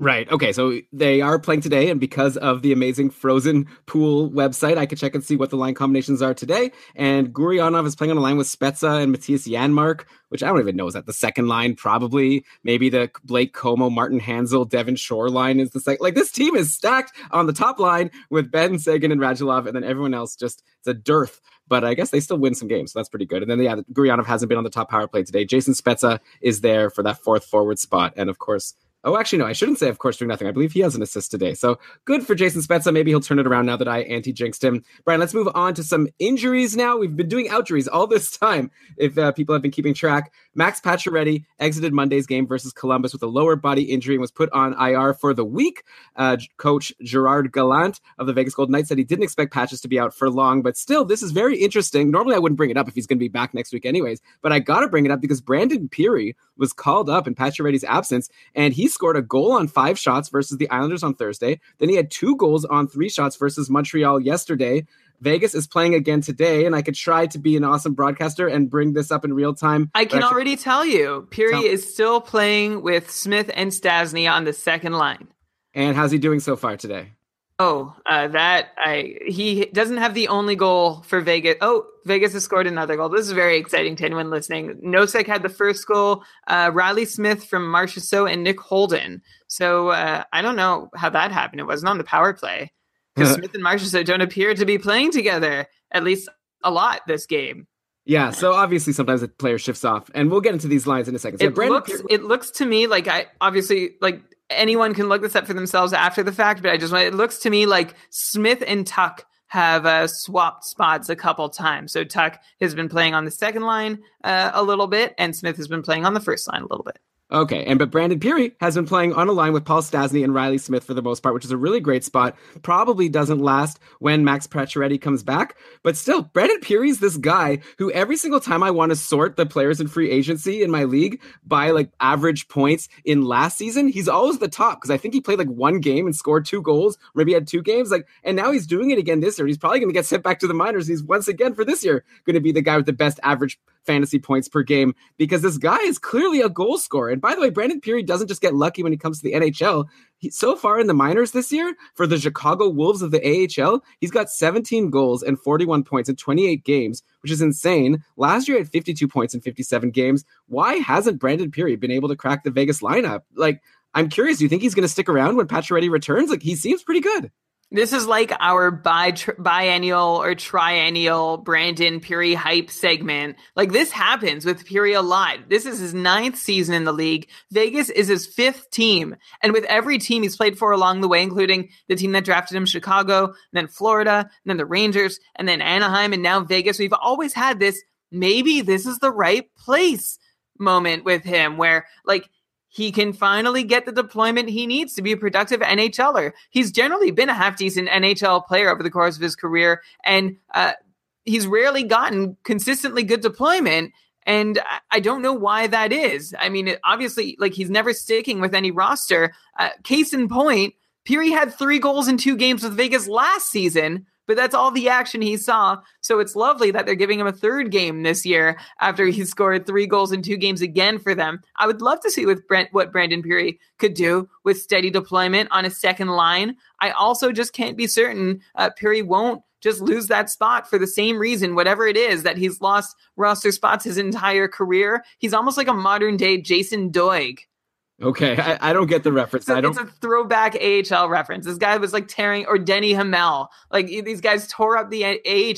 Right. Okay. So they are playing today, and because of the amazing Frozen Pool website, I could check and see what the line combinations are today. And Gurianov is playing on a line with Spezza and Mattias Janmark, which I don't even know is that the second line. Probably, maybe the Blake Comeau, Martin Hanzal, Devin Shore line is the second. Like this team is stacked on the top line with Benn Seguin and Radulov, and then everyone else just it's a dearth. But I guess they still win some games, so that's pretty good. And then yeah, Gurianov hasn't been on the top power play today. Jason Spezza is there for that fourth forward spot, and of course. Oh, actually, no, I shouldn't say, of course, doing nothing. I believe he has an assist today. So good for Jason Spezza. Maybe he'll turn it around now that I anti jinxed him. Brian, let's move on to some injuries now. We've been doing outjuries all this time, if uh, people have been keeping track. Max Pacioretty exited Monday's game versus Columbus with a lower body injury and was put on IR for the week. Uh, coach Gerard Gallant of the Vegas Golden Knights said he didn't expect Patches to be out for long, but still, this is very interesting. Normally, I wouldn't bring it up if he's going to be back next week, anyways, but I got to bring it up because Brandon Pirri was called up in Pacioretty's absence, and he scored a goal on five shots versus the Islanders on Thursday. Then he had two goals on three shots versus Montreal yesterday. Vegas is playing again today, and I could try to be an awesome broadcaster and bring this up in real time. I can should- already tell you, Pirri Tell- is still playing with Smith and Stastny on the second line. And how's he doing so far today? Oh, uh, that I he doesn't have the only goal for Vegas. Oh, Vegas has scored another goal. This is very exciting to anyone listening. Nosek had the first goal. Uh, Reilly Smith from Marchessault and Nick Holden. So uh, I don't know how that happened. It wasn't on the power play because Smith and Marchessault don't appear to be playing together at least a lot this game. Yeah, so obviously sometimes the player shifts off, and we'll get into these lines in a second. So it Brandon looks it looks to me like I obviously like anyone can look this up for themselves after the fact, but I just want it looks to me like Smith and Tuch have uh, swapped spots a couple times. So Tuch has been playing on the second line uh, a little bit, and Smith has been playing on the first line a little bit. Okay, and but Brandon Pirri has been playing on a line with Paul Stastny and Reilly Smith for the most part, which is a really great spot. Probably doesn't last when Max Pacioretty comes back, but still, Brandon Pirri's this guy who every single time I want to sort the players in free agency in my league by like average points in last season, he's always the top because I think he played like one game and scored two goals, maybe had two games, like, and now he's doing it again this year. He's probably going to get sent back to the minors. He's once again for this year going to be the guy with the best average fantasy points per game because this guy is clearly a goal scorer. And by the way, Brandon Pirri doesn't just get lucky when he comes to the NHL. He, so far in the minors this year for the Chicago Wolves of the AHL, he's got 17 goals and 41 points in 28 games, which is insane. Last year, he had 52 points in 57 games. Why hasn't Brandon Pirri been able to crack the Vegas lineup? Like, I'm curious. Do you think he's going to stick around when Pacioretty returns? Like, he seems pretty good. This is like our bi- biennial or triennial Brandon Pirri hype segment. Like this happens with Pirri a lot. This is his ninth season in the league. Vegas is his fifth team. And with every team he's played for along the way, including the team that drafted him, Chicago, then Florida, then the Rangers, and then Anaheim, and now Vegas, we've always had this maybe this is the right place moment with him where like he can finally get the deployment he needs to be a productive NHLer. He's generally been a half decent NHL player over the course of his career, and uh, he's rarely gotten consistently good deployment. And I don't know why that is. I mean, obviously, like he's never sticking with any roster. Uh, case in point, Pirri had three goals in two games with Vegas last season, but that's all the action he saw. So it's lovely that they're giving him a third game this year after he scored three goals in two games again for them. I would love to see with Brent what Brandon Pirri could do with steady deployment on a second line. I also just can't be certain uh, Pirri won't just lose that spot for the same reason, whatever it is that he's lost roster spots his entire career. He's almost like a modern day Jason Doig. Okay, I, I, don't get the reference. I don't. It's a throwback AHL reference. This guy was like tearing, or Denny Hamel. Like these guys tore up the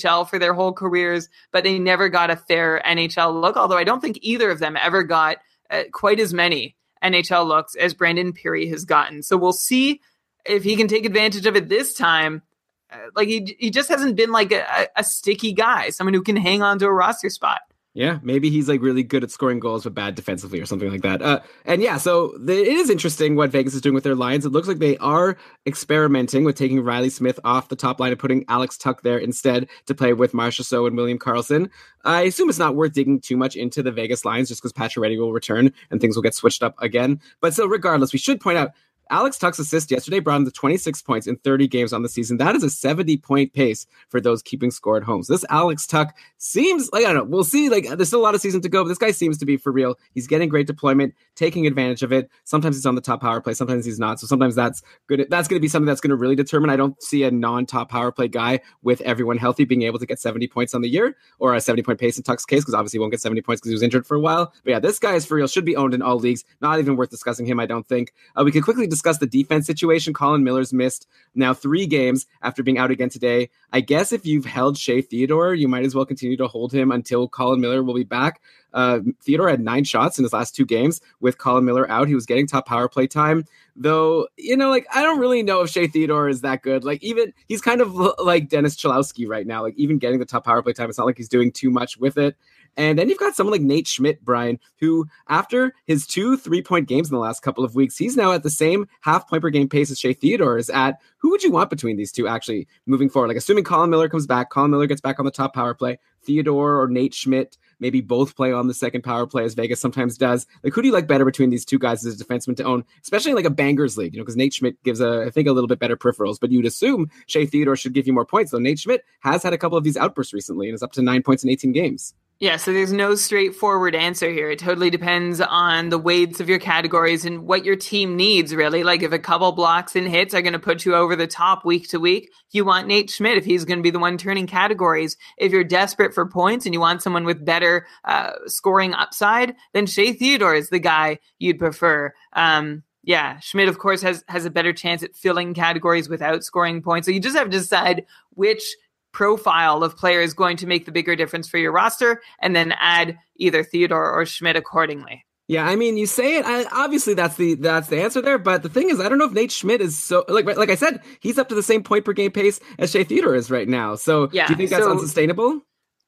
AHL for their whole careers, but they never got a fair NHL look. Although I don't think either of them ever got uh, quite as many NHL looks as Brandon Pirri has gotten. So we'll see if he can take advantage of it this time. Uh, like he, he just hasn't been like a, a sticky guy, someone who can hang on to a roster spot. Yeah, maybe he's like really good at scoring goals but bad defensively or something like that. Uh, and yeah, so the, it is interesting what Vegas is doing with their lines. It looks like they are experimenting with taking Reilly Smith off the top line and putting Alex Tuch there instead to play with Marchessault and William Karlsson. I assume it's not worth digging too much into the Vegas lines just because Pacioretty will return and things will get switched up again. But so regardless, we should point out Alex Tuch's assist yesterday brought him to 26 points in 30 games on the season. That is a 70 point pace for those keeping score at home. So this Alex Tuch seems like, I don't know, we'll see. Like, there's still a lot of season to go, but this guy seems to be for real. He's getting great deployment, taking advantage of it. Sometimes he's on the top power play, sometimes he's not. So sometimes that's good. That's going to be something that's going to really determine. I don't see a non top power play guy with everyone healthy being able to get 70 points on the year or a 70 point pace in Tuch's case, because obviously he won't get 70 points because he was injured for a while. But yeah, this guy is for real, should be owned in all leagues. Not even worth discussing him, I don't think. Uh, we can quickly discuss the defense situation. Colin Miller's missed now three games after being out again today. I guess if you've held Shea Theodore, you might as well continue to hold him until Colin Miller will be back. Uh, Theodore had nine shots in his last two games with Colin Miller out. He was getting top power play time, though. You know, like I don't really know if Shea Theodore is that good. Like even he's kind of like Dennis Cholowski right now. Like even getting the top power play time, it's not like he's doing too much with it. And then you've got someone like Nate Schmidt, Brian, who after his two three point games in the last couple of weeks, he's now at the same half point per game pace as Shea Theodore is at. Who would you want between these two actually moving forward? Like assuming Colin Miller comes back, Colin Miller gets back on the top power play, Theodore or Nate Schmidt maybe both play on the second power play as Vegas sometimes does. Like, who do you like better between these two guys as a defenseman to own, especially like a bangers league? You know, because Nate Schmidt gives a, I think, a little bit better peripherals, but you'd assume Shea Theodore should give you more points. Though Nate Schmidt has had a couple of these outbursts recently and is up to nine points in 18 games. Yeah, so there's no straightforward answer here. It totally depends on the weights of your categories and what your team needs, really. Like if a couple blocks and hits are going to put you over the top week to week, you want Nate Schmidt if he's going to be the one turning categories. If you're desperate for points and you want someone with better uh, scoring upside, then Shea Theodore is the guy you'd prefer. Um, yeah, Schmidt, of course, has has a better chance at filling categories without scoring points. So you just have to decide which profile of player is going to make the bigger difference for your roster, and then add either Theodore or Schmidt accordingly. Yeah, I mean, you say it. I, obviously, that's the that's the answer there. But the thing is, I don't know if Nate Schmidt is so like like I said, he's up to the same point per game pace as Shea Theodore is right now. So, yeah, do you think that's so, unsustainable?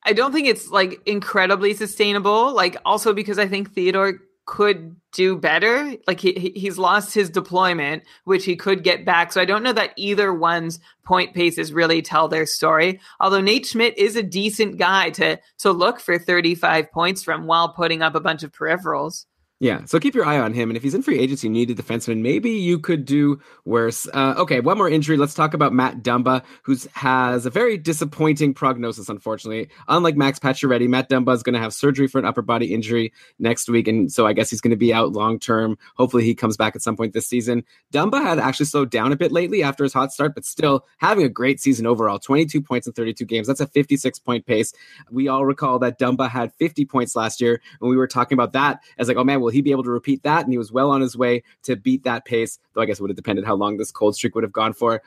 I don't think it's like incredibly sustainable. Like also because I think Theodore could do better. Like he he's lost his deployment, which he could get back. So I don't know that either one's point paces really tell their story. Although Nate Schmidt is a decent guy to to look for 35 points from while putting up a bunch of peripherals. Yeah, so keep your eye on him. And if he's in free agency, you need a defenseman. Maybe you could do worse. Uh, okay, one more injury. Let's talk about Matt Dumba, who has a very disappointing prognosis, unfortunately. Unlike Max Pacioretty, Matt Dumba is going to have surgery for an upper body injury next week. And so I guess he's going to be out long term. Hopefully he comes back at some point this season. Dumba had actually slowed down a bit lately after his hot start, but still having a great season overall 22 points in 32 games. That's a 56 point pace. We all recall that Dumba had 50 points last year. And we were talking about that as like, oh man, will he be able to repeat that? And he was well on his way to beat that pace, though I guess it would have depended how long this cold streak would have gone for.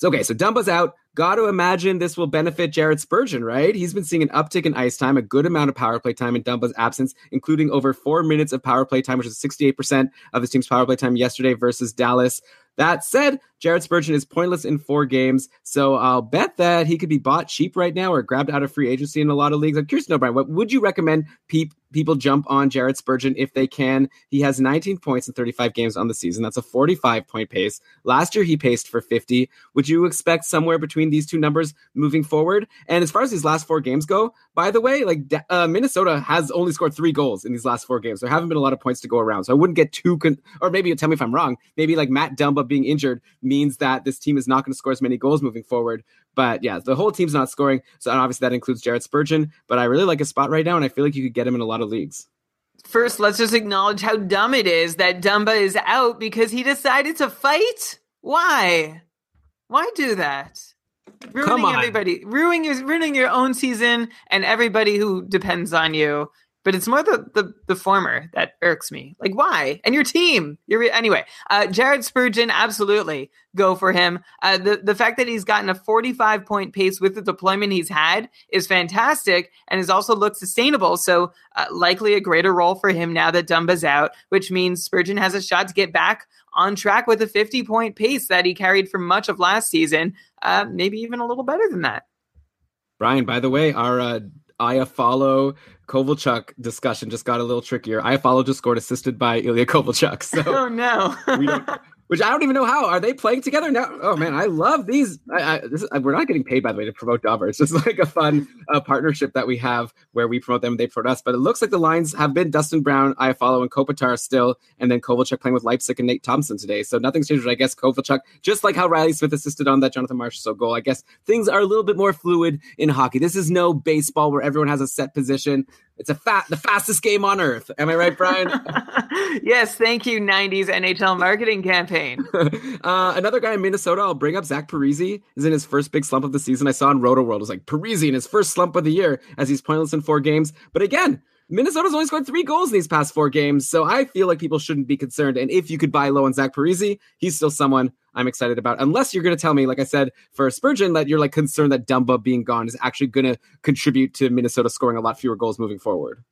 So, okay, so Dumba's out. Got to imagine this will benefit Jared Spurgeon, right? He's been seeing an uptick in ice time, a good amount of power play time in Dumba's absence, including over four minutes of power play time, which is 68% of his team's power play time yesterday versus Dallas. That said, Jared Spurgeon is pointless in four games, so I'll bet that he could be bought cheap right now or grabbed out of free agency in a lot of leagues. I'm curious to know, Brian, what would you recommend pe- people jump on Jared Spurgeon if they can? He has 19 points in 35 games on the season. That's a 45 point pace. Last year, he paced for 50. Would you expect somewhere between these two numbers moving forward? And as far as these last four games go, by the way, like uh, Minnesota has only scored three goals in these last four games. There haven't been a lot of points to go around. So I wouldn't get too, con- or maybe you tell me if I'm wrong. Maybe like Matt Dumba being injured means that this team is not going to score as many goals moving forward. But yeah, the whole team's not scoring. So obviously that includes Jared Spurgeon. But I really like his spot right now, and I feel like you could get him in a lot of leagues. First, let's just acknowledge how dumb it is that Dumba is out because he decided to fight. Why? Why do that? Ruining Come on. everybody, ruining your, ruining your own season and everybody who depends on you. But it's more the, the the former that irks me. Like why? And your team. You're anyway. Uh, Jared Spurgeon, absolutely go for him. Uh, the the fact that he's gotten a 45 point pace with the deployment he's had is fantastic, and has also looked sustainable. So uh, likely a greater role for him now that Dumba's out, which means Spurgeon has a shot to get back on track with a 50 point pace that he carried for much of last season. Uh, maybe even a little better than that. Brian, by the way, our Toffoli Kovalchuk discussion just got a little trickier. Toffoli just scored assisted by Ilya Kovalchuk. So Oh no. we don't, which I don't even know how. Are they playing together now? Oh man, I love these. I, I, this is, we're not getting paid by the way to promote Dobber. It's just like a fun uh, partnership that we have where we promote them, and they promote us. But it looks like the lines have been Dustin Brown, I follow, and Kopitar still, and then Kovalchuk playing with Leipsic and Nate Thompson today. So nothing's changed. I guess Kovalchuk, just like how Reilly Smith assisted on that Jonathan Marchessault goal. I guess things are a little bit more fluid in hockey. This is no baseball where everyone has a set position. It's a fat, the fastest game on earth. Am I right, Brian? yes, thank you, 90s NHL marketing campaign. uh, another guy in Minnesota, I'll bring up Zach Parise, is in his first big slump of the season. I saw in Roto World, it was like Parise in his first slump of the year as he's pointless in four games. But again, Minnesota's only scored three goals in these past four games, so I feel like people shouldn't be concerned. And if you could buy low on Zach Parise, he's still someone I'm excited about. Unless you're going to tell me, like I said for Spurgeon, that you're like concerned that Dumba being gone is actually going to contribute to Minnesota scoring a lot fewer goals moving forward.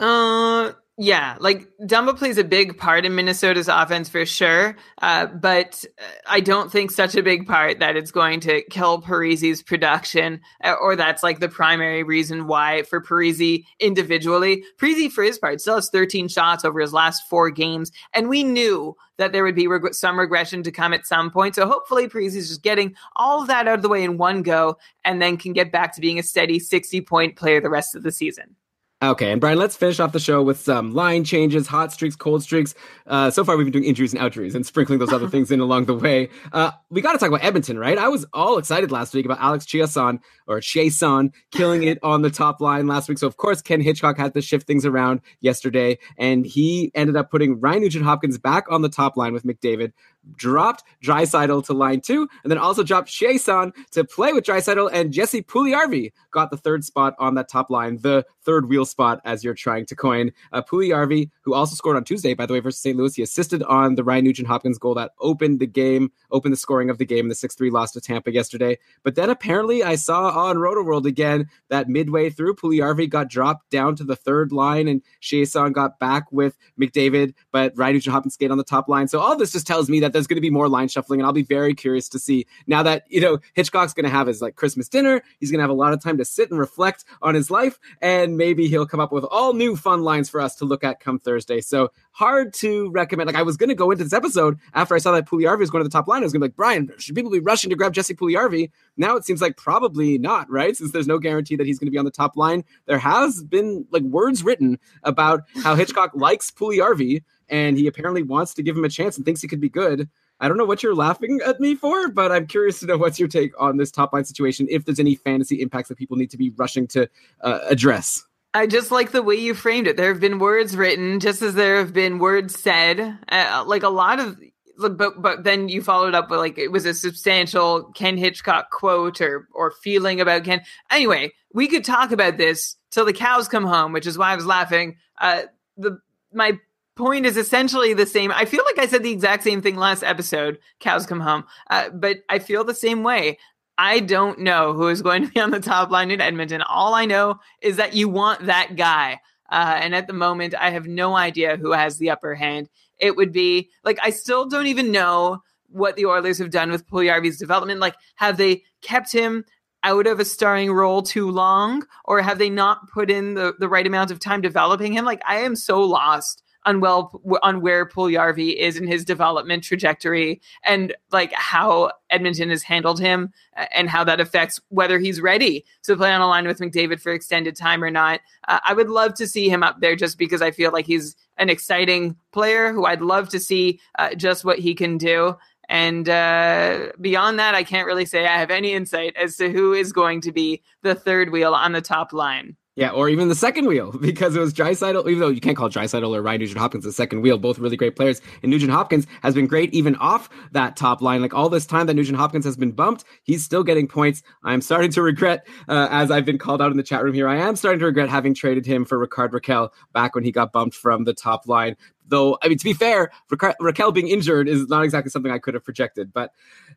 Uh, yeah, like Dumba plays a big part in Minnesota's offense for sure, uh, but I don't think such a big part that it's going to kill Parise's production, uh, or that's like the primary reason why for Parise individually. Parise, for his part, still has 13 shots over his last four games, and we knew that there would be reg- some regression to come at some point. So hopefully, Parise's just getting all of that out of the way in one go, and then can get back to being a steady 60 point player the rest of the season. Okay, and Brian, let's finish off the show with some line changes, hot streaks, cold streaks. Uh, so far, we've been doing injuries and outjuries and sprinkling those other things in along the way. Uh, we got to talk about Edmonton, right? I was all excited last week about Alex Chiasson or Chiasson killing it on the top line last week. So, of course, Ken Hitchcock had to shift things around yesterday, and he ended up putting Ryan Nugent Hopkins back on the top line with McDavid, dropped Draisaitl to line two, and then also dropped Chiasson to play with Draisaitl, and Jesse Puljujarvi got the third spot on that top line, the third wheel spot as you're trying to coin. Uh, Puljujarvi, who also scored on Tuesday, by the way, versus St. Louis, he assisted on the Ryan Nugent Hopkins goal that opened the game, opened the scoring of the game, the 6 3 loss to Tampa yesterday. But then apparently I saw on Roto World again that midway through, Puljujarvi got dropped down to the third line, and Chiasson got back with McDavid, but Ryan Nugent Hopkins stayed on the top line. So all this just tells me that there's going to be more line shuffling, and I'll be very curious to see now that you know Hitchcock's going to have his like Christmas dinner. He's going to have a lot of time to sit and reflect on his life, and maybe he'll come up with all new fun lines for us to look at come Thursday. So hard to recommend. Like I was going to go into this episode after I saw that Puljujarvi was going to the top line. I was going to be like, Brian, should people be rushing to grab Jesse Puljujarvi? Now it seems like probably not, right? Since there's no guarantee that he's going to be on the top line. There has been like words written about how Hitchcock likes Puljujarvi and he apparently wants to give him a chance and thinks he could be good. I don't know what you're laughing at me for, but I'm curious to know what's your take on this top line situation. If there's any fantasy impacts that people need to be rushing to uh, address. I just like the way you framed it. There have been words written, just as there have been words said. Uh, like a lot of, but but then you followed up with like it was a substantial Ken Hitchcock quote or or feeling about Ken. Anyway, we could talk about this till the cows come home, which is why I was laughing. Uh, the my point is essentially the same. I feel like I said the exact same thing last episode. Cows come home, uh, but I feel the same way. I don't know who is going to be on the top line in Edmonton. All I know is that you want that guy. Uh, and at the moment, I have no idea who has the upper hand. It would be like, I still don't even know what the Oilers have done with Puljujarvi's development. Like, have they kept him out of a starring role too long, or have they not put in the, the right amount of time developing him? Like, I am so lost on well on where Puljujarvi is in his development trajectory and like how Edmonton has handled him and how that affects whether he's ready to play on a line with McDavid for extended time or not. Uh, I would love to see him up there just because I feel like he's an exciting player who I'd love to see uh, just what he can do. And uh, beyond that, I can't really say I have any insight as to who is going to be the third wheel on the top line. Yeah, or even the second wheel because it was Draisaitl. Even though you can't call Draisaitl or Ryan Nugent Hopkins the second wheel, both really great players. And Nugent Hopkins has been great even off that top line. Like all this time that Nugent Hopkins has been bumped, he's still getting points. I'm starting to regret, uh, as I've been called out in the chat room here. I am starting to regret having traded him for Rickard Rakell back when he got bumped from the top line. Though, I mean, to be fair, Ra- Rakell being injured is not exactly something I could have projected, but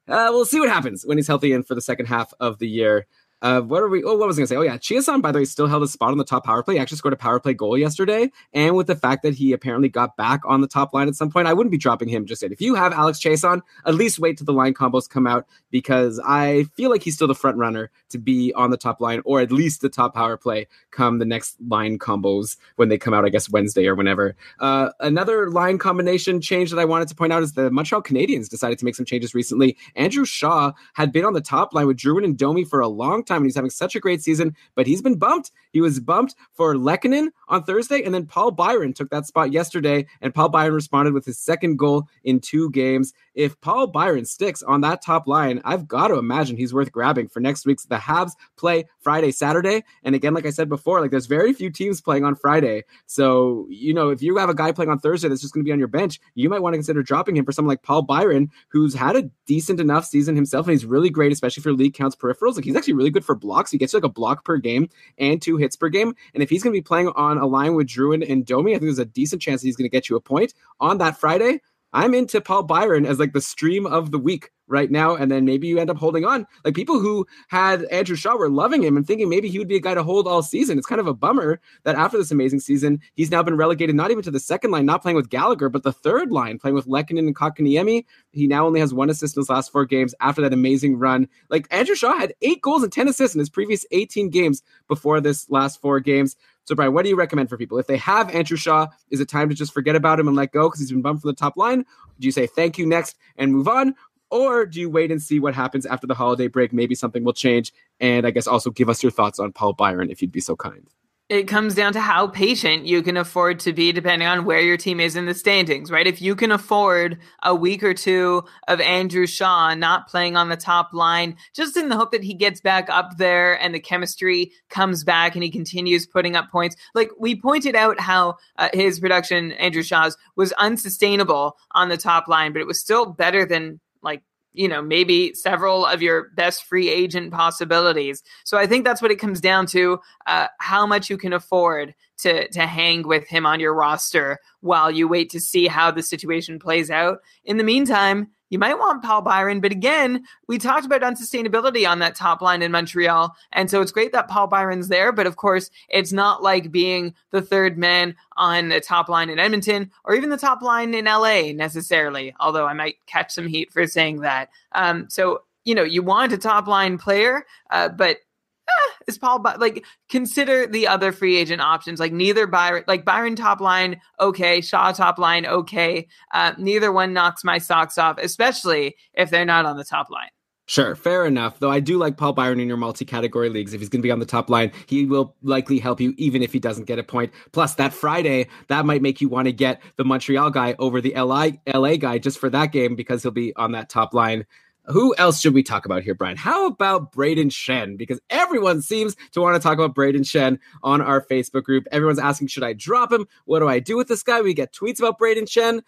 uh, we'll see what happens when he's healthy and for the second half of the year. Uh, what are we? Oh, what was I gonna say? Oh yeah, Chiasson, by the way, still held a spot on the top power play. He actually scored a power play goal yesterday, and with the fact that he apparently got back on the top line at some point, I wouldn't be dropping him just yet. If you have Alex Chiasson, at least wait till the line combos come out because I feel like he's still the front runner to be on the top line or at least the top power play come the next line combos when they come out. I guess Wednesday or whenever. Uh, another line combination change that I wanted to point out is the Montreal Canadiens decided to make some changes recently. Andrew Shaw had been on the top line with Drouin and Domi for a long time, and he's having such a great season, but he's been bumped. He was bumped for Lehkonen on Thursday, and then Paul Byron took that spot yesterday, and Paul Byron responded with his second goal in two games. If Paul Byron sticks on that top line, I've got to imagine he's worth grabbing for next week's. The Habs play Friday, Saturday, and again, like I said before, like there's very few teams playing on Friday. So you know, if you have a guy playing on Thursday that's just going to be on your bench, you might want to consider dropping him for someone like Paul Byron, who's had a decent enough season himself, and he's really great, especially for league counts peripherals. Like he's actually really good for blocks. He gets like a block per game and two hits per game. And if he's going to be playing on a line with Drouin and Domi, I think there's a decent chance that he's going to get you a point on that Friday. I'm into Paul Byron as like the stream of the week right now, and then maybe you end up holding on. Like people who had Andrew Shaw were loving him and thinking maybe he would be a guy to hold all season. It's kind of a bummer that after this amazing season, he's now been relegated not even to the second line, not playing with Gallagher, but the third line, playing with Lehkonen and Kotkaniemi. He now only has one assist in his last four games after that amazing run. Like Andrew Shaw had eight goals and 10 assists in his previous 18 games before this last four games. So, Brian, what do you recommend for people? If they have Andrew Shaw, is it time to just forget about him and let go because he's been bumped from the top line? Do you say thank you next and move on? Or do you wait and see what happens after the holiday break? Maybe something will change. And I guess also give us your thoughts on Paul Byron if you'd be so kind. It comes down to how patient you can afford to be depending on where your team is in the standings, right? If you can afford a week or two of Andrew Shaw not playing on the top line, just in the hope that he gets back up there and the chemistry comes back and he continues putting up points. Like we pointed out how uh, his production, Andrew Shaw's, was unsustainable on the top line, but it was still better than like you know, maybe several of your best free agent possibilities. So I think that's what it comes down to uh, how much you can afford to to hang with him on your roster while you wait to see how the situation plays out. In the meantime, you might want Paul Byron, but again, we talked about unsustainability on that top line in Montreal. And so it's great that Paul Byron's there, but of course, it's not like being the third man on the top line in Edmonton or even the top line in LA necessarily, although I might catch some heat for saying that. Um, so, you know, you want a top line player, uh, but eh, is Paul By- like consider the other free agent options like neither Byron like Byron top line okay Shaw top line okay uh, neither one knocks my socks off especially if they're not on the top line. Sure, fair enough. Though I do like Paul Byron in your multi-category leagues. If he's going to be on the top line, he will likely help you, even if he doesn't get a point. Plus, that Friday, that might make you want to get the Montreal guy over the LA LA guy just for that game because he'll be on that top line. Who else should we talk about here, Brian? How about Brayden Schenn? Because everyone seems to want to talk about Brayden Schenn on our Facebook group. Everyone's asking, should I drop him? What do I do with this guy? We get tweets about Brayden Schenn.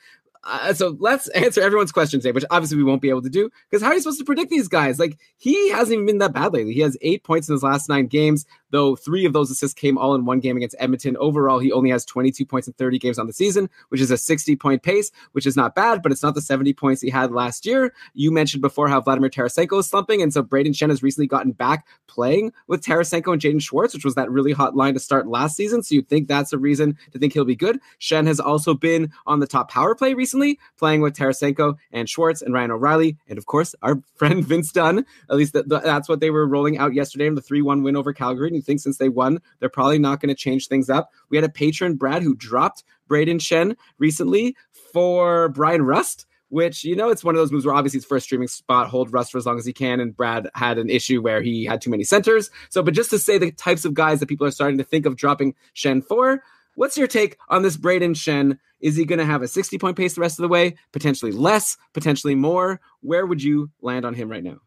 Uh, so let's answer everyone's questions today, which obviously we won't be able to do because how are you supposed to predict these guys? Like he hasn't even been that bad lately. He has eight points in his last nine games, though three of those assists came all in one game against Edmonton. Overall, he only has 22 points in 30 games on the season, which is a 60 point pace, which is not bad, but it's not the 70 points he had last year. You mentioned before how Vladimir Tarasenko is slumping, and so Brayden Schenn has recently gotten back playing with Tarasenko and Jaden Schwartz, which was that really hot line to start last season. So you'd think that's a reason to think he'll be good. Schenn has also been on the top power play recently, playing with Tarasenko and Schwartz and Ryan O'Reilly, and of course our friend Vince Dunn. At least that, that's what they were rolling out yesterday in the 3 1 win over Calgary. You think since they won, they're probably not going to change things up. We had a patron, Brad, who dropped Brayden Schenn recently for Bryan Rust. Which you know, it's one of those moves where obviously it's for a streaming spot, hold Rust for as long as he can. And Brad had an issue where he had too many centers. So, but just to say the types of guys that people are starting to think of dropping Schenn for, What's your take on this Brayden Schenn? Is he going to have a 60 point pace the rest of the way? Potentially less, potentially more? Where would you land on him right now?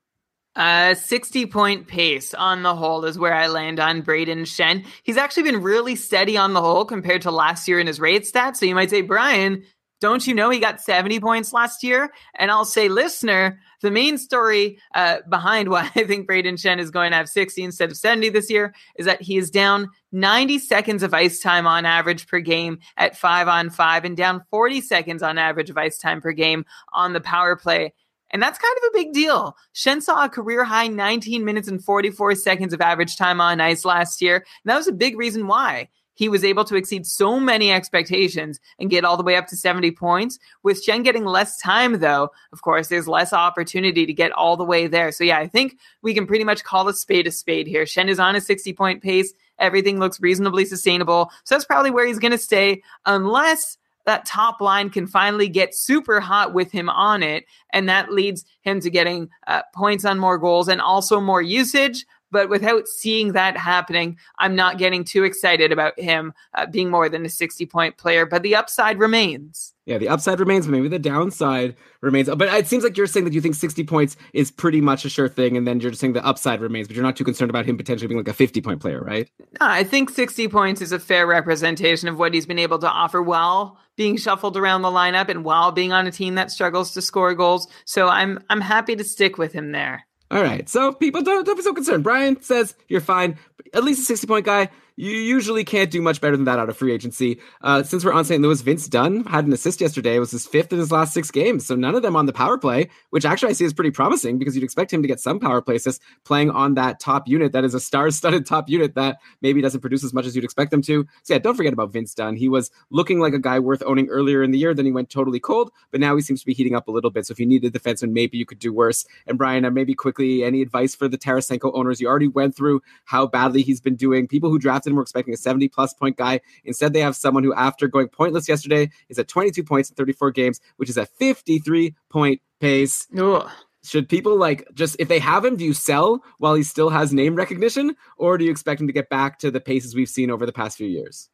Uh, 60 point pace on the whole is where I land on Brayden Schenn. He's actually been really steady on the whole compared to last year in his rate stats. So you might say, Brian, don't you know he got 70 points last year? And I'll say, listener, the main story uh, behind why I think Brayden Schenn is going to have 60 instead of 70 this year is that he is down 90 seconds of ice time on average per game at five on five and down 40 seconds on average of ice time per game on the power play. And that's kind of a big deal. Schenn saw a career high 19 minutes and 44 seconds of average time on ice last year. And that was a big reason why he was able to exceed so many expectations and get all the way up to 70 points. With Schenn getting less time, though, of course, there's less opportunity to get all the way there. So, yeah, I think we can pretty much call a spade a spade here. Schenn is on a 60 point pace. Everything looks reasonably sustainable. So, that's probably where he's going to stay, unless that top line can finally get super hot with him on it. And that leads him to getting uh, points on more goals and also more usage. But without seeing that happening, I'm not getting too excited about him uh, being more than a 60 point player. But the upside remains. Yeah, the upside remains, but maybe the downside remains. But it seems like you're saying that you think 60 points is pretty much a sure thing, and then you're just saying the upside remains, but you're not too concerned about him potentially being like a 50 point player, right? No, I think 60 points is a fair representation of what he's been able to offer while being shuffled around the lineup and while being on a team that struggles to score goals. So I'm I'm happy to stick with him there. All right. So people don't, don't be so concerned. Brian says you're fine. At least a 60 point guy. You usually can't do much better than that out of free agency. Uh, since we're on St. Louis, Vince Dunn had an assist yesterday. It was his fifth in his last six games. So none of them on the power play, which actually I see is pretty promising because you'd expect him to get some power assists playing on that top unit that is a star studded top unit that maybe doesn't produce as much as you'd expect them to. So yeah, don't forget about Vince Dunn. He was looking like a guy worth owning earlier in the year. Then he went totally cold, but now he seems to be heating up a little bit. So if you need a defenseman, maybe you could do worse. And Brian, uh, maybe quickly, any advice for the Tarasenko owners? You already went through how badly he's been doing. People who drafted him were expecting a 70 plus point guy. Instead, they have someone who, after going pointless yesterday, is at 22 points in 34 games, which is a 53 point pace. Ugh. Should people like just if they have him, do you sell while he still has name recognition, or do you expect him to get back to the paces we've seen over the past few years?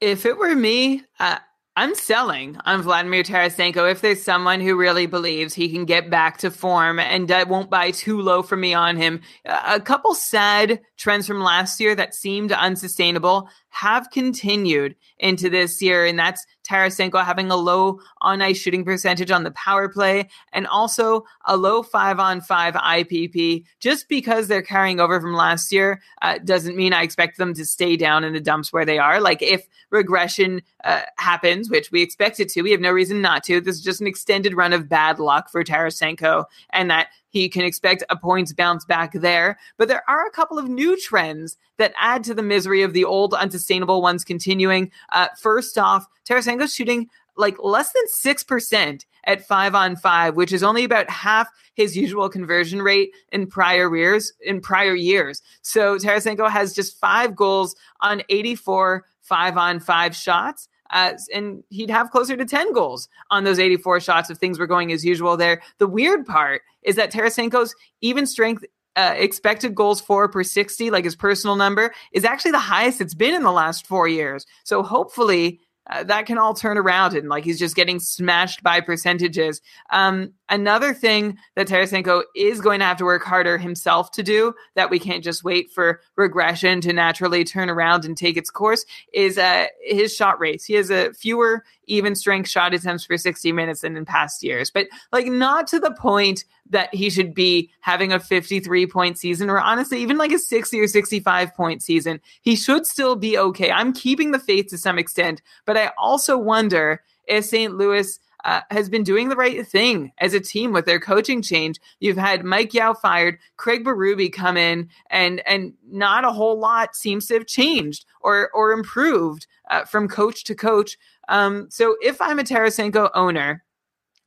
If it were me, uh, I'm selling on Vladimir Tarasenko if there's someone who really believes he can get back to form and uh, won't buy too low for me on him. A couple sad trends from last year that seemed unsustainable have continued into this year. And that's Tarasenko having a low on ice shooting percentage on the power play and also a low five on five IPP. Just because they're carrying over from last year uh, doesn't mean I expect them to stay down in the dumps where they are. Like if regression uh, happens, which we expect it to, we have no reason not to. This is just an extended run of bad luck for Tarasenko and that he can expect a points bounce back there. But there are a couple of new trends that add to the misery of the old unsustainable ones continuing. Uh, first off, Tarasenko's shooting like less than 6% at five on five, which is only about half his usual conversion rate in prior years. In prior years, so Tarasenko has just five goals on 84 five on five shots. And he'd have closer to 10 goals on those 84 shots if things were going as usual there. The weird part is that Tarasenko's even strength uh, expected goals for per 60, like his personal number, is actually the highest it's been in the last four years. So hopefully uh, that can all turn around and like he's just getting smashed by percentages. Um, another thing that Tarasenko is going to have to work harder himself to do that we can't just wait for regression to naturally turn around and take its course is uh, his shot rates. He has a fewer even strength shot attempts for 60 minutes than in past years, but like not to the point that he should be having a 53 point season or honestly even like a 60 or 65 point season. He should still be okay. I'm keeping the faith to some extent, but I also wonder if St. Louis uh, has been doing the right thing as a team with their coaching change. You've had Mike Yeo fired, Craig Berube come in, and and not a whole lot seems to have changed or or improved uh, from coach to coach. Um, so if I'm a Tarasenko owner,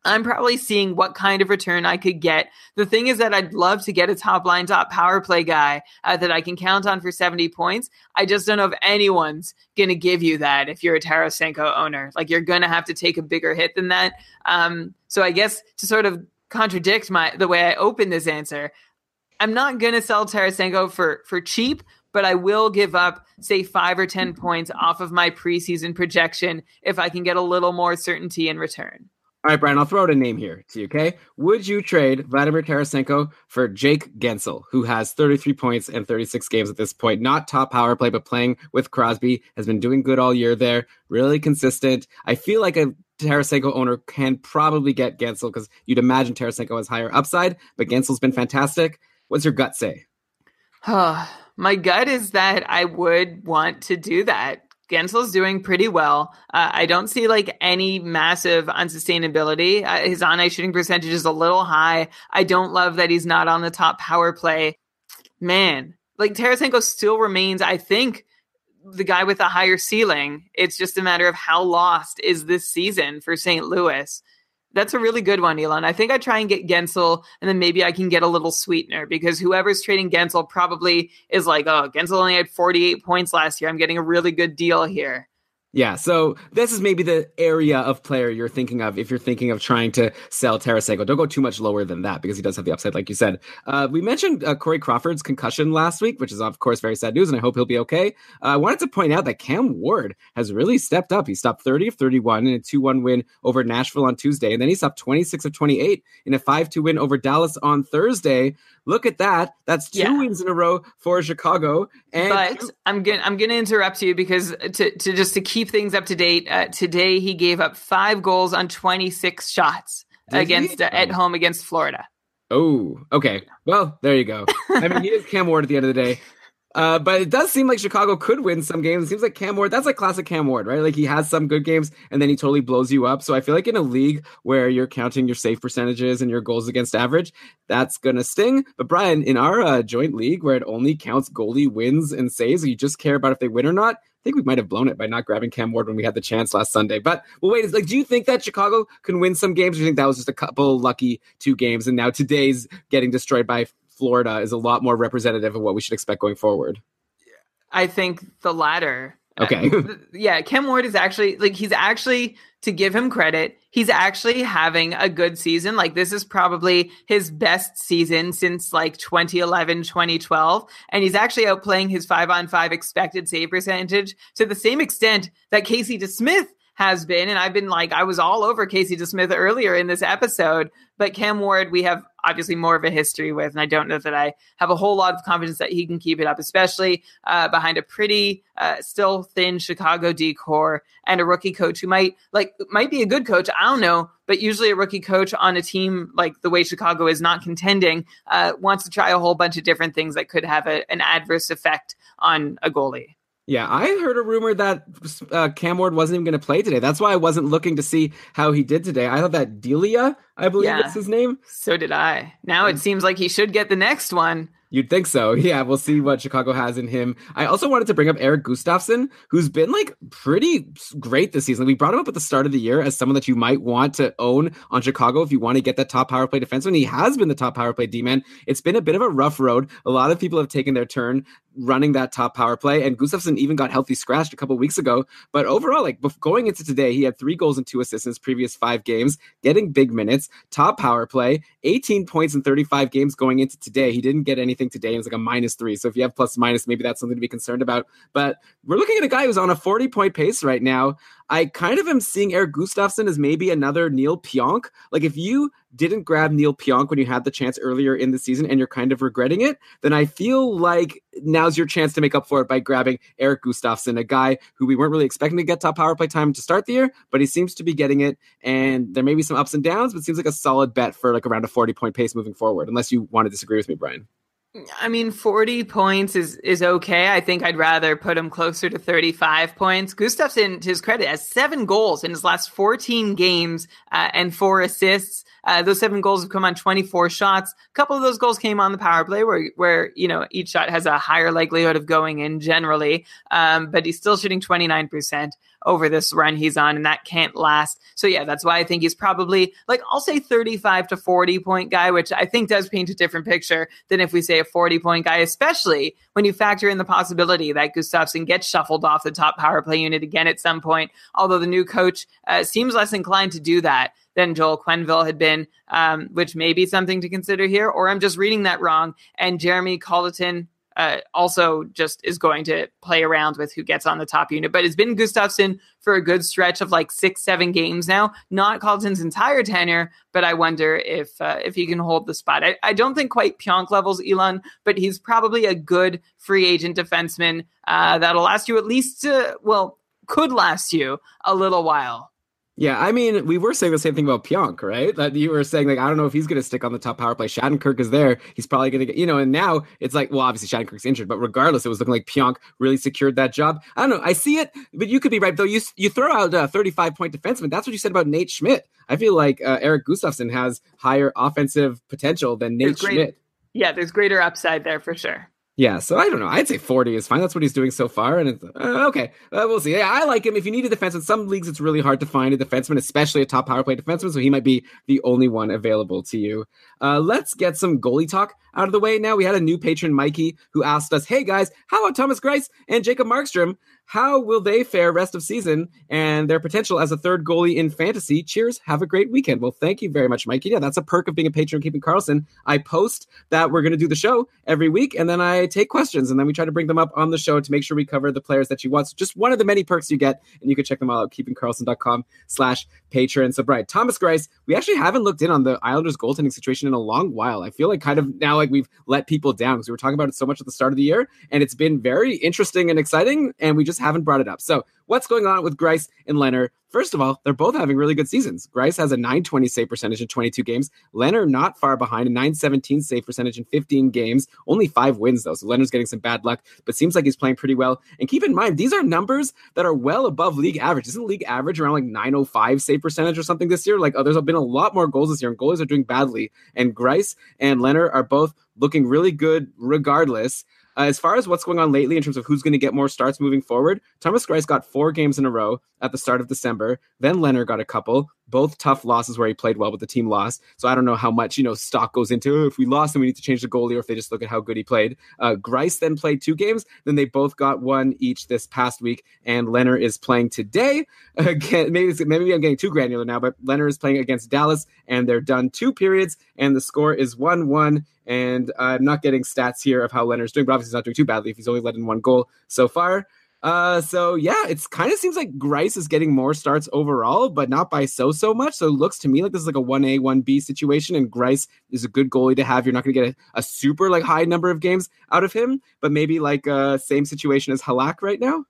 I'm probably seeing what kind of return I could get. The thing is that I'd love to get a top line, top power play guy uh, that I can count on for 70 points. I just don't know if anyone's going to give you that if you're a Tarasenko owner. Like you're going to have to take a bigger hit than that. Um, so I guess to sort of contradict my the way I open this answer, I'm not going to sell Tarasenko for for cheap, but I will give up, say, five or 10 points off of my preseason projection if I can get a little more certainty in return. All right, Brian, I'll throw out a name here to you, okay? Would you trade Vladimir Tarasenko for Jake Guentzel, who has 33 points and 36 games at this point? Not top power play, but playing with Crosby, has been doing good all year there, really consistent. I feel like a Tarasenko owner can probably get Guentzel because you'd imagine Tarasenko has higher upside, but Guentzel's been fantastic. What's your gut say? My gut is that I would want to do that. Guentzel's doing pretty well. Uh, I don't see like any massive unsustainability. Uh, his on ice shooting percentage is a little high. I don't love that he's not on the top power play. Man, like Tarasenko still remains, I think, the guy with a higher ceiling. It's just a matter of how lost is this season for St. Louis. That's a really good one, Elon. I think I try and get Guentzel, and then maybe I can get a little sweetener because whoever's trading Guentzel probably is like, oh, Guentzel only had 48 points last year. I'm getting a really good deal here. Yeah, so this is maybe the area of player you're thinking of if you're thinking of trying to sell Tarasenko. Don't go too much lower than that because he does have the upside, like you said. Uh, we mentioned uh, Corey Crawford's concussion last week, which is of course very sad news, and I hope he'll be okay. Uh, I wanted to point out that Cam Ward has really stepped up. He stopped 30 of 31 in a 2-1 win over Nashville on Tuesday, and then he stopped 26 of 28 in a 5-2 win over Dallas on Thursday. Look at that. That's two Yeah. wins in a row for Chicago. And But I'm gonna I'm gonna interrupt you because to, to just to keep things up to date. Uh, today he gave up five goals on 26 shots Did against uh, at home against Florida. Oh, okay. Well, there you go. I mean, he is Cam Ward at the end of the day. Uh, but it does seem like Chicago could win some games. It seems like Cam Ward, that's like classic Cam Ward, right? Like he has some good games and then he totally blows you up. So I feel like in a league where you're counting your save percentages and your goals against average, that's going to sting. But Brian, in our uh, joint league where it only counts goalie wins and saves, you just care about if they win or not. I think we might have blown it by not grabbing Cam Ward when we had the chance last Sunday. But well, wait, like, do you think that Chicago can win some games? Or do you think that was just a couple lucky two games, and now today's getting destroyed by Florida is a lot more representative of what we should expect going forward? I think the latter. Okay. yeah, Cam Ward is actually like he's actually to give him credit, he's actually having a good season. Like this is probably his best season since like 2011, 2012, and he's actually outplaying his 5 on 5 expected save percentage to the same extent that Casey DeSmith has been, and I've been like, I was all over Casey DeSmith earlier in this episode, but Cam Ward, we have obviously more of a history with, and I don't know that I have a whole lot of confidence that he can keep it up, especially uh, behind a pretty uh, still thin Chicago D corps and a rookie coach who might like might be a good coach. I don't know, but usually a rookie coach on a team like the way Chicago is not contending uh, wants to try a whole bunch of different things that could have a, an adverse effect on a goalie. Yeah, I heard a rumor that uh, Cam Ward wasn't even going to play today. That's why I wasn't looking to see how he did today. I thought that Delia, I believe Yeah. is his name. So did I. Now it seems like he should get the next one. You'd think so. Yeah, we'll see what Chicago has in him. I also wanted to bring up Eric Gustafsson, who's been like pretty great this season. We brought him up at the start of the year as someone that you might want to own on Chicago if you want to get that top power play defenseman. He has been the top power play D man. It's been a bit of a rough road. A lot of people have taken their turn running that top power play, and Gustafsson even got healthy scratched a couple weeks ago. But overall, like going into today, he had three goals and two assists in his previous five games, getting big minutes, top power play, 18 points in 35 games going into today. He didn't get anything today. It was like a minus three. So if you have plus minus, maybe that's something to be concerned about. But we're looking at a guy who's on a 40 point pace right now. I kind of am seeing Eric Gustafsson as maybe another Neal Pionk. Like if you didn't grab Neal Pionk when you had the chance earlier in the season and you're kind of regretting it, then I feel like now's your chance to make up for it by grabbing Eric Gustafsson, a guy who we weren't really expecting to get top power play time to start the year, but he seems to be getting it. And there may be some ups and downs, but seems like a solid bet for like around a 40 point pace moving forward, unless you want to disagree with me, Brian. I mean, 40 points is is okay. I think I'd rather put him closer to 35 points. Gustafsson, to his credit, has seven goals in his last 14 games uh, and four assists. Uh, those seven goals have come on 24 shots. A couple of those goals came on the power play, where where you know each shot has a higher likelihood of going in generally. Um, but he's still shooting 29 percent over this run he's on, and that can't last. So yeah, that's why I think he's probably like I'll say 35 to 40 point guy, which I think does paint a different picture than if we say a 40 point guy, especially when you factor in the possibility that Gustafsson gets shuffled off the top power play unit again at some point. Although the new coach uh, seems less inclined to do that than Joel Quenneville had been, um, which may be something to consider here, or I'm just reading that wrong. And Jeremy Colliton uh, also just is going to play around with who gets on the top unit. But it's been Gustafsson for a good stretch of like six, seven games now. Not Colliton's entire tenure, but I wonder if uh, if he can hold the spot. I, I don't think quite Pionk levels Elon, but he's probably a good free agent defenseman uh, that'll last you at least, uh, well, could last you a little while. Yeah, I mean, we were saying the same thing about Pionk, right? That you were saying, like, I don't know if he's going to stick on the top power play. Shattenkirk is there. He's probably going to get, you know, and now it's like, well, obviously Shattenkirk's injured, but regardless, it was looking like Pionk really secured that job. I don't know. I see it, but you could be right, though. You you throw out a 35 point defenseman. That's what you said about Nate Schmidt. I feel like uh, Eric Gustafsson has higher offensive potential than Nate great- Schmidt. Yeah, there's greater upside there for sure. Yeah, so I don't know. I'd say 40 is fine. That's what he's doing so far. And it's uh, okay. Uh, we'll see. Yeah, I like him. If you need a defenseman, some leagues it's really hard to find a defenseman, especially a top power play defenseman. So he might be the only one available to you. Uh, let's get some goalie talk out of the way now. We had a new patron, Mikey, who asked us, Hey guys, how about Thomas Greiss and Jacob Markstrom? How will they fare rest of season and their potential as a third goalie in fantasy? Cheers. Have a great weekend. Well, thank you very much, Mikey. Yeah, that's a perk of being a patron of Keeping Karlsson. I post that we're going to do the show every week, and then I take questions, and then we try to bring them up on the show to make sure we cover the players that you want. So just one of the many perks you get, and you can check them all out, keepingkarlsson.com slash patron. So, Brian, Thomas Greiss, we actually haven't looked in on the Islanders goaltending situation in a long while. I feel like kind of now like we've let people down because we were talking about it so much at the start of the year, and it's been very interesting and exciting, and we just haven't brought it up. So, what's going on with Greiss and Lehner? First of all, they're both having really good seasons. Greiss has a 920 save percentage in 22 games. Lehner not far behind, a 917 save percentage in 15 games. Only five wins though, so Lehner's getting some bad luck, but seems like he's playing pretty well. And keep in mind, these are numbers that are well above league average. Isn't league average around like 905 save percentage or something this year? Like, oh, there's been a lot more goals this year, and goalies are doing badly. And Greiss and Lehner are both looking really good regardless. Uh, as far as what's going on lately in terms of who's going to get more starts moving forward, Thomas Greiss got four games in a row at the start of December. Then Lehner got a couple, both tough losses where he played well, but the team lost. So I don't know how much you know stock goes into "Oh, if we lost, then we need to change the goalie, or if they just look at how good he played. Uh, Greiss then played two games. Then they both got one each this past week, and Lehner is playing today. Again, maybe maybe I'm getting too granular now, but Lehner is playing against Dallas, and they're done two periods, and the score is one one. And I'm not getting stats here of how Lehner's doing, but obviously he's not doing too badly if he's only let in one goal so far. Uh, so yeah, it's kind of seems like Greiss is getting more starts overall, but not by so so much. So it looks to me like this is like a one A one B situation, and Greiss is a good goalie to have. You're not going to get a, a, super like high number of games out of him, but maybe like uh same situation as Halak right now.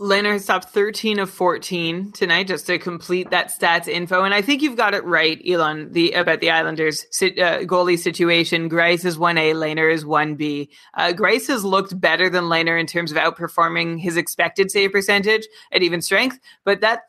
Has stopped 13 of 14 tonight just to complete that stats info. And I think you've got it right, Elon, the, about the Islanders uh, goalie situation. Greiss is 1A, Lehner is 1B. Uh, has looked better than Lehner in terms of outperforming his expected save percentage at even strength, but that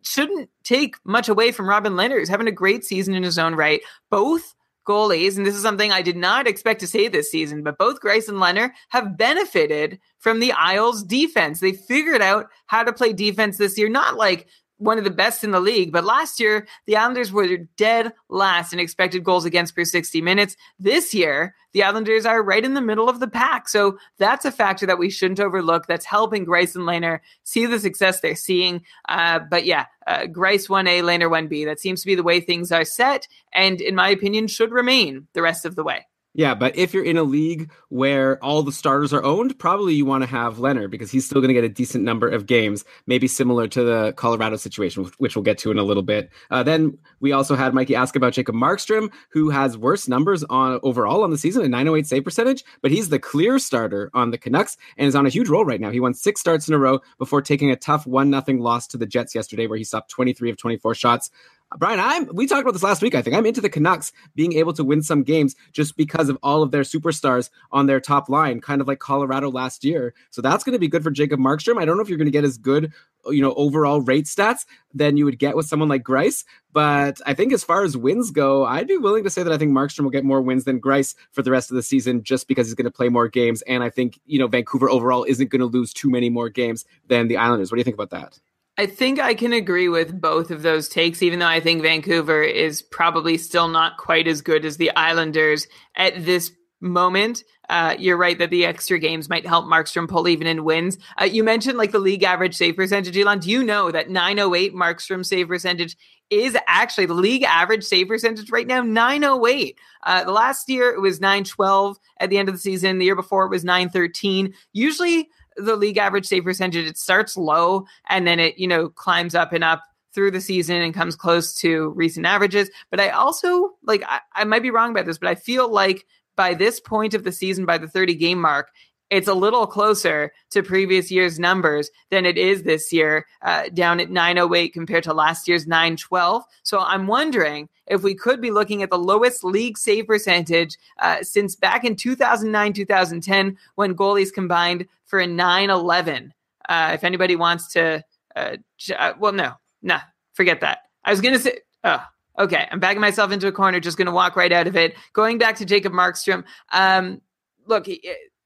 shouldn't take much away from Robin Lehner, who's having a great season in his own right. Both goalies, and this is something I did not expect to say this season, but both Greiss and Lehner have benefited from the Isles defense. They figured out how to play defense this year, not like one of the best in the league. But last year, the Islanders were dead last in expected goals against per 60 minutes. This year, the Islanders are right in the middle of the pack. So that's a factor that we shouldn't overlook. That's helping Greiss and Lehner see the success they're seeing. Uh, but yeah, uh, Greiss 1A, Lehner 1B. That seems to be the way things are set. And in my opinion, should remain the rest of the way. Yeah, but if you're in a league where all the starters are owned, probably you want to have Lehner because he's still going to get a decent number of games, maybe similar to the Colorado situation, which we'll get to in a little bit. Uh, then we also had Mikey ask about Jacob Markstrom, who has worse numbers on overall on the season, a 908 save percentage, but he's the clear starter on the Canucks and is on a huge roll right now. He won six starts in a row before taking a tough one nothing loss to the Jets yesterday, where he stopped 23 of 24 shots. Brian, I'm we talked about this last week. I think I'm into the Canucks being able to win some games just because of all of their superstars on their top line, kind of like Colorado last year. So that's going to be good for Jacob Markstrom. I don't know if you're going to get as good, you know, overall rate stats than you would get with someone like Greiss, but I think as far as wins go, I'd be willing to say that I think Markstrom will get more wins than Greiss for the rest of the season just because he's going to play more games and I think, you know, Vancouver overall isn't going to lose too many more games than the Islanders. What do you think about that? I think I can agree with both of those takes, even though I think Vancouver is probably still not quite as good as the Islanders at this moment. Uh, you're right that the extra games might help Markstrom pull even in wins. Uh, you mentioned like the league average save percentage, Elon. Do you know that 908 Markstrom save percentage is actually the league average save percentage right now? 908. Uh, the last year it was 912 at the end of the season. The year before it was 913. Usually the league average save percentage, it starts low and then it, you know, climbs up and up through the season and comes close to recent averages. But I also like I, I might be wrong about this, but I feel like by this point of the season, by the 30 game mark, it's a little closer to previous year's numbers than it is this year, uh, down at 908 compared to last year's 912. So I'm wondering if we could be looking at the lowest league save percentage uh, since back in 2009 2010 when goalies combined for a 911. Uh, if anybody wants to, uh, uh, well, no, nah, forget that. I was going to say, oh, okay, I'm backing myself into a corner, just going to walk right out of it. Going back to Jacob Markstrom. Um, look,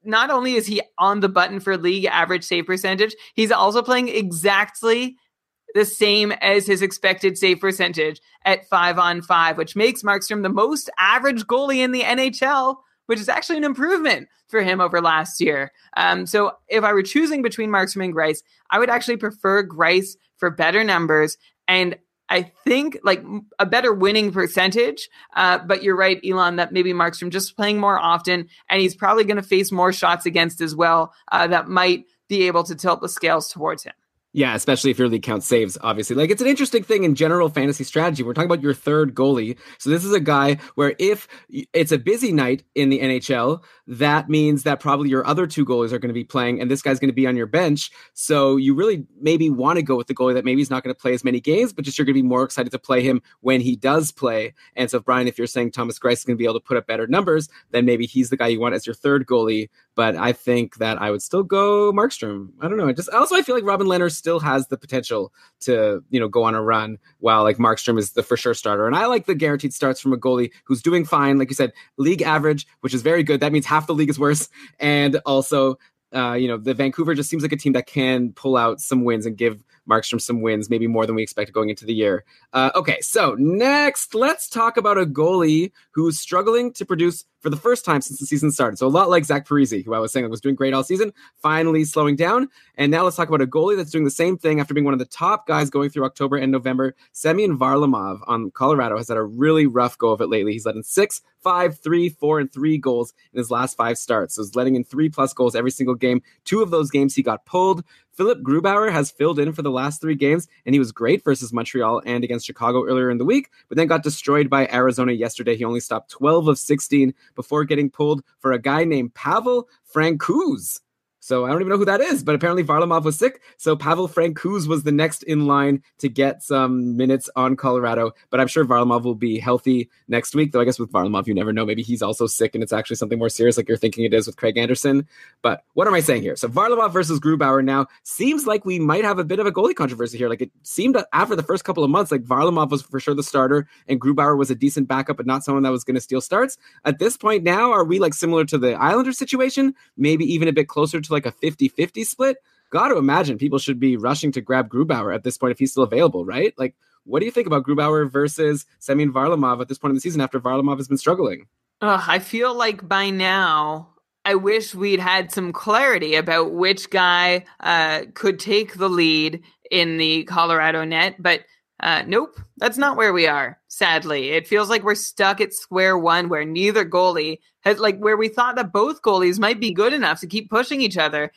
not only is he on the button for league average save percentage, he's also playing exactly the same as his expected save percentage at five on five, which makes Markstrom the most average goalie in the NHL, which is actually an improvement for him over last year. Um, so if I were choosing between Markstrom and Greiss, I would actually prefer Greiss for better numbers. And I think like a better winning percentage. Uh, but you're right, Elon, that maybe Markstrom just playing more often, and he's probably going to face more shots against as well. Uh, that might be able to tilt the scales towards him. Yeah, especially if your league count saves, obviously. Like, it's an interesting thing in general fantasy strategy. We're talking about your third goalie. So, this is a guy where if it's a busy night in the NHL, that means that probably your other two goalies are going to be playing, and this guy's going to be on your bench. So, you really maybe want to go with the goalie that maybe he's not going to play as many games, but just you're going to be more excited to play him when he does play. And so, Brian, if you're saying Thomas Greiss is going to be able to put up better numbers, then maybe he's the guy you want as your third goalie. But I think that I would still go Markstrom. I don't know. I just also I feel like Robin Lehner still has the potential to, you know, go on a run while like Markstrom is the for sure starter. And I like the guaranteed starts from a goalie who's doing fine. Like you said, league average, which is very good. That means half the league is worse. And also, uh, you know, the Vancouver just seems like a team that can pull out some wins and give Markstrom some wins, maybe more than we expected going into the year. Uh, okay, so next, let's talk about a goalie who's struggling to produce for the first time since the season started. So a lot like Zach Parise, who I was saying was doing great all season, finally slowing down. And now let's talk about a goalie that's doing the same thing after being one of the top guys going through October and November. Semyon Varlamov on Colorado has had a really rough go of it lately. He's let in six five, three, four, and three goals in his last five starts. So he's letting in three plus goals every single game. Two of those games he got pulled. Philip Grubauer has filled in for the last three games, and he was great versus Montreal and against Chicago earlier in the week, but then got destroyed by Arizona yesterday. He only stopped 12 of 16 before getting pulled for a guy named Pavel Francouz. So I don't even know who that is, but apparently Varlamov was sick. So Pavel Francouz was the next in line to get some minutes on Colorado. But I'm sure Varlamov will be healthy next week. Though I guess with Varlamov, you never know. Maybe he's also sick and it's actually something more serious, like you're thinking it is with Craig Anderson. But what am I saying here? So Varlamov versus Grubauer now seems like we might have a bit of a goalie controversy here. Like it seemed after the first couple of months, like Varlamov was for sure the starter and Grubauer was a decent backup, but not someone that was going to steal starts. At this point now, are we like similar to the Islander situation? Maybe even a bit closer to like a 50 50 split, got to imagine people should be rushing to grab Grubauer at this point if he's still available, right? Like, what do you think about Grubauer versus Semyon Varlamov at this point in the season after Varlamov has been struggling? Ugh, I feel like by now, I wish we'd had some clarity about which guy uh, could take the lead in the Colorado net, but uh, nope, that's not where we are. Sadly, it feels like we're stuck at square one, where neither goalie has like where we thought that both goalies might be good enough to keep pushing each other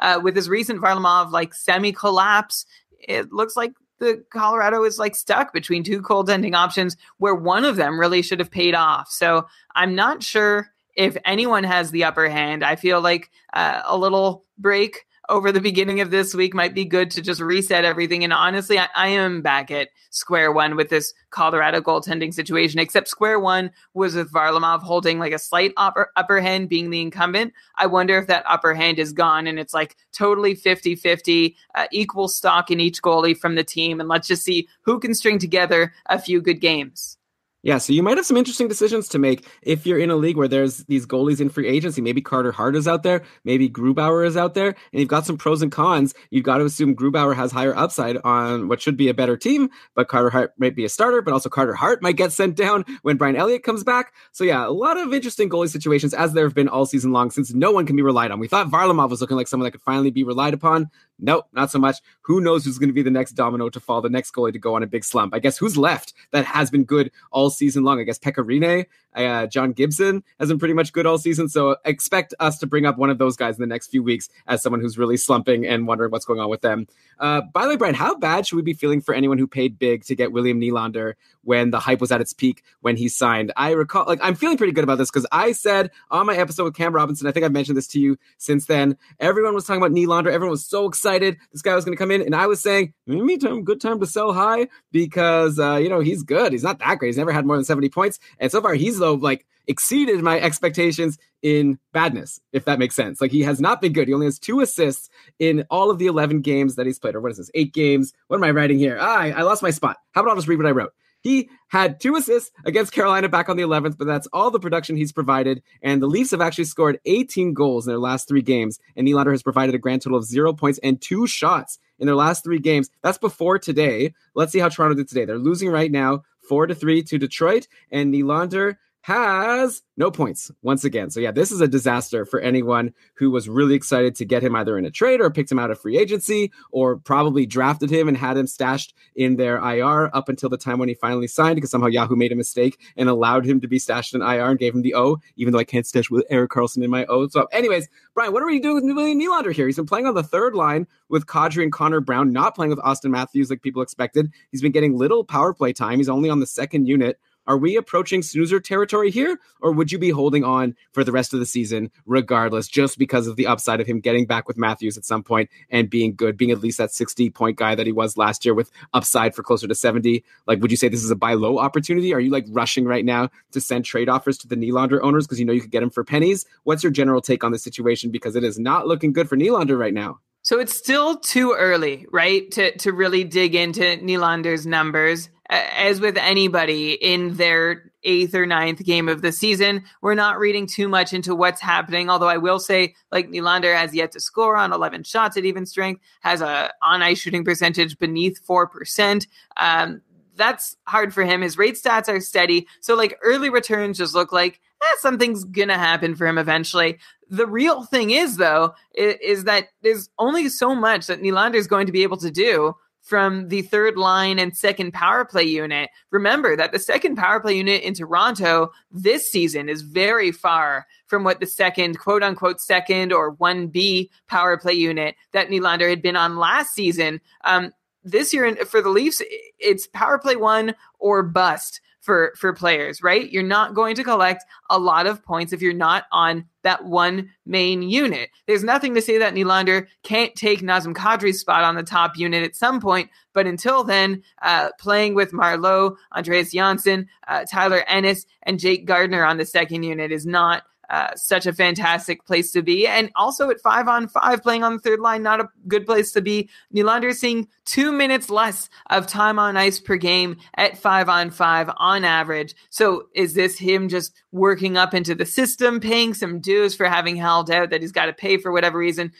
uh, with his recent Varlamov like semi collapse, it looks like the Colorado is like stuck between two cold ending options where one of them really should have paid off. So I'm not sure if anyone has the upper hand. I feel like uh, a little break over the beginning of this week might be good to just reset everything. And honestly, I, I, am back at square one with this Colorado goaltending situation, except square one was with Varlamov holding like a slight upper, upper hand being the incumbent. I wonder if that upper hand is gone and it's like totally 50 50, uh, equal stock in each goalie from the team. And let's just see who can string together a few good games. Yeah, so you might have some interesting decisions to make if you're in a league where there's these goalies in free agency. Maybe Carter Hart is out there, maybe Grubauer is out there, and you've got some pros and cons. You've got to assume Grubauer has higher upside on what should be a better team, but Carter Hart might be a starter, but also Carter Hart might get sent down when Brian Elliott comes back. So yeah, a lot of interesting goalie situations as there have been all season long since no one can be relied on. We thought Varlamov was looking like someone that could finally be relied upon. Nope, not so much. Who knows who's going to be the next domino to fall, the next goalie to go on a big slump? I guess who's left that has been good all season long? I guess Pekka Rinne, uh, John Gibson has been pretty much good all season. So expect us to bring up one of those guys in the next few weeks as someone who's really slumping and wondering what's going on with them. Uh, by the way, Brian, how bad should we be feeling for anyone who paid big to get William Nylander when the hype was at its peak when he signed? I recall, like, I'm feeling pretty good about this because I said on my episode with Cam Robinson, I think I've mentioned this to you since then. Everyone was talking about Nylander. Everyone was so excited. This guy was going to come in. And I was saying, maybe time, good time to sell high because, uh, you know, he's good. He's not that great. He's never had more than 70 points. And so far, he's, though, like, exceeded my expectations in badness, if that makes sense. Like he has not been good. He only has two assists in all of the 11 games that he's played. Or what is this? Eight games. What am I writing here? Ah, I, I lost my spot. How about I'll just read what I wrote? He had two assists against Carolina back on the 11th, but that's all the production he's provided. And the Leafs have actually scored 18 goals in their last three games. And Nylander has provided a grand total of zero points and two shots in their last three games. That's before today. Let's see how Toronto did today. They're losing right now, four to three to Detroit. And Nylander has no points once again. So yeah, this is a disaster for anyone who was really excited to get him either in a trade or picked him out of free agency or probably drafted him and had him stashed in their IR up until the time when he finally signed because somehow Yahoo made a mistake and allowed him to be stashed in IR and gave him the O, even though I can't stash with Erik Karlsson in my O. So anyways, Brian, what are we doing with William Nylander here? He's been playing on the third line with Kadri and Connor Brown, not playing with Auston Matthews like people expected. He's been getting little power play time. He's only on the second unit. Are we approaching snoozer territory here, or would you be holding on for the rest of the season regardless, just because of the upside of him getting back with Matthews at some point and being good, being at least that 60 point guy that he was last year with upside for closer to 70? Like, would you say this is a buy low opportunity? Are you like rushing right now to send trade offers to the Nylander owners because you know you could get him for pennies? What's your general take on the situation? Because it is not looking good for Nylander right now. So it's still too early, right, to to really dig into Nylander's numbers as with anybody in their eighth or ninth game of the season, we're not reading too much into what's happening. Although I will say, like Nylander has yet to score on 11 shots at even strength, has a on ice shooting percentage beneath four percent. Um, that's hard for him. His rate stats are steady, so like early returns just look like eh, something's gonna happen for him eventually. The real thing is though is, is that there's only so much that Nylander is going to be able to do from the third line and second power play unit. Remember that the second power play unit in Toronto this season is very far from what the second, quote unquote, second or 1B power play unit that Nylander had been on last season. Um, this year for the Leafs, it's power play one or bust for for players, right? You're not going to collect a lot of points if you're not on that one main unit. There's nothing to say that Nylander can't take Nazem Kadri's spot on the top unit at some point, but until then, uh, playing with Marleau, Andreas Johnsson, uh, Tyler Ennis, and Jake Gardiner on the second unit is not uh, such a fantastic place to be. And also at five on five, playing on the third line, not a good place to be. Nylander seeing two minutes less of time on ice per game at five on five on average. So is this him just working up into the system, paying some dues for having held out that he's got to pay for whatever reason?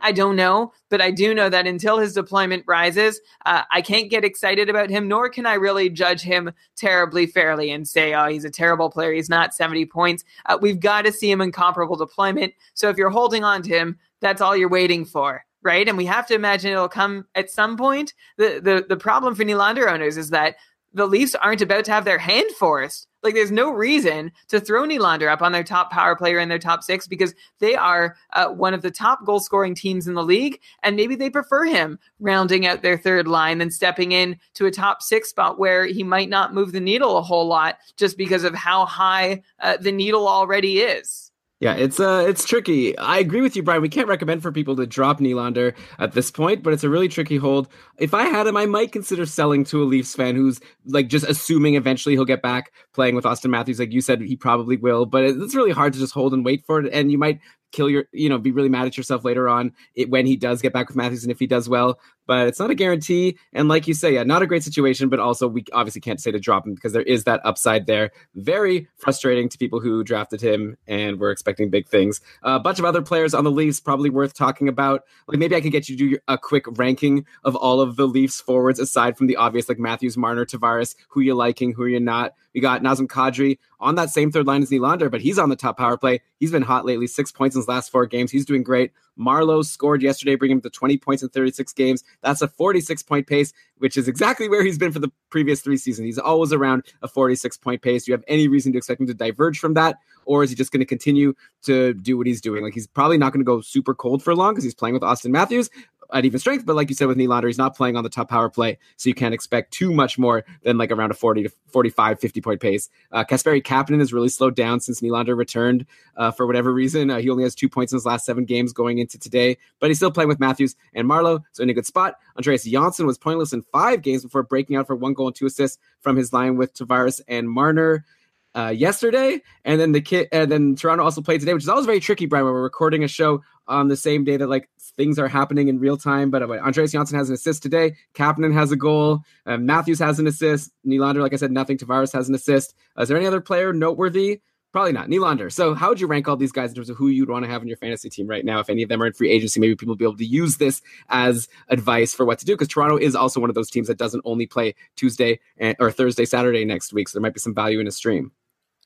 I don't know, but I do know that until his deployment rises, uh, I can't get excited about him, nor can I really judge him terribly fairly and say, oh, he's a terrible player. He's not 70 points. Uh, we've got to see him in comparable deployment. So if you're holding on to him, that's all you're waiting for. Right. And we have to imagine it'll come at some point. The, the, the problem for Nylander owners is that the Leafs aren't about to have their hand forced. Like, there's no reason to throw Nylander up on their top power player in their top six because they are uh, one of the top goal scoring teams in the league. And maybe they prefer him rounding out their third line than stepping in to a top six spot where he might not move the needle a whole lot just because of how high uh, the needle already is. Yeah, it's uh it's tricky. I agree with you, Brian. We can't recommend for people to drop Nylander at this point, but it's a really tricky hold. If I had him, I might consider selling to a Leafs fan who's like just assuming eventually he'll get back playing with Auston Matthews. Like you said, he probably will, but it's really hard to just hold and wait for it. And you might kill your, you know, be really mad at yourself later on it, when he does get back with Matthews and if he does well. But it's not a guarantee. And like you say, yeah, not a great situation, but also we obviously can't say to drop him because there is that upside there. Very frustrating to people who drafted him and were expecting big things. Uh, a bunch of other players on the Leafs probably worth talking about. Like maybe I could get you to do a quick ranking of all of the Leafs forwards aside from the obvious like Matthews, Marner, Tavares, who you liking, who you're not. We got Nazem Kadri on that same third line as Nylander, but he's on the top power play. He's been hot lately, six points in his last four games. He's doing great. Marleau scored yesterday, bringing him to 20 points in 36 games. That's a 46 point pace, which is exactly where he's been for the previous three seasons. He's always around a 46 point pace. Do you have any reason to expect him to diverge from that? Or is he just going to continue to do what he's doing? Like he's probably not going to go super cold for long because he's playing with Auston Matthews, at even strength. But like you said with Nylander, he's not playing on the top power play, so you can't expect too much more than like around a 40 to 45, 50 point pace. Uh, Kasperi Kapanen has really slowed down since Nylander returned uh, for whatever reason. Uh, he only has two points in his last seven games going into today, but he's still playing with Matthews and Marleau, so in a good spot. Andreas Johnsson was pointless in five games before breaking out for one goal and two assists from his line with Tavares and Marner uh, yesterday, and then the kid, and then Toronto also played today, which is always very tricky, Brian. When we're recording a show on the same day that like things are happening in real time. But uh, Andreas Johnsson has an assist today. Kapanen has a goal. Uh, Matthews has an assist. Nylander, like I said, nothing. Tavares has an assist. Uh, is there any other player noteworthy? Probably not. Nylander. So, how would you rank all these guys in terms of who you'd want to have in your fantasy team right now? If any of them are in free agency, maybe people will be able to use this as advice for what to do. Because Toronto is also one of those teams that doesn't only play Tuesday and, or Thursday, Saturday next week. So, there might be some value in a stream.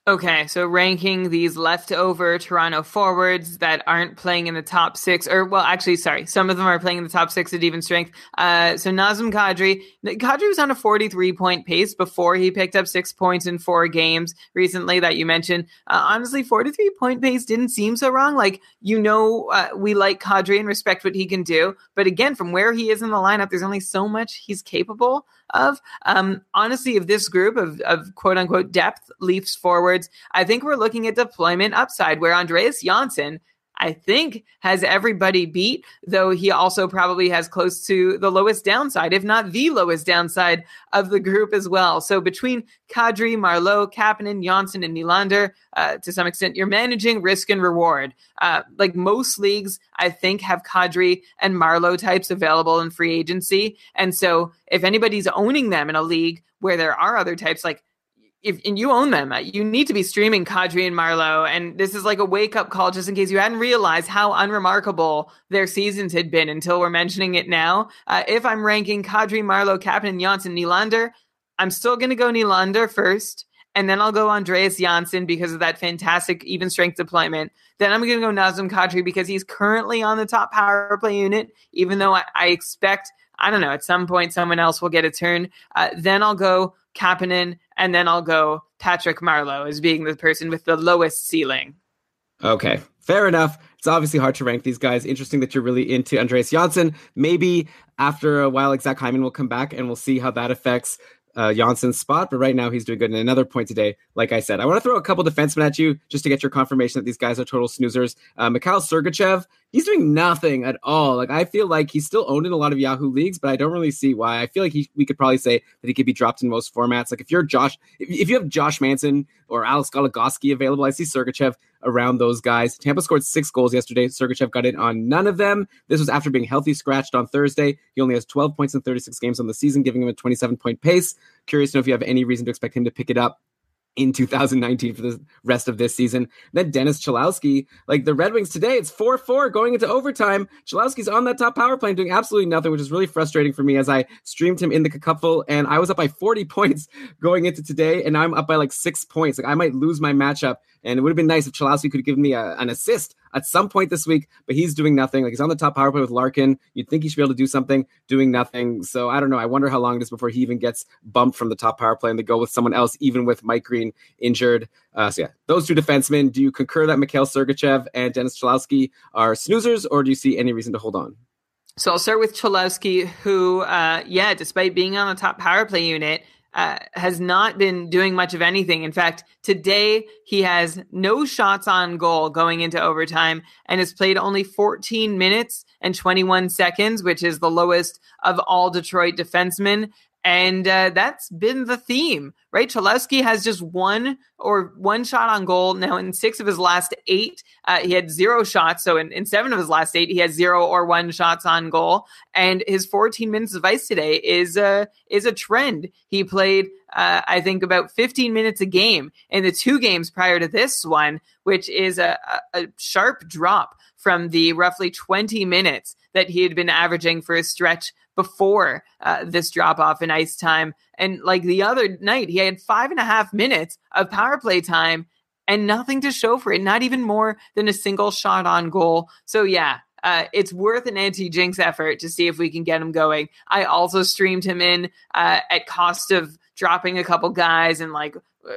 Okay, so ranking these leftover Toronto forwards that aren't playing in the top six, or well, actually, sorry, some of them are playing in the top six at even strength. Uh, so Nazem Kadri, Kadri was on a 43 point pace before he picked up six points in four games recently that you mentioned. Uh, honestly, 43 point pace didn't seem so wrong. Like, you know, uh, we like Kadri and respect what he can do. But again, from where he is in the lineup, there's only so much he's capable of. Um, honestly, of this group of, of quote unquote depth Leafs forwards, I think we're looking at deployment upside where Andreas Johnsson I think, has everybody beat, though he also probably has close to the lowest downside, if not the lowest downside of the group as well. So between Kadri, Marleau, Kapanen, Johnsson, and Nylander, uh, to some extent, you're managing risk and reward. Uh, like most leagues, I think, have Kadri and Marleau types available in free agency. And so if anybody's owning them in a league where there are other types, like if and you own them, you need to be streaming Kadri and Marleau. And this is like a wake up call, just in case you hadn't realized how unremarkable their seasons had been until we're mentioning it now. Uh, if I'm ranking Kadri, Marleau, Kapanen, Johnsson, Nylander, I'm still going to go Nylander first. And then I'll go Andreas Johnsson because of that fantastic even strength deployment. Then I'm going to go Nazem Kadri because he's currently on the top power play unit, even though I, I expect I don't know. At some point, someone else will get a turn. Uh, then I'll go Kapanen, and then I'll go Patrick Marleau as being the person with the lowest ceiling. Okay, fair enough. It's obviously hard to rank these guys. Interesting that you're really into Andreas Johnsson. Maybe after a while, Zach Hyman will come back and we'll see how that affects uh, Johnsson's spot. But right now, he's doing good. And another point today, like I said, I want to throw a couple defensemen at you just to get your confirmation that these guys are total snoozers. Uh, Mikhail Sergachev, he's doing nothing at all. Like I feel like he's still owned in a lot of Yahoo leagues, but I don't really see why. I feel like he, we could probably say that he could be dropped in most formats. Like if you're Josh, if, if you have Josh Manson or Alex Goligoski available, I see Sergachev around those guys. Tampa scored six goals yesterday. Sergachev got in on none of them. This was after being healthy scratched on Thursday. He only has 12 points in 36 games on the season, giving him a 27 point pace. Curious to know if you have any reason to expect him to pick it up in 2019 for the rest of this season. Then Dennis Cholowski, like the Red Wings today, it's 4 4 going into overtime. Cholowski's on that top power play doing absolutely nothing, which is really frustrating for me as I streamed him in the cupful and I was up by 40 points going into today, and I'm up by like six points. Like I might lose my matchup and it would have been nice if Cholowski could have given me a, an assist at some point this week, but he's doing nothing. Like he's on the top power play with Larkin. You'd think he should be able to do something, doing nothing. So I don't know. I wonder how long it is before he even gets bumped from the top power play and they go with someone else, even with Mike Green injured. Uh, so yeah, those two defensemen. Do you concur that Mikhail Sergachev and Dennis Cholowski are snoozers, or do you see any reason to hold on? So I'll start with Cholowski, who, uh, yeah, despite being on the top power play unit, uh, has not been doing much of anything. In fact, today he has no shots on goal going into overtime and has played only 14 minutes and 21 seconds, which is the lowest of all Detroit defensemen. And uh, that's been the theme, right? Cholowski has just one or one shot on goal. Now, in six of his last eight, uh, he had zero shots. So, in, in seven of his last eight, he has zero or one shots on goal. And his 14 minutes of ice today is a is a trend. He played, uh, I think, about 15 minutes a game in the two games prior to this one, which is a, a, a sharp drop from the roughly 20 minutes that he had been averaging for a stretch before uh, this drop off in ice time. And like the other night, he had five and a half minutes of power play time and nothing to show for it, not even more than a single shot on goal. So, yeah. Uh, it's worth an anti-jinx effort to see if we can get him going. I also streamed him in uh, at cost of dropping a couple guys and like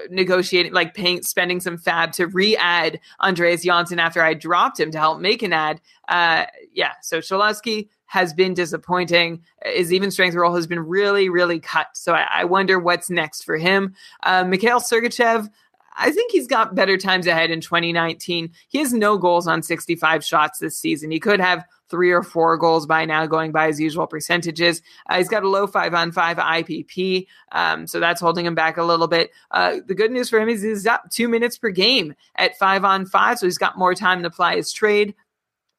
negotiating, like paying, spending some FAAB to re-add Andreas Johnsson after I dropped him to help make an ad. Uh, yeah, so Cholowski has been disappointing. His even strength role has been really, really cut. So I, I wonder what's next for him. Uh, Mikhail Sergachev. I think he's got better times ahead in 2019. He has no goals on 65 shots this season. He could have three or four goals by now, going by his usual percentages. Uh, he's got a low five on five IPP, um, so that's holding him back a little bit. Uh, the good news for him is he's up two minutes per game at five on five, so he's got more time to apply his trade.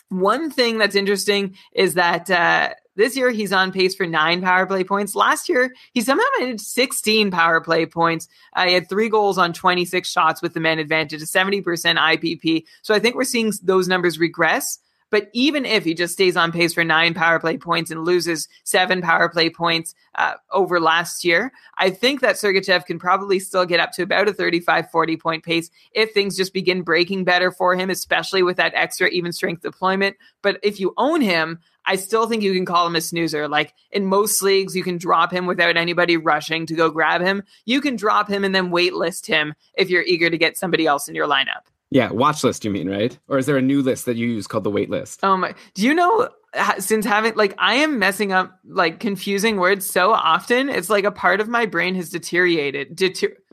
One thing that's interesting is that uh, this year he's on pace for nine power play points. Last year he somehow managed 16 power play points. Uh, he had three goals on 26 shots with the man advantage, a 70% IPP. So I think we're seeing those numbers regress. But even if he just stays on pace for nine power play points and loses seven power play points uh, over last year, I think that Sergachev can probably still get up to about a 35 40 point pace if things just begin breaking better for him, especially with that extra even strength deployment. But if you own him, I still think you can call him a snoozer. Like in most leagues, you can drop him without anybody rushing to go grab him. You can drop him and then waitlist him if you're eager to get somebody else in your lineup. Yeah, watch list, you mean, right? Or is there a new list that you use called the wait list? Oh my! Do you know? Since having like I am messing up like confusing words so often, it's like a part of my brain has deteriorated. Deter-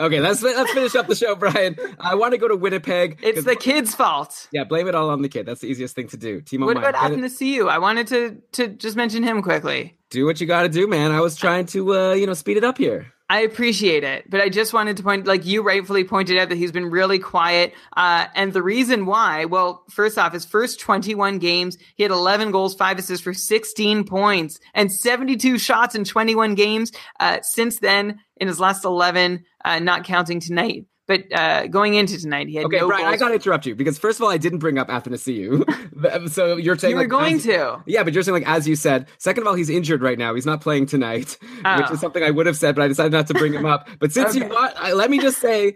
okay, let's let's finish up the show, Brian. I want to go to Winnipeg. It's the kid's fault. Yeah, blame it all on the kid. That's the easiest thing to do. Timo what about happened to see you? I wanted to to just mention him quickly. Do what you got to do, man. I was trying to uh, you know speed it up here. I appreciate it, but I just wanted to point, like you rightfully pointed out, that he's been really quiet. Uh, and the reason why, well, first off, his first 21 games, he had 11 goals, five assists for 16 points, and 72 shots in 21 games. Uh, since then, in his last 11, uh, not counting tonight, but uh, going into tonight, he had okay. no Brian, goals. I gotta interrupt you because first of all, I didn't bring up Athanasiou. so you're saying You were like, going as- to. Yeah, but you're saying like as you said. Second of all, he's injured right now. He's not playing tonight, which Oh. is something I would have said, but I decided not to bring him up. But since you Okay. want, I, let me just say.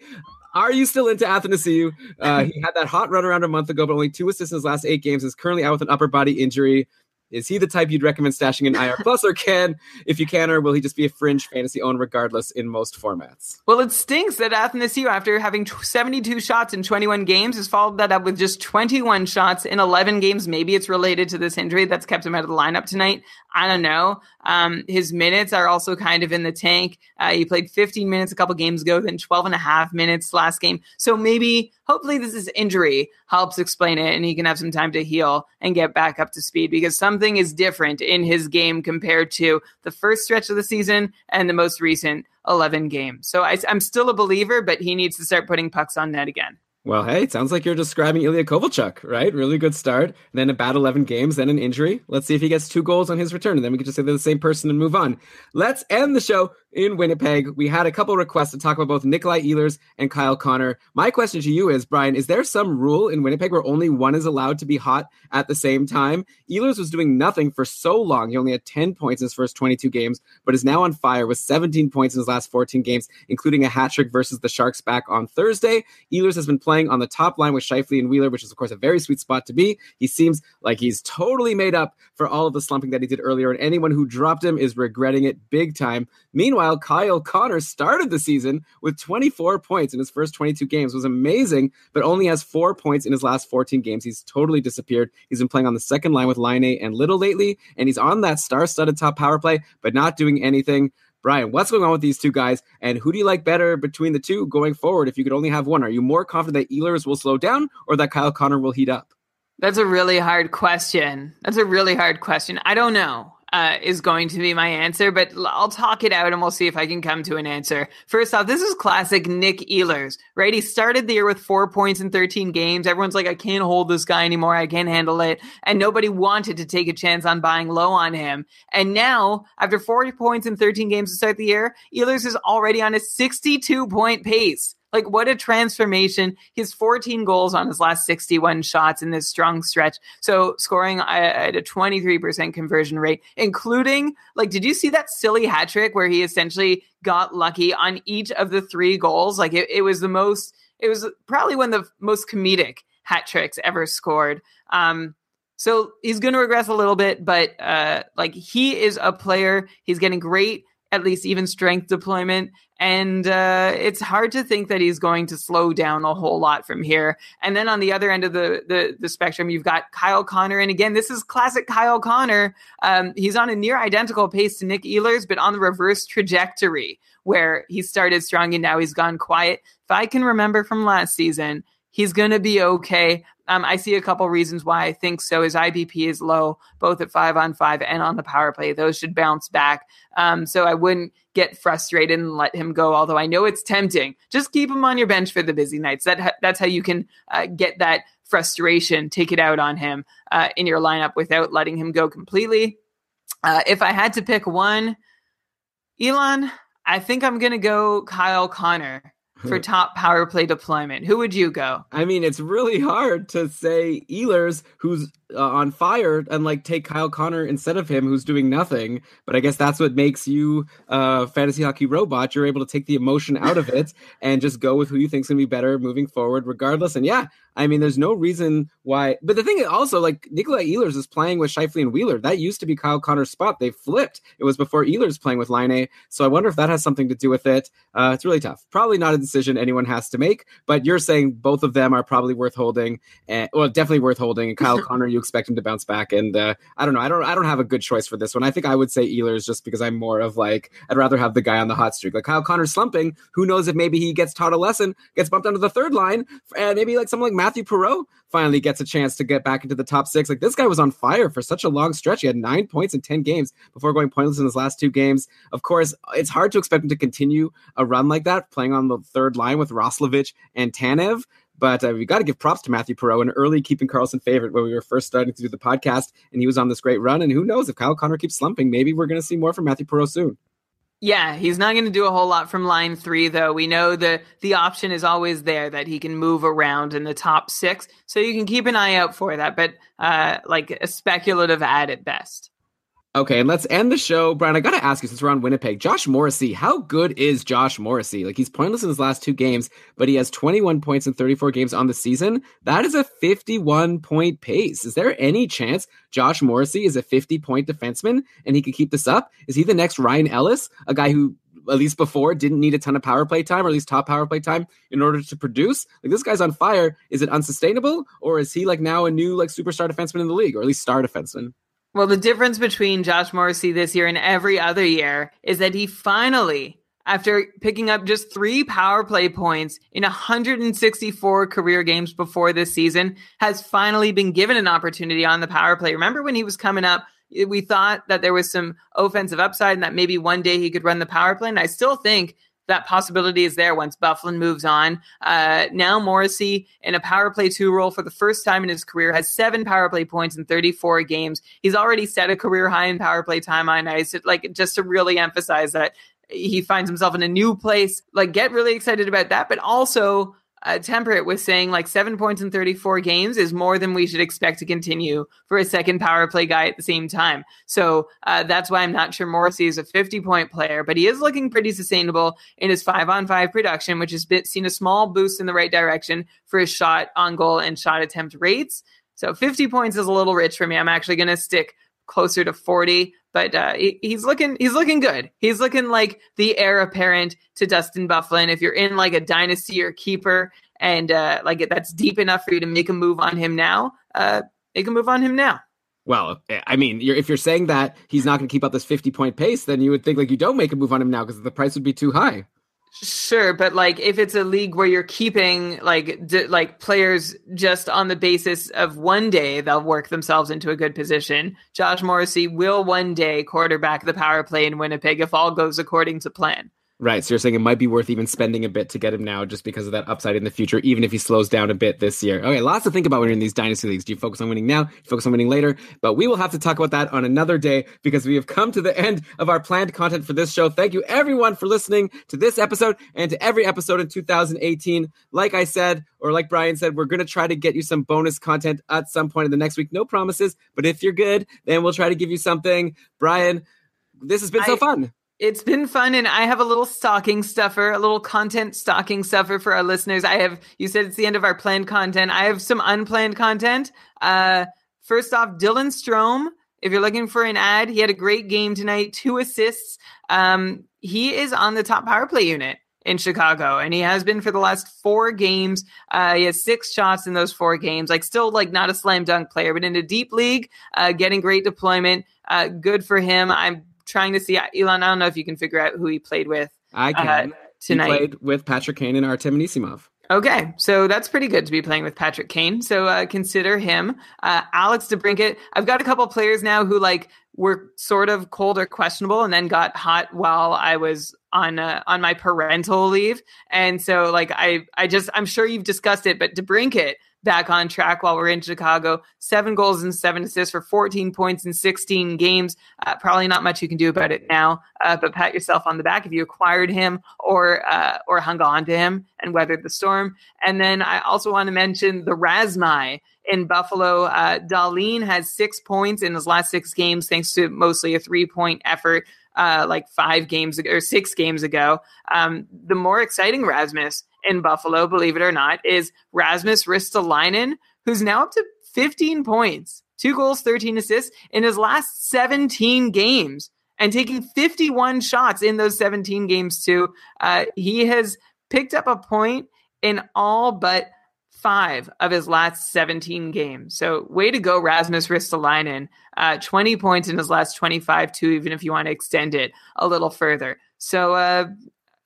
Are you still into Athanasiou? Uh, he had that hot run around a month ago, but only two assists in his last eight games. Is currently out with an upper body injury. Is he the type you'd recommend stashing in IR plus, or can, if you can, or will he just be a fringe fantasy own regardless in most formats? Well, it stinks that Athanasiou, after having 72 shots in 21 games, has followed that up with just 21 shots in 11 games. Maybe it's related to this injury that's kept him out of the lineup tonight. I don't know. Um, his minutes are also kind of in the tank. Uh, he played 15 minutes a couple games ago, then 12 and a half minutes last game. So maybe, hopefully, this is injury helps explain it and he can have some time to heal and get back up to speed because something is different in his game compared to the first stretch of the season and the most recent 11 games. So I, I'm still a believer, but he needs to start putting pucks on net again. Well, hey, it sounds like you're describing Ilya Kovalchuk, right? Really good start. Then a bad 11 games, then an injury. Let's see if he gets two goals on his return, and then we can just say they're the same person and move on. Let's end the show in Winnipeg. We had a couple requests to talk about both Nikolai Ehlers and Kyle Connor. My question to you is, Brian, is there some rule in Winnipeg where only one is allowed to be hot at the same time? Ehlers was doing nothing for so long. He only had 10 points in his first 22 games, but is now on fire with 17 points in his last 14 games, including a hat trick versus the Sharks back on Thursday. Ehlers has been playing on the top line with Scheifele and Wheeler, which is, of course, a very sweet spot to be. He seems like he's totally made up for all of the slumping that he did earlier, and anyone who dropped him is regretting it big time. Meanwhile, Kyle Connor started the season with 24 points in his first 22 games. Was amazing, but only has four points in his last 14 games. He's totally disappeared. He's been playing on the second line with Laine and Little lately, and he's on that star-studded top power play, but not doing anything. Brian, what's going on with these two guys, and who do you like better between the two going forward? If you could only have one, are you more confident that Ehlers will slow down or that Kyle Connor will heat up? That's a really hard question. That's a really hard question. I don't know. Uh, is going to be my answer, but I'll talk it out and we'll see if I can come to an answer. First off, this is classic Nick Ehlers, right? He started the year with four points in 13 games. Everyone's like, I can't hold this guy anymore. I can't handle it. And nobody wanted to take a chance on buying low on him. And now, after 40 points in 13 games to start the year, Ehlers is already on a 62 point pace. Like, what a transformation. He has 14 goals on his last 61 shots in this strong stretch. So, scoring at a 23% conversion rate, including, like, did you see that silly hat trick where he essentially got lucky on each of the three goals? Like, it, it was the most, it was probably one of the most comedic hat tricks ever scored. Um, so he's going to regress a little bit, but uh, like he is a player. He's getting great at least even strength deployment. And uh, it's hard to think that he's going to slow down a whole lot from here. And then on the other end of the, the, the spectrum, you've got Kyle Connor. And again, this is classic Kyle Connor. Um, he's on a near identical pace to Nick Ehlers, but on the reverse trajectory where he started strong and now he's gone quiet. If I can remember from last season, he's going to be okay. Um, I see a couple reasons why I think so. His IPP is low, both at five on five and on the power play. Those should bounce back. Um, so I wouldn't get frustrated and let him go. Although I know it's tempting, just keep him on your bench for the busy nights. That that's how you can uh, get that frustration, take it out on him uh, in your lineup without letting him go completely. Uh, if I had to pick one, Elon, I think I'm going to go Kyle Connor for top power play deployment. Who would you go? I mean, it's really hard to say Ehlers, who's uh, on fire, and like take Kyle Connor instead of him, who's doing nothing. But I guess that's what makes you a uh, fantasy hockey robot. You're able to take the emotion out of it and just go with who you think's gonna be better moving forward, regardless. And yeah, I mean, there's no reason why. But the thing is also, like Nikolai Ehlers is playing with Scheifele and Wheeler. That used to be Kyle Connor's spot. They flipped. It was before Ehlers playing with Laine, So I wonder if that has something to do with it. Uh, it's really tough. Probably not a decision anyone has to make. But you're saying both of them are probably worth holding. And well, definitely worth holding. And Kyle Connor, you expect him to bounce back. And uh, I don't know. I don't. I don't have a good choice for this one. I think I would say Ehlers just because I'm more of like I'd rather have the guy on the hot streak. Like Kyle Connor slumping. Who knows if maybe he gets taught a lesson, gets bumped onto the third line, and maybe like someone like Mathieu Perreault finally gets a chance to get back into the top six. Like this guy was on fire for such a long stretch. He had nine points in 10 games before going pointless in his last two games. Of course, it's hard to expect him to continue a run like that, playing on the third line with Roslovic and Tanev. But uh, we got to give props to Mathieu Perreault, an early keeping Karlsson favorite when we were first starting to do the podcast, and he was on this great run. And who knows if Kyle Connor keeps slumping, maybe we're going to see more from Mathieu Perreault soon. Yeah, he's not going to do a whole lot from line three, though. We know the the option is always there that he can move around in the top six, so you can keep an eye out for that. But uh, like a speculative ad at best. Okay, and let's end the show. Brian, I got to ask you since we're on Winnipeg, Josh Morrissey, how good is Josh Morrissey? Like, he's pointless in his last two games, but he has 21 points in 34 games on the season. That is a 51 point pace. Is there any chance Josh Morrissey is a 50 point defenseman and he could keep this up? Is he the next Ryan Ellis, a guy who at least before didn't need a ton of power play time or at least top power play time in order to produce like this guy's on fire is it unsustainable or is he like now a new like superstar defenseman in the league or at least star defenseman Well, the difference between Josh Morrissey this year and every other year is that he finally, after picking up just three power play points in 164 career games before this season, has finally been given an opportunity on the power play. Remember when he was coming up? We thought that there was some offensive upside and that maybe one day he could run the power play. And I still think that possibility is there once Byfuglien moves on. Uh, now Morrissey in a power play two role for the first time in his career has seven power play points in 34 games. He's already set a career high in power play time on ice. Like just to really emphasize that he finds himself in a new place. Like get really excited about that, but also uh, temper it with saying like seven points in 34 games is more than we should expect to continue for a second power play guy at the same time. So uh, that's why I'm not sure Morrissey is a 50 point player, but he is looking pretty sustainable in his five on five production, which has been, seen a small boost in the right direction for his shot on goal and shot attempt rates. So 50 points is a little rich for me. I'm actually going to stick closer to 40 but uh, he, he's looking he's looking good. He's looking like the heir apparent to dustin Byfuglien. If you're in like a dynasty or keeper and uh, like that's deep enough for you to make a move on him now uh, make a move on him now. Well i mean you're, if you're saying that he's not going to keep up this 50 point pace then you would think like you don't make a move on him now because the price would be too high Sure, but like if it's a league where you're keeping like d- like players just on the basis of one day they'll work themselves into a good position, Josh Morrissey will one day quarterback the power play in Winnipeg if all goes according to plan. Right. So you're saying it might be worth even spending a bit to get him now just because of that upside in the future, even if he slows down a bit this year. Okay, lots to think about when you're in these dynasty leagues. Do you focus on winning now? Do you focus on winning later? But we will have to talk about that on another day because we have come to the end of our planned content for this show. Thank you everyone for listening to this episode and to every episode in 2018. Like I said, or like Brian said, we're going to try to get you some bonus content at some point in the next week. No promises, but if you're good, then we'll try to give you something. Brian, this has been so fun. It's been fun, and I have a little stocking stuffer, a little content stocking stuffer for our listeners. I have, you said it's the end of our planned content. I have some unplanned content. Uh, first off, Dylan Strome. If you're looking for an ad, he had a great game tonight, two assists. Um, he is on the top power play unit in Chicago, and he has been for the last four games. Uh, he has six shots in those four games. Like, still like not a slam dunk player, but in a deep league, uh, getting great deployment. Uh, good for him. I'm trying to see Elon. I don't know if you can figure out who he played with I uh, can. tonight. He played with Patrick Kane and Artem Anisimov. Okay, so that's pretty good to be playing with Patrick Kane. So uh, consider him. Uh, Alex DeBrincat. I've got a couple players now who like were sort of cold or questionable, and then got hot while I was on uh, on my parental leave. And so like I I just I'm sure you've discussed it, but DeBrincat back on track while we're in Chicago. Seven goals and seven assists for 14 points in 16 games. Uh, probably not much you can do about it now, uh, but pat yourself on the back if you acquired him or uh, or hung on to him and weathered the storm. And then I also want to mention the Razmai in Buffalo. Uh, Dahlin has six points in his last six games, thanks to mostly a three point effort. Uh, like five games ago, or six games ago. Um, the more exciting Rasmus in Buffalo, believe it or not, is Rasmus Ristolainen, who's now up to 15 points, two goals, 13 assists in his last 17 games, and taking 51 shots in those 17 games, too. Uh, he has picked up a point in all but five of his last 17 games. So, way to go, Rasmus Ristolainen. Uh, 20 points in his last 25, too, even if you want to extend it a little further. So, uh,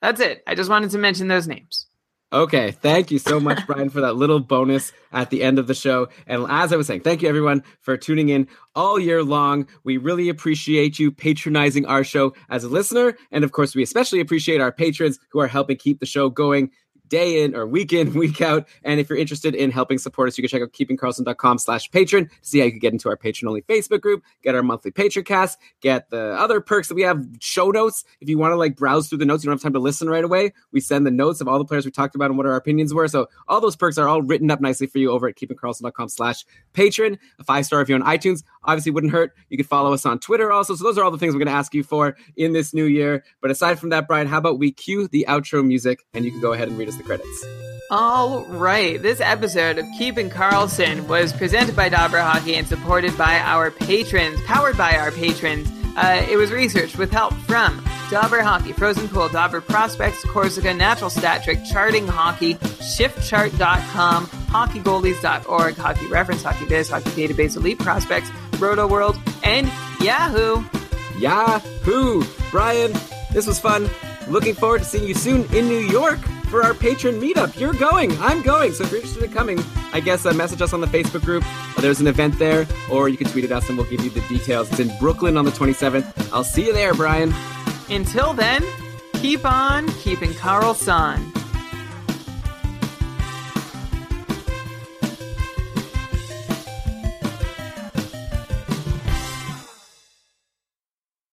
that's it. I just wanted to mention those names. Okay, thank you so much, Brian, for that little bonus at the end of the show. And as I was saying, thank you everyone for tuning in all year long. We really appreciate you patronizing our show as a listener. And of course, we especially appreciate our patrons who are helping keep the show going. Day in or week in, week out. And if you're interested in helping support us, you can check out keepingkarlsson.com slash patron to see how you can get into our patron only Facebook group, get our monthly patron cast, get the other perks that we have, show notes. If you want to like browse through the notes, you don't have time to listen right away. We send the notes of all the players we talked about and what our opinions were. So all those perks are all written up nicely for you over at keepingkarlsson.com slash patron. A five star review on iTunes obviously wouldn't hurt. You could follow us on Twitter also. So those are all the things we're going to ask you for in this new year. But aside from that, Brian, how about we cue the outro music and you can go ahead and read us the credits. All right. This episode of Keeping Karlsson was presented by Dobber Hockey and supported by our patrons, powered by our patrons. Uh, it was researched with help from Dobber Hockey, Frozen Pool, Dobber Prospects, Corsica, Natural Stat Trick, Charting Hockey, ShiftChart.com, HockeyGoldies.org, Hockey Reference, HockeyViz, Hockey Database, Elite Prospects, Roto World, and Yahoo! Yahoo! Brian, this was fun. Looking forward to seeing you soon in New York for our patron meetup. You're going, I'm going. So if you're interested in coming, I guess uh, message us on the Facebook group. There's an event there, or you can tweet at us and we'll give you the details. It's in Brooklyn on the 27th. I'll see you there, Brian. Until then, keep on keeping Karlsson.